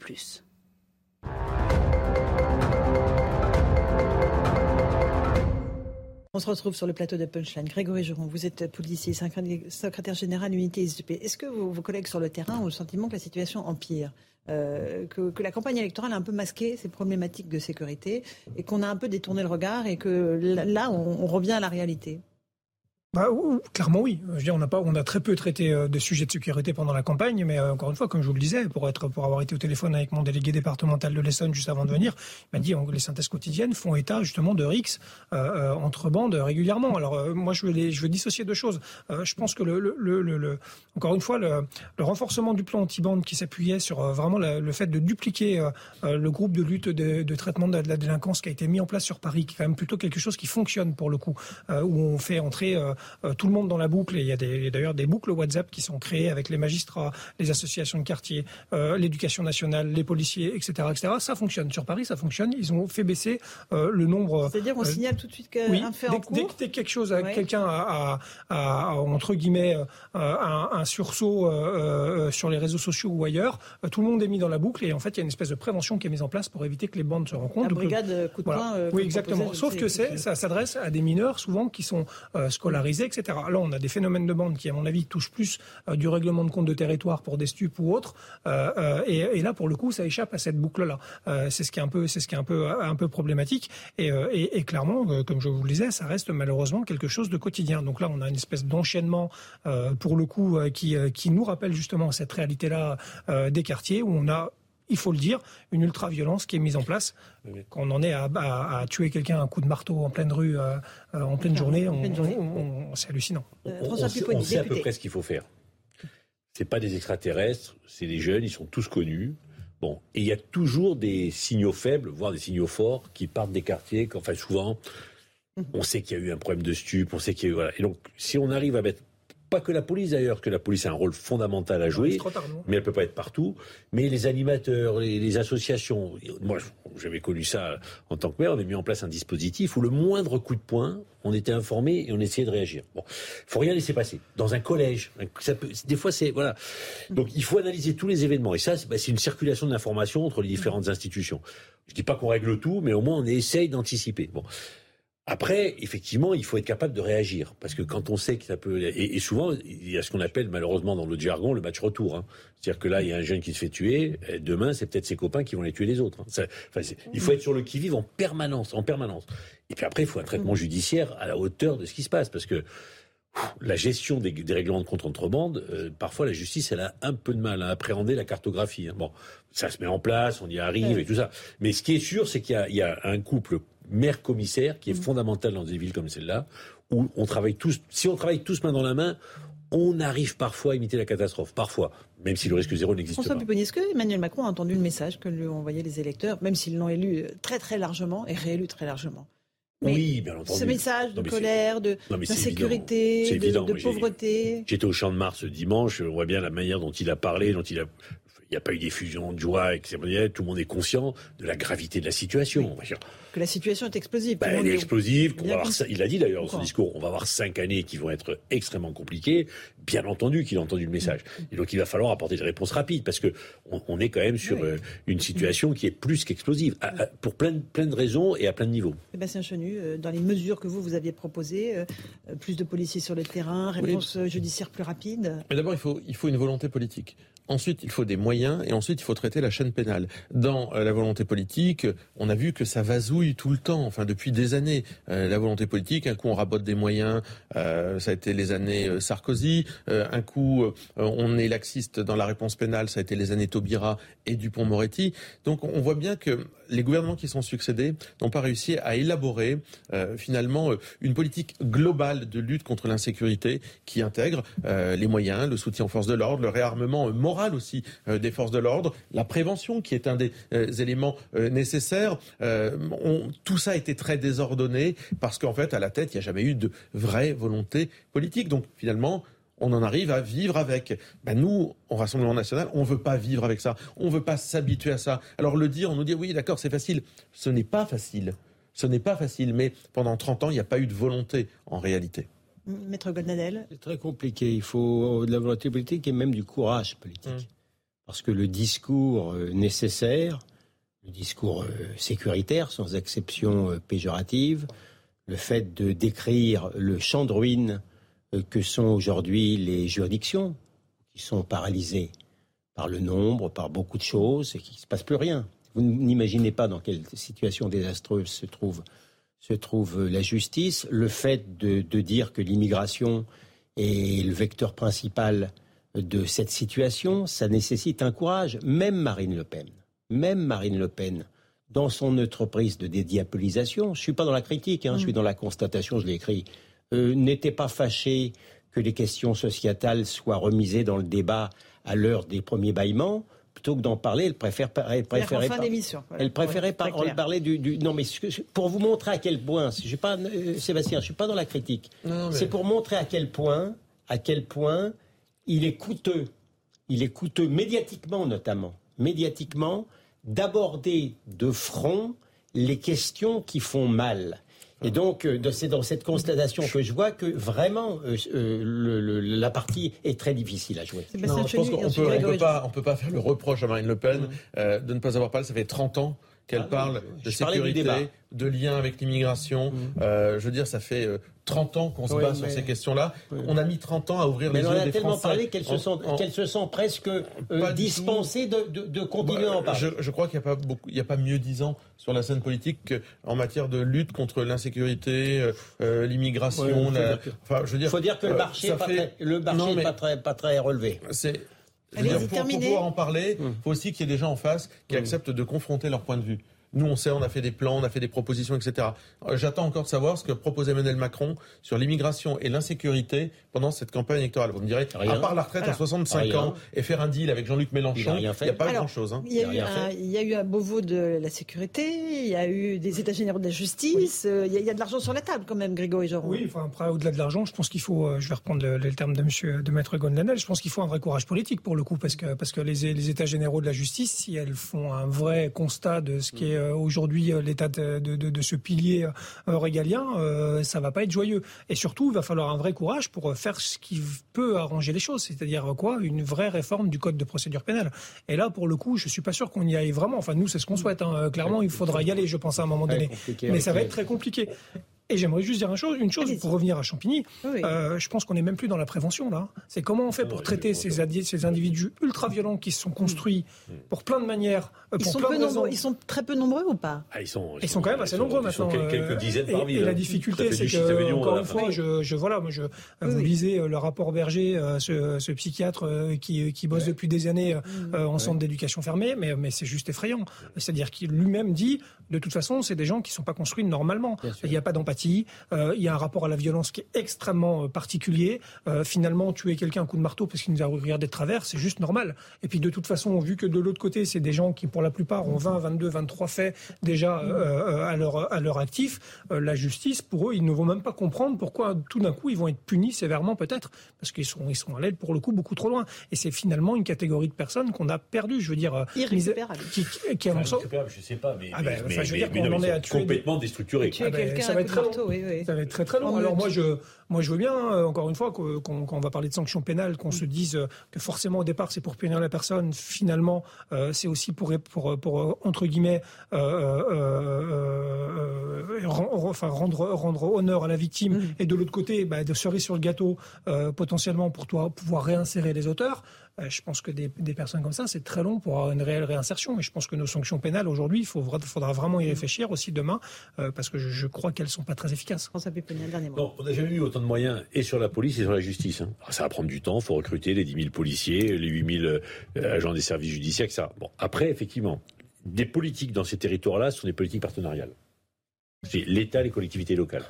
On se retrouve sur le plateau de Punchline. Grégory Joron, vous êtes policier, secrétaire général unité ISP. Est-ce que vos, collègues sur le terrain ont le sentiment que la situation empire euh, que, la campagne électorale a un peu masqué ces problématiques de sécurité et qu'on a un peu détourné le regard et que là, on revient à la réalité? Bah, clairement oui. On a très peu traité euh, de sujets de sécurité pendant la campagne, mais euh, encore une fois, comme je vous le disais, pour avoir été au téléphone avec mon délégué départemental de l'Essonne juste avant de venir, il m'a dit les synthèses quotidiennes font état justement de rixes euh, entre bandes régulièrement. Alors moi, je veux, dissocier deux choses. je pense que le, encore une fois, le, renforcement du plan anti-bande qui s'appuyait sur vraiment le fait de dupliquer le groupe de lutte de, de traitement de, la délinquance qui a été mis en place sur Paris, qui est quand même plutôt quelque chose qui fonctionne pour le coup, où on fait entrer tout le monde dans la boucle. Et il y a d'ailleurs des boucles WhatsApp qui sont créées avec les magistrats, les associations de quartier, euh, l'éducation nationale, les policiers, etc., etc. Ça fonctionne. Sur Paris, ça fonctionne. Ils ont fait baisser euh, le nombre. C'est-à-dire, on signale tout de suite qu'un oui, fait en cours. Dès, que quelque chose, quelqu'un a, entre guillemets un, sursaut sur les réseaux sociaux ou ailleurs, tout le monde est mis dans la boucle et en fait, il y a une espèce de prévention qui est mise en place pour éviter que les bandes se rencontrent. La brigade coup de poing. oui, exactement. Sauf que c'est, ça s'adresse à des mineurs souvent qui sont scolarisés, etc. Là, on a des phénomènes de bande qui, à mon avis, touchent plus euh, du règlement de compte de territoire pour des stupes ou autres. Euh, euh, et, là, pour le coup, ça échappe à cette boucle-là. c'est ce qui est un peu, c'est ce qui est un peu, un peu problématique. Et, clairement, comme je vous le disais, ça reste malheureusement quelque chose de quotidien. Donc là, on a une espèce d'enchaînement, pour le coup, qui, qui nous rappelle justement cette réalité-là des quartiers où on a il faut le dire, une ultra-violence qui est mise en place. Quand on en est à, tuer quelqu'un à un coup de marteau en pleine rue, euh, euh, en pleine journée, c'est hallucinant. Euh, on, sait, à peu près ce qu'il faut faire. C'est pas des extraterrestres, c'est des jeunes, ils sont tous connus. Bon, et il y a toujours des signaux faibles, voire des signaux forts, qui partent des quartiers. Enfin, souvent, on sait qu'il y a eu un problème de stup, on sait qu'il y a eu voilà. Et donc, si on arrive à mettre pas que la police d'ailleurs, que la police a un rôle fondamental à jouer, mais elle peut pas être partout. Mais les animateurs, les, associations, moi j'avais connu ça en tant que maire, on a mis en place un dispositif où le moindre coup de poing, on était informé et on essayait de réagir. Bon, faut rien laisser passer. Dans un collège, ça peut, des fois c'est voilà. Donc il faut analyser tous les événements et ça c'est bah, une circulation d'informations entre les différentes institutions. Je dis pas qu'on règle tout, mais au moins on essaye d'anticiper. Bon. Après, effectivement, il faut être capable de réagir. Parce que quand on sait que ça peut... Et, souvent, il y a ce qu'on appelle malheureusement dans le jargon le match retour. Hein. C'est-à-dire que là, il y a un jeune qui se fait tuer. demain, c'est peut-être ses copains qui vont les tuer les autres. Hein. il faut être sur le qui-vive en permanence, en permanence. Et puis après, il faut un traitement mmh. judiciaire à la hauteur de ce qui se passe. Parce que la gestion des, règlements de contre-contrebande, euh, parfois la justice, elle a un peu de mal à appréhender la cartographie. Hein. Bon, ça se met en place, on y arrive et tout ça. Mais ce qui est sûr, c'est qu'il y, a un couple maire-commissaire qui est mm. fondamental dans des villes comme celle-là, où on travaille tous, si on travaille tous main dans la main, on arrive parfois à imiter la catastrophe, parfois, même si le risque zéro n'existe pas. François Pupponi, est-ce que Emmanuel Macron a entendu le message que lui ont envoyé les électeurs, même s'ils l'ont élu euh, très très largement et réélu très largement? Oui, bien entendu. Ce message de colère, de d'insécurité, de, de pauvreté. J'étais au Champ de Mars dimanche, on voit bien la manière dont il a parlé, dont il a il n'y a pas eu d'effusion de joie, etc. Tout le monde est conscient de la gravité de la situation. Que la situation est explosive. Bah, elle est explosive. il a dit d'ailleurs dans son discours, on va avoir cinq années qui vont être extrêmement compliquées. Bien entendu qu'il a entendu le message. Mm. Et donc il va falloir apporter des réponses rapides parce que on, est quand même sur euh, une situation qui est plus qu'explosive, pour plein, plein de raisons et à plein de niveaux. Sébastien Chenu, euh, dans les mesures que vous, vous aviez proposées, euh, plus de policiers sur le terrain, réponse judiciaire plus rapide. Mais d'abord, il faut, il faut une volonté politique. Ensuite, il faut des moyens et ensuite, il faut traiter la chaîne pénale. Dans euh, la volonté politique, on a vu que ça vasouille tout le temps, enfin depuis des années. Euh, la volonté politique, un coup on rabote des moyens, euh, ça a été les années Sarkozy, un coup on est laxiste dans la réponse pénale, ça a été les années Taubira et Dupont-Moretti. Donc on voit bien que les gouvernements qui sont succédés n'ont pas réussi à élaborer finalement une politique globale de lutte contre l'insécurité qui intègre les moyens, le soutien aux forces de l'ordre, le réarmement moral aussi euh, des forces de l'ordre, la prévention qui est un des euh, éléments euh, nécessaires. tout ça a été très désordonné parce qu'en fait, à la tête, il n'y a jamais eu de vraie volonté politique. Donc finalement, on en arrive à vivre avec. Ben nous, au Rassemblement national, on ne veut pas vivre avec ça. On ne veut pas s'habituer à ça. Alors le dire, on nous dit oui, d'accord, c'est facile. Ce n'est pas facile. Ce n'est pas facile, mais pendant 30 ans, il n'y a pas eu de volonté en réalité. Maître Golnadel C'est très compliqué. Il faut de la volonté politique et même du courage politique. Hum. Parce que le discours euh, nécessaire, le discours euh, sécuritaire, sans exception euh, péjorative, le fait de décrire le champ de ruines que sont aujourd'hui les juridictions, qui sont paralysées par le nombre, par beaucoup de choses, et qu'il ne se passe plus rien. Vous n'imaginez pas dans quelle situation désastreuse se trouve, se trouve la justice. Le fait de, dire que l'immigration est le vecteur principal de cette situation, ça nécessite un courage. Même Marine Le Pen, même Marine Le Pen, dans son entreprise de dédiabolisation, je ne suis pas dans la critique, hein, je suis mm. dans la constatation, je l'ai écrit, euh, n'était pas fâchée que les questions sociétales soient remisées dans le débat à l'heure des premiers bâillements plutôt que d'en parler, elle préfère, elle préférait, pas, elle préférait parler du, non mais pour vous montrer à quel point, je suis pas euh, Sébastien, je suis pas dans la critique. C'est pour montrer à quel point, à quel point il est coûteux, il est coûteux médiatiquement notamment, médiatiquement d'aborder de front les questions qui font mal. Et donc, euh, c'est dans cette constatation que je vois que vraiment euh, euh, la partie est très difficile à jouer. Non, je pense qu'on peut, pas, peut pas faire le reproche à Marine Le Pen de ne pas avoir parlé. Ça fait 30 ans qu'elle ah parle de sécurité, de lien avec l'immigration. Mm. je veux dire, ça fait 30 ans qu'on se bat sur ces questions-là. On a mis 30 ans à ouvrir les yeux des Français. Mais on a tellement parlé qu'elle se, sent, se sent presque euh, dispensée de, de, de, continuer à en parler. Je, je crois qu'il n'y a, pas beaucoup, il y a pas mieux disant sur la scène politique en matière de lutte contre l'insécurité, euh, euh, l'immigration. enfin, je veux dire, faut dire que le marché n'est pas, très, pas, très, relevé. C'est pour, pour, pouvoir en parler, il faut aussi qu'il y ait des gens en face qui acceptent de confronter leur point de vue. Nous, on sait, on a fait des plans, on a fait des propositions, etc. Euh, j'attends encore de savoir ce que propose Emmanuel Macron sur l'immigration et l'insécurité pendant cette campagne électorale. Vous me direz, à part la retraite à 65 ans et faire un deal avec Jean-Luc Mélenchon, il n'y a, pas grand-chose. Hein. Il, y a eu un Beauvau de la sécurité, il y a eu des états généraux de la justice, euh, il, y a, de l'argent sur la table quand même, Grégory Joron. Oui, enfin, après, au-delà de l'argent, je pense qu'il faut, euh, je vais reprendre le, terme de monsieur, de Maître Gondanel, je pense qu'il faut un vrai courage politique pour le coup, parce que, parce que les, les états généraux de la justice, si elles font un vrai constat de ce qui est aujourd'hui l'état de, de, ce pilier euh, régalien, euh, ça va pas être joyeux. Et surtout, il va falloir un vrai courage pour faire ce qui peut arranger les choses, c'est-à-dire quoi? Une vraie réforme du code de procédure pénale. Et là, pour le coup, je suis pas sûr qu'on y aille vraiment. Enfin, nous, c'est ce qu'on souhaite. Hein. Clairement, il faudra y aller, je pense, à un moment donné. Mais ça va être très compliqué. Et j'aimerais juste dire une chose, une chose pour revenir à Champigny. Euh, je pense qu'on n'est même plus dans la prévention là. C'est comment on fait pour traiter ces, ces, individus ultra violents qui se sont construits pour plein de manières. Euh, ils, sont peu nombreux, ils sont très peu nombreux ou pas? Ah, ils, sont, ils, sont, quand même assez nombreux maintenant. Quelques, quelques euh, dizaines parmi. Et, et la difficulté, c'est que encore une fois, je, je voilà, moi, je vous lisez le rapport Berger, ce, ce psychiatre qui, qui bosse depuis des années mmh. en centre d'éducation fermée, mais, mais c'est juste effrayant. C'est-à-dire qu'il lui-même dit, de toute façon, c'est des gens qui ne sont pas construits normalement. Il n'y a pas d'empathie euh, il y a un rapport à la violence qui est extrêmement euh, particulier. Euh, finalement, tuer quelqu'un à coup de marteau parce qu'il nous a regardé de travers, c'est juste normal. Et puis de toute façon, vu que de l'autre côté, c'est des gens qui, pour la plupart, ont 20, 22, 23 faits déjà à, leur, à leur actif, la justice, pour eux, ils ne vont même pas comprendre pourquoi tout d'un coup, ils vont être punis sévèrement peut-être, parce qu'ils sont, ils sont allés pour le coup beaucoup trop loin. Et c'est finalement une catégorie de personnes qu'on a perdu, je veux dire... Irrécupérable. Qui, qui, je sais pas, mais, ah ben, mais, je veux dire qu'on en est à tuer complètement déstructuré. Ah ben, ça va être ça va être très très long. Alors moi je, moi je veux bien, hein, encore une fois, qu'on va parler de sanctions pénales, qu'on se dise que forcément au départ c'est pour punir la personne, finalement euh, c'est aussi pour, pour, pour, entre guillemets, euh, euh, enfin, rendre, rendre honneur à la victime, mmh. et de l'autre côté, bah, de cerise sur le gâteau, potentiellement pour toi, pouvoir réinsérer les auteurs. Euh, je pense que des, personnes comme ça, c'est très long pour avoir une réelle réinsertion. Et je pense que nos sanctions pénales aujourd'hui, il faudra vraiment y réfléchir aussi demain, euh, parce que je, crois qu'elles ne sont pas très efficaces. on n'a jamais eu autant de moyens et sur la police et sur la justice. Hein. Ça va prendre du temps, il faut recruter les 10 000 policiers, les 8 000 euh, agents des services judiciaires, etc. Bon, après, effectivement, des politiques dans ces territoires-là sont des politiques partenariales. C'est l'État, les collectivités locales.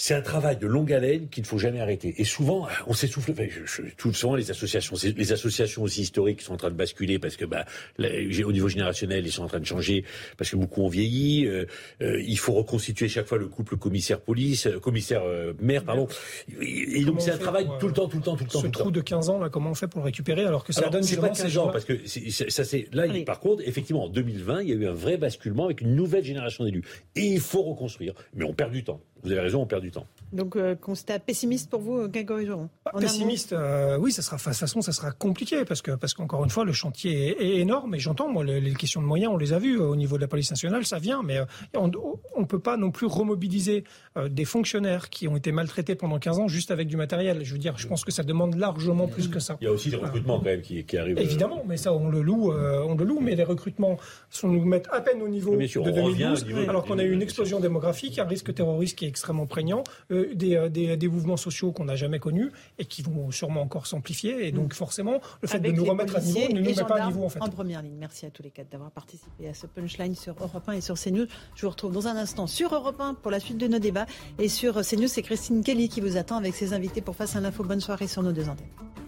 C'est un travail de longue haleine qu'il ne faut jamais arrêter. Et souvent, on s'essouffle. Enfin, tout souvent, les associations, les associations aussi historiques sont en train de basculer parce que, bah, au niveau générationnel, ils sont en train de changer parce que beaucoup ont vieilli. Euh, euh, il faut reconstituer chaque fois le couple commissaire-police, euh, commissaire-maire, pardon. Et, donc, c'est un travail tout le temps, tout le temps, tout le temps. Ce trou de 15 ans, là, comment on fait pour le récupérer alors que ça donne C'est pas 15 ans, parce que ça, c'est là. Par contre, effectivement, en 2020, il y a eu un vrai basculement avec une nouvelle génération d'élus. Et il faut reconstruire. Mais on perd du temps. Vous avez raison, on perd du temps. Donc, euh, constat pessimiste pour vous, Grégory Joron bah, Pessimiste, euh, oui, ça sera, de toute façon, ça sera compliqué parce que, parce qu'encore une fois, le chantier est, énorme et j'entends, moi, les, questions de moyens, on les a vues euh, au niveau de la police nationale, ça vient, mais on ne peut pas non plus remobiliser des fonctionnaires qui ont été maltraités pendant 15 ans juste avec du matériel. Je veux dire, je pense que ça demande largement plus que ça. Il y a aussi des recrutements quand même qui, qui arrivent. Évidemment, mais ça, on le loue, on le loue, mais les recrutements sont, nous mettent à peine au niveau de 2012, alors qu'on a eu une explosion démographique, un risque terroriste qui est extrêmement prégnant, des, des des mouvements sociaux qu'on n'a jamais connus et qui vont sûrement encore s'amplifier. Et donc, mm. forcément, le fait de nous remettre à niveau ne nous met pas à niveau, en fait. En première ligne. Merci à tous les quatre d'avoir participé à ce punchline sur Europe 1 et sur CNews. Je vous retrouve dans un instant sur Europe 1 pour la suite de nos débats. Et sur CNews, c'est Christine Kelly qui vous attend avec ses invités pour Face à l'info. Bonne soirée sur nos deux antennes.